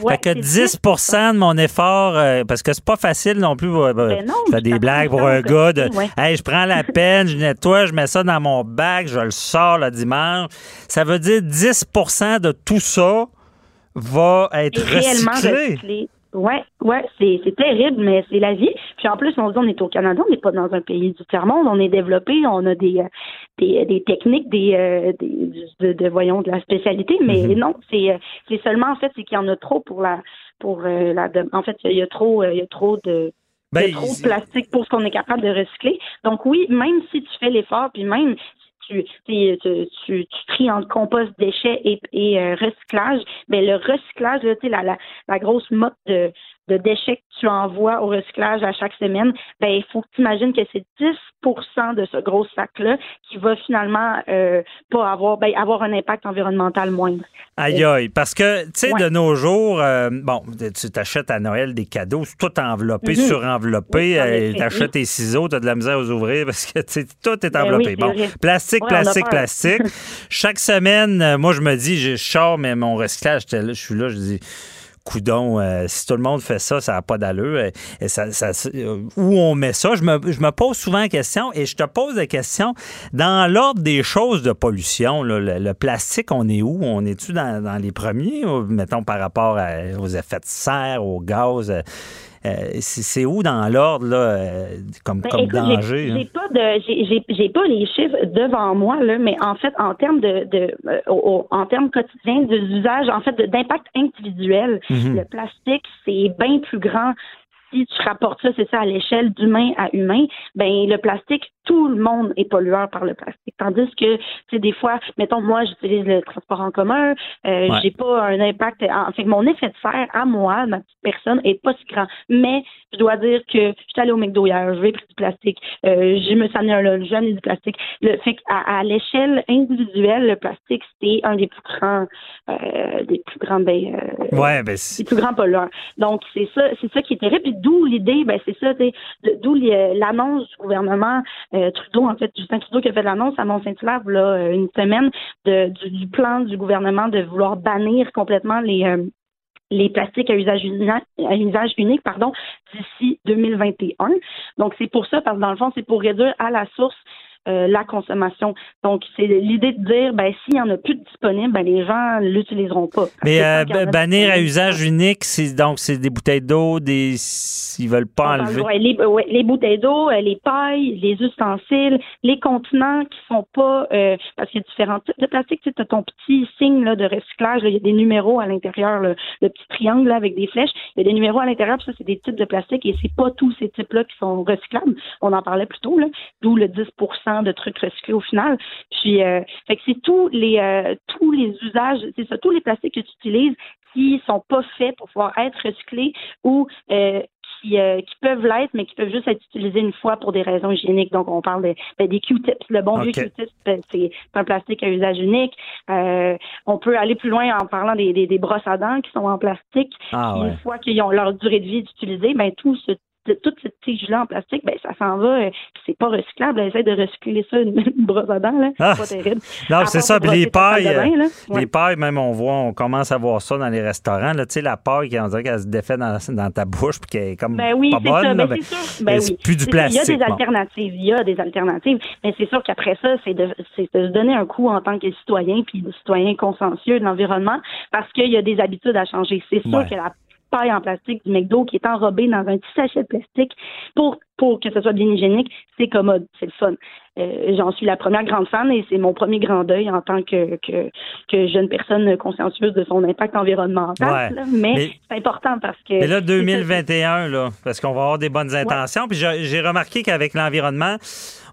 Fait que 10% de mon effort, euh, parce que c'est pas facile non plus. Euh, ben non, je fais des blagues pour un gars de Hey, je prends la peine, je nettoie, je mets ça dans mon bac, je le sors le dimanche. Ça veut dire 10% de tout ça va être recyclé. Oui, ouais, c'est, c'est terrible, mais c'est la vie. Puis en plus, on dit on est au Canada, on n'est pas dans un pays du tiers-monde, on est développé, on a des, euh, des, des techniques, des, euh, des de, voyons, de la spécialité, mais mm-hmm. non, c'est, euh, c'est seulement en fait, c'est qu'il y en a trop pour la pour la en fait, il y a trop il y a trop de ben, trop de plastique pour ce qu'on est capable de recycler. Donc oui, même si tu fais l'effort, puis même tu, tu, tu, tries entre compost, déchets et, et euh, recyclage, mais le recyclage, là, la, la, la grosse motte de, de déchets que tu envoies au recyclage à chaque semaine, ben il faut que tu imagines que c'est 10% de ce gros sac-là qui va finalement euh, pas avoir ben, avoir un impact environnemental moindre. Aïe aïe, parce que tu sais de nos jours, euh, bon, tu t'achètes à Noël des cadeaux, tout enveloppé, mhm. surenveloppé, euh, tu achètes tes ciseaux, tu as de la misère aux ouvrir parce que tout est ben enveloppé. bon, plastique, plastique, plastique. Chaque semaine, moi je me dis, je sors mais mon recyclage, je suis là, je dis coudon, euh, si tout le monde fait ça, ça n'a pas d'allure. Et, euh, où on met ça? Je me, pose souvent la question et je te pose la question dans l'ordre des choses de pollution. le, plastique, on est où? On est-tu dans, les premiers, mettons, par rapport aux effets de serre, au gaz? Euh, c'est où dans l'ordre là, euh, comme, ben, comme danger? J'ai pas de j'ai pas les chiffres devant moi là, mais en fait en termes de, de euh, en termes quotidiens d'usage, en fait d'impact individuel, mm-hmm. le plastique c'est bien plus grand si tu rapportes ça, c'est ça, à l'échelle d'humain à humain, ben le plastique, tout le monde est pollueur par le plastique. Tandis que, tu sais, des fois, mettons, moi, j'utilise le transport en commun, euh, j'ai pas un impact. En fait, mon effet de serre à moi, ma petite personne, est pas si grand. Mais je dois dire que je suis allée au McDo hier, je vais pris du plastique, euh, je me suis amené un jeune et du plastique. Le fait qu'à à, l'échelle individuelle, le plastique, c'est un des plus grands, euh, des plus grands, ben, euh, ouais, ben des plus grands pollueurs. Donc, c'est ça, c'est ça qui est terrible d'où l'idée, ben c'est ça, d'où l'annonce du gouvernement euh, Trudeau, en fait, Justin Trudeau qui a fait l'annonce à Mont-Saint-Hilaire là euh, une semaine du, plan du gouvernement de vouloir bannir complètement les euh, les plastiques à usage, à usage unique pardon d'ici 2021. Donc c'est pour ça parce que dans le fond c'est pour réduire à la source euh, la consommation. Donc, c'est l'idée de dire, ben, s'il n'y en a plus de disponible, ben, les gens l'utiliseront pas. Mais euh, bannir à usage unique, c'est donc c'est des bouteilles d'eau, des s'ils veulent pas enlever. les, les, bouteilles d'eau, euh, les pailles, les ustensiles, les contenants qui sont pas parce qu'il y a différents types de plastique. Tu as ton petit signe là, de recyclage. il y a des numéros à l'intérieur, le, petit triangle là, avec des flèches. Il y a des numéros à l'intérieur. Ça, c'est des types de plastique et c'est pas tous ces types-là qui sont recyclables. On en parlait plus tôt, là, d'où le 10 de trucs recyclés au final. Puis, euh, fait que c'est tous les euh, tous les usages, c'est ça, tous les plastiques que tu utilises qui sont pas faits pour pouvoir être recyclés ou euh, qui, qui, peuvent l'être, mais qui peuvent juste être utilisés une fois pour des raisons hygiéniques. Donc, on parle ben, des Q-tips. Le bon vieux Q-tips, ben, c'est un plastique à usage unique. on peut aller plus loin en parlant des, des, brosses à dents qui sont en plastique. Ah, une fois qu'ils ont leur durée de vie d'utiliser, ben tout ce toute cette tige-là en plastique, ben ça s'en va, euh, c'est pas recyclable. Essaye de recycler ça, une, brosse à dents, là. Ah, c'est pas terrible. Non, c'est ça. les pailles, les pailles, même on voit, on commence à voir ça dans les restaurants. Tu sais, la paille, on dirait qu'elle se défait dans, dans ta bouche puis qu'elle est comme ben oui, pas bonne. Ben, ben, c'est ben oui. plus du plastique. Il y a des alternatives. Il y a des alternatives. Mais c'est sûr qu'après ça, c'est de, de, se donner un coup en tant que citoyen puis de citoyen consciencieux de l'environnement parce qu'il y a des habitudes à changer. C'est sûr que la paille en plastique du McDo qui est enrobée dans un petit sachet de plastique pour, pour que ce soit bien hygiénique, c'est commode, c'est le fun. Euh, j'en suis la première grande fan et c'est mon premier grand deuil en tant que, que, que jeune personne consciencieuse de son impact environnemental. mais, c'est important parce que. Mais là, 2021, là, parce qu'on va avoir des bonnes intentions. Puis j'ai remarqué qu'avec l'environnement,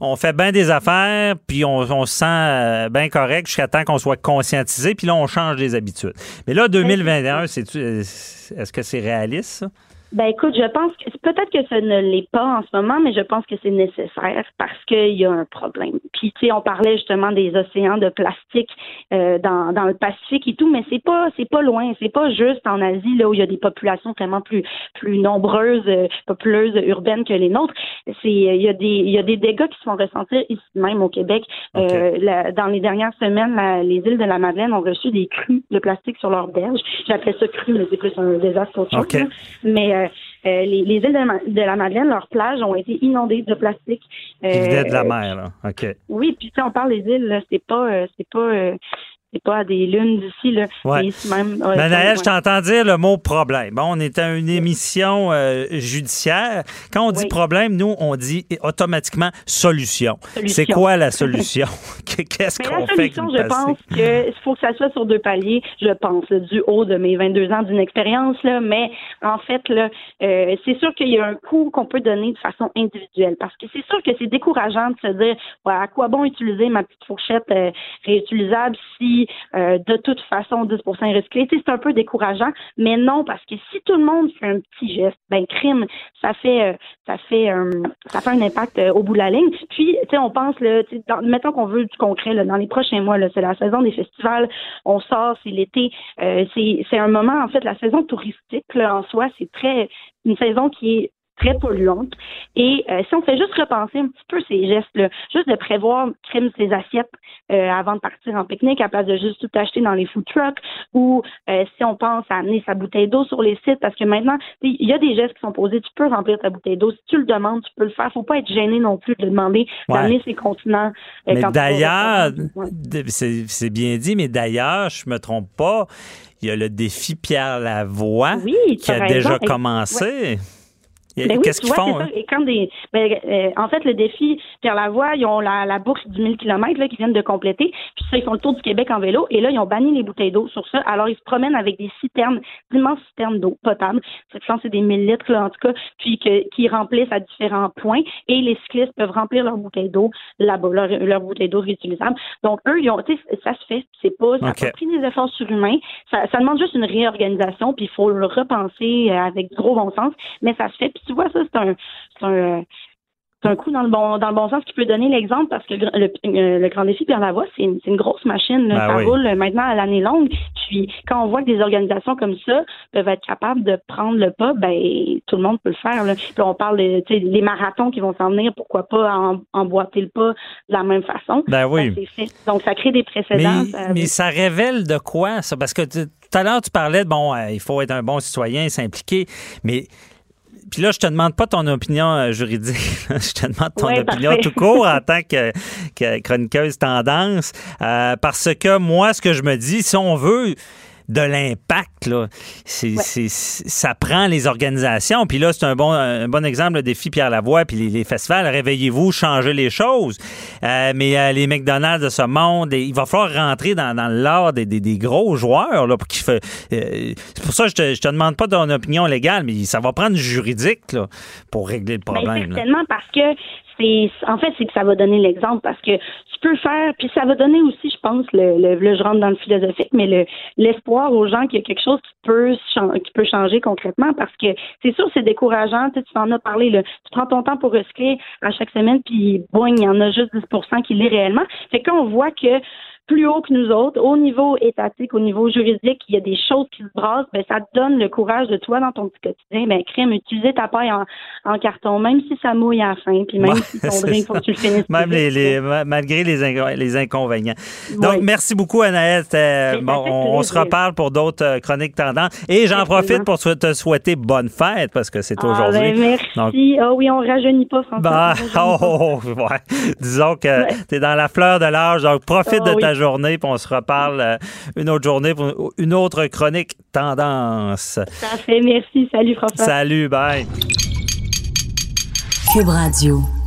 on fait bien des affaires, puis on, on se sent euh, bien correct jusqu'à temps qu'on soit conscientisé, puis là, on change des habitudes. Mais là, 2021, c'est est-ce que c'est réaliste, ça? Ben écoute, je pense que peut-être que ça ne l'est pas en ce moment, mais je pense que c'est nécessaire parce qu'il y a un problème. Puis tu sais, on parlait justement des océans de plastique euh, dans, dans le Pacifique et tout, mais c'est pas c'est pas loin, c'est pas juste en Asie là où il y a des populations vraiment plus plus nombreuses, euh, populeuses urbaines que les nôtres. C'est il y a des il y a des dégâts qui se font ressentir ici même au Québec. Euh, dans les dernières semaines, les îles de la Madeleine ont reçu des crues de plastique sur leurs berges. J'appelle ça cru, mais c'est plus un désastre autre chose. Mais euh, euh, les, les, îles de, la Madeleine, leurs plages ont été inondées de plastique. Euh, de la mer, là. OK. Oui, puis si on parle des îles, c'est pas, euh, c'est pas, c'est pas à des lunes d'ici. Là. Ouais. Même, ouais, je t'entends dire le mot problème. Bon, on est à une émission euh, judiciaire. Quand on dit problème, nous, on dit automatiquement solution. C'est quoi la solution? Qu'est-ce qu'on fait? La solution, je pense qu'il faut que ça soit sur deux paliers, je pense, du haut de mes 22 ans d'une expérience. Là, mais en fait, là, euh, c'est sûr qu'il y a un coût qu'on peut donner de façon individuelle. Parce que c'est sûr que c'est décourageant de se dire à quoi bon utiliser ma petite fourchette euh, réutilisable si euh, de toute façon 10% recyclé. C'est un peu décourageant, mais non, parce que si tout le monde fait un petit geste, ben crime, ça fait euh, ça fait euh, ça fait un impact au bout de la ligne. Puis, tu sais, on pense là, mettons qu'on veut du concret là, dans les prochains mois, là, c'est la saison des festivals, on sort, c'est l'été, c'est c'est un moment en fait la saison touristique là, en soi, c'est très une saison qui est très polluante. Et euh, si on fait juste repenser un petit peu ces gestes-là, juste de prévoir crème ses assiettes euh, avant de partir en pique-nique à place de juste tout acheter dans les food trucks, ou euh, si on pense à amener sa bouteille d'eau sur les sites, parce que maintenant, il y a des gestes qui sont posés, tu peux remplir ta bouteille d'eau. Si tu le demandes, tu peux le faire. Faut pas être gêné non plus de demander d'amener ses continents. mais d'ailleurs, c'est bien dit, mais d'ailleurs, je me trompe pas, il y a le défi Pierre Lavoie qui a déjà commencé. Ben Qu'est-ce qu'ils font? Hein? Et quand des, ben, euh, en fait, le défi Pierre Lavoie, ils ont la, la boucle du 1000 km là, qu'ils viennent de compléter. Puis ça, ils font le tour du Québec en vélo. Et là, ils ont banni les bouteilles d'eau sur ça. Alors, ils se promènent avec des citernes, d'immenses citernes d'eau potable. Je pense c'est des 1000 litres, là, en tout cas, puis que, qui remplissent à différents points. Et les cyclistes peuvent remplir leur bouteille d'eau là-bas, leur, leur bouteille d'eau réutilisable. Donc, eux, ils ont, ça se fait. C'est pas, ça okay. pris des efforts surhumains. Ça, ça demande juste une réorganisation, puis il faut le repenser euh, avec gros bon sens. Mais ça se fait tu vois, ça, c'est un, un, c'est un coup dans le bon dans le bon sens qui peut donner l'exemple parce que le, le, le grand défi Pierre Lavoie, c'est une, une grosse machine. Ben ça roule maintenant à l'année longue. Puis quand on voit que des organisations comme ça peuvent être capables de prendre le pas, ben tout le monde peut le faire. Là. Puis on parle des marathons qui vont s'en venir, pourquoi pas en, emboîter le pas de la même façon. Ben oui. Donc ça crée des précédents. Mais, mais ça révèle de quoi ça? Parce que tout à l'heure tu parlais de bon, euh, il faut être un bon citoyen, s'impliquer, mais puis là, je te demande pas ton opinion euh, juridique. je te demande ton opinion tout court en tant que, chroniqueuse tendance. Euh, parce que moi, ce que je me dis, si on veut de l'impact. Là. C'est, ça prend les organisations. Puis là, c'est un bon, un bon exemple, le défi Pierre Lavoie, puis les, festivals. Réveillez-vous, changez les choses. Euh, mais euh, les McDonald's de ce monde, il va falloir rentrer dans, dans l'art des, des, gros joueurs. Là, pour fait, euh, c'est pour ça que je te, je te demande pas ton opinion légale, mais ça va prendre du juridique là, pour régler le ben, problème. certainement, parce que en fait c'est que ça va donner l'exemple parce que tu peux faire, puis ça va donner aussi, je pense, le, le, je rentre dans le philosophique, mais le l'espoir aux gens qu'il y a quelque chose qui peut qui peut changer concrètement, parce que c'est sûr c'est décourageant, tu en as parlé, tu prends ton temps pour recycler à chaque semaine, puis boing, il y en a juste 10% qui l'est réellement. Fait qu'on voit que plus haut que nous autres, au niveau étatique, au niveau juridique, il y a des choses qui se brassent, ben, ça te donne le courage de toi dans ton petit quotidien, ben, crème, utiliser ta paille en, carton, même si ça mouille à la fin, puis même si ton drink, faut que tu le finisses. Même les, malgré les, les inconvénients. Donc, merci beaucoup, Anaël. bon, on, se reparle pour d'autres euh, chroniques tendances. Et j'en profite pour te souhaiter bonne fête, parce que c'est ah, aujourd'hui. Ben, merci. Ah oui, on rajeunit pas, François. Bah, oh, oh, oh, ouais. Disons que tu es dans la fleur de l'âge, donc profite ah de ta journée, puis on se reparle euh, une autre journée pour une autre chronique tendance. Ça fait, merci. Salut François. Salut, bye. Cube Radio.